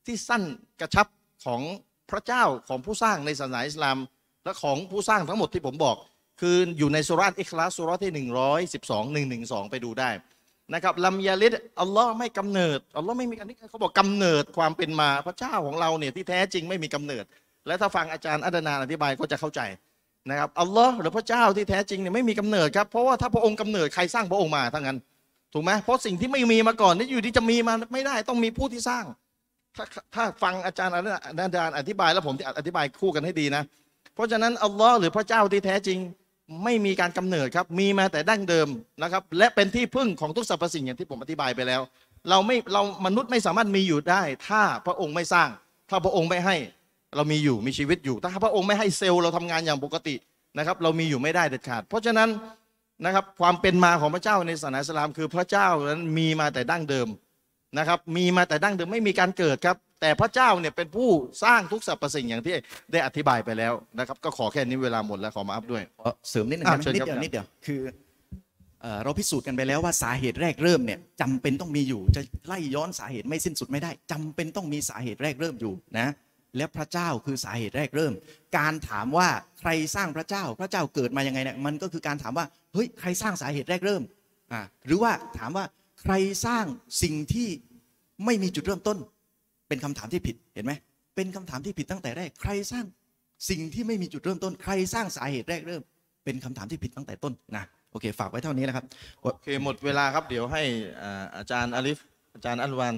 ที่สั้นกระชับของพระเจ้าของผู้สร้างในศาสนาอิสลาม และของผู้สร้างทั้งหมดที่ผมบอก คืออยู่ในสุราษอิคลาสสุราะห์ที่ 112 112 ไปดูได้นะครับลัมยาลิดอัลลอฮ์ไม่กำเนิดอัลลอฮ์ไม่มีอันนี้เขาบอกกำเนิดความเป็นมาพระเจ้าของเราเนี่ยที่แท้จริงไม่มีกำเนิด และถ้าฟังอาจารย์อัดนานอธิบายก็จะเข้าใจนะครับอัลลอฮ์หรือพระเจ้าที่แท้จริงเนี่ยไม่มีกำเนิดครับเพราะว่าถ้าพระองค์กำเนิดใครสร้างพระองค์มาทั้งนั้นถูกไหมเพราะสิ่งที่ไม่มีมาก่อนนี่อยู่ที่จะมีมาไม่ได้ต้องมีผู้ที่สร้าง ถ้าถ้าฟังอาจารย์อาจารย์อธิบายแล้วผมจะอธิบายคู่กันให้ดีนะ เพราะฉะนั้นอัลลอฮ์หรือพระเจ้าที่แท้จริง ไม่มีการกำเนิดครับ มีมาแต่ดั้งเดิมนะครับ และเป็นที่พึ่งของทุกสรรพสิ่งอย่างที่ผมอธิบายไปแล้ว เราไม่เรามนุษย์ไม่สามารถมีอยู่ได้ ถ้าพระองค์ไม่สร้าง ถ้าพระองค์ไม่ให้ เรามีอยู่มีชีวิตอยู่ ถ้าพระองค์ไม่ให้เซลล์เราทำงานอย่างปกตินะครับ เรามีอยู่ไม่ได้เด็ดขาด เพราะฉะนั้นนะครับความเป็นมาของพระเจ้าในศาสนาอิสลาม คือพระเจ้านั้นมีมาแต่ดั้งเดิมนะครับ มีมาแต่ดั้งเดิมไม่มีการเกิดครับ แต่พระเจ้าเนี่ยเป็นผู้สร้างทุกสรรพสิ่งอย่างที่ได้อธิบายไปแล้วนะครับ ก็ขอแค่นี้เวลาหมดแล้วขอมาอัพด้วยขอเสริมนิดนึงอะได้ไหมเชิญนิดครับเดียวนิดเดียวคือเอ่อเราพิสูจน์กันไปแล้วว่าสาเหตุแรกเริ่มเนี่ยจำเป็นต้องมีอยู่จะไล่ย้อนสาเหตุไม่สิ้นสุดไม่ได้จำเป็นต้องมีสาเหตุแรกเริ่มอยู่นะและพระเจ้าคือสาเหตุแรกเริ่ม การถามว่าใครสร้างพระเจ้าพระเจ้าเกิดมายังไงเนี่ยมันก็คือการถามว่าเฮ้ยใครสร้างสาเหตุแรกเริ่มอ่าหรือว่าถามว่าใครสร้างสิ่งที่ไม่มีจุดเริ่มต้น เป็นคำถามที่ผิดเห็นไหมเป็นคำถามที่ผิดตั้งแต่แรกใครสร้างสิ่งที่ไม่มีจุดเริ่มต้นใครสร้างสาเหตุแรกเริ่ม เป็นคำถามที่ผิดตั้งแต่ต้นนะโอเค ฝากไว้เท่านี้นะครับโอเคหมดเวลาครับเดี๋ยวให้อ่าอาจารย์อาลิฟอาจารย์อัลวัน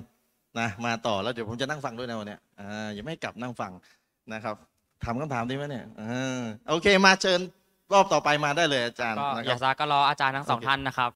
นะมาต่อแล้วเดี๋ยวผมจะนั่งฟังด้วยนะวันเนี้ยอ่ายังไม่ให้กลับนั่งฟังนะครับถามคำถามได้ไหมเนี่ยอ่าโอเคมาเชิญรอบต่อไปมาได้เลยอาจารย์ก็นะคอรัยาบซาก็รออาจารย์ทั้งสองโอเคท่านนะครับ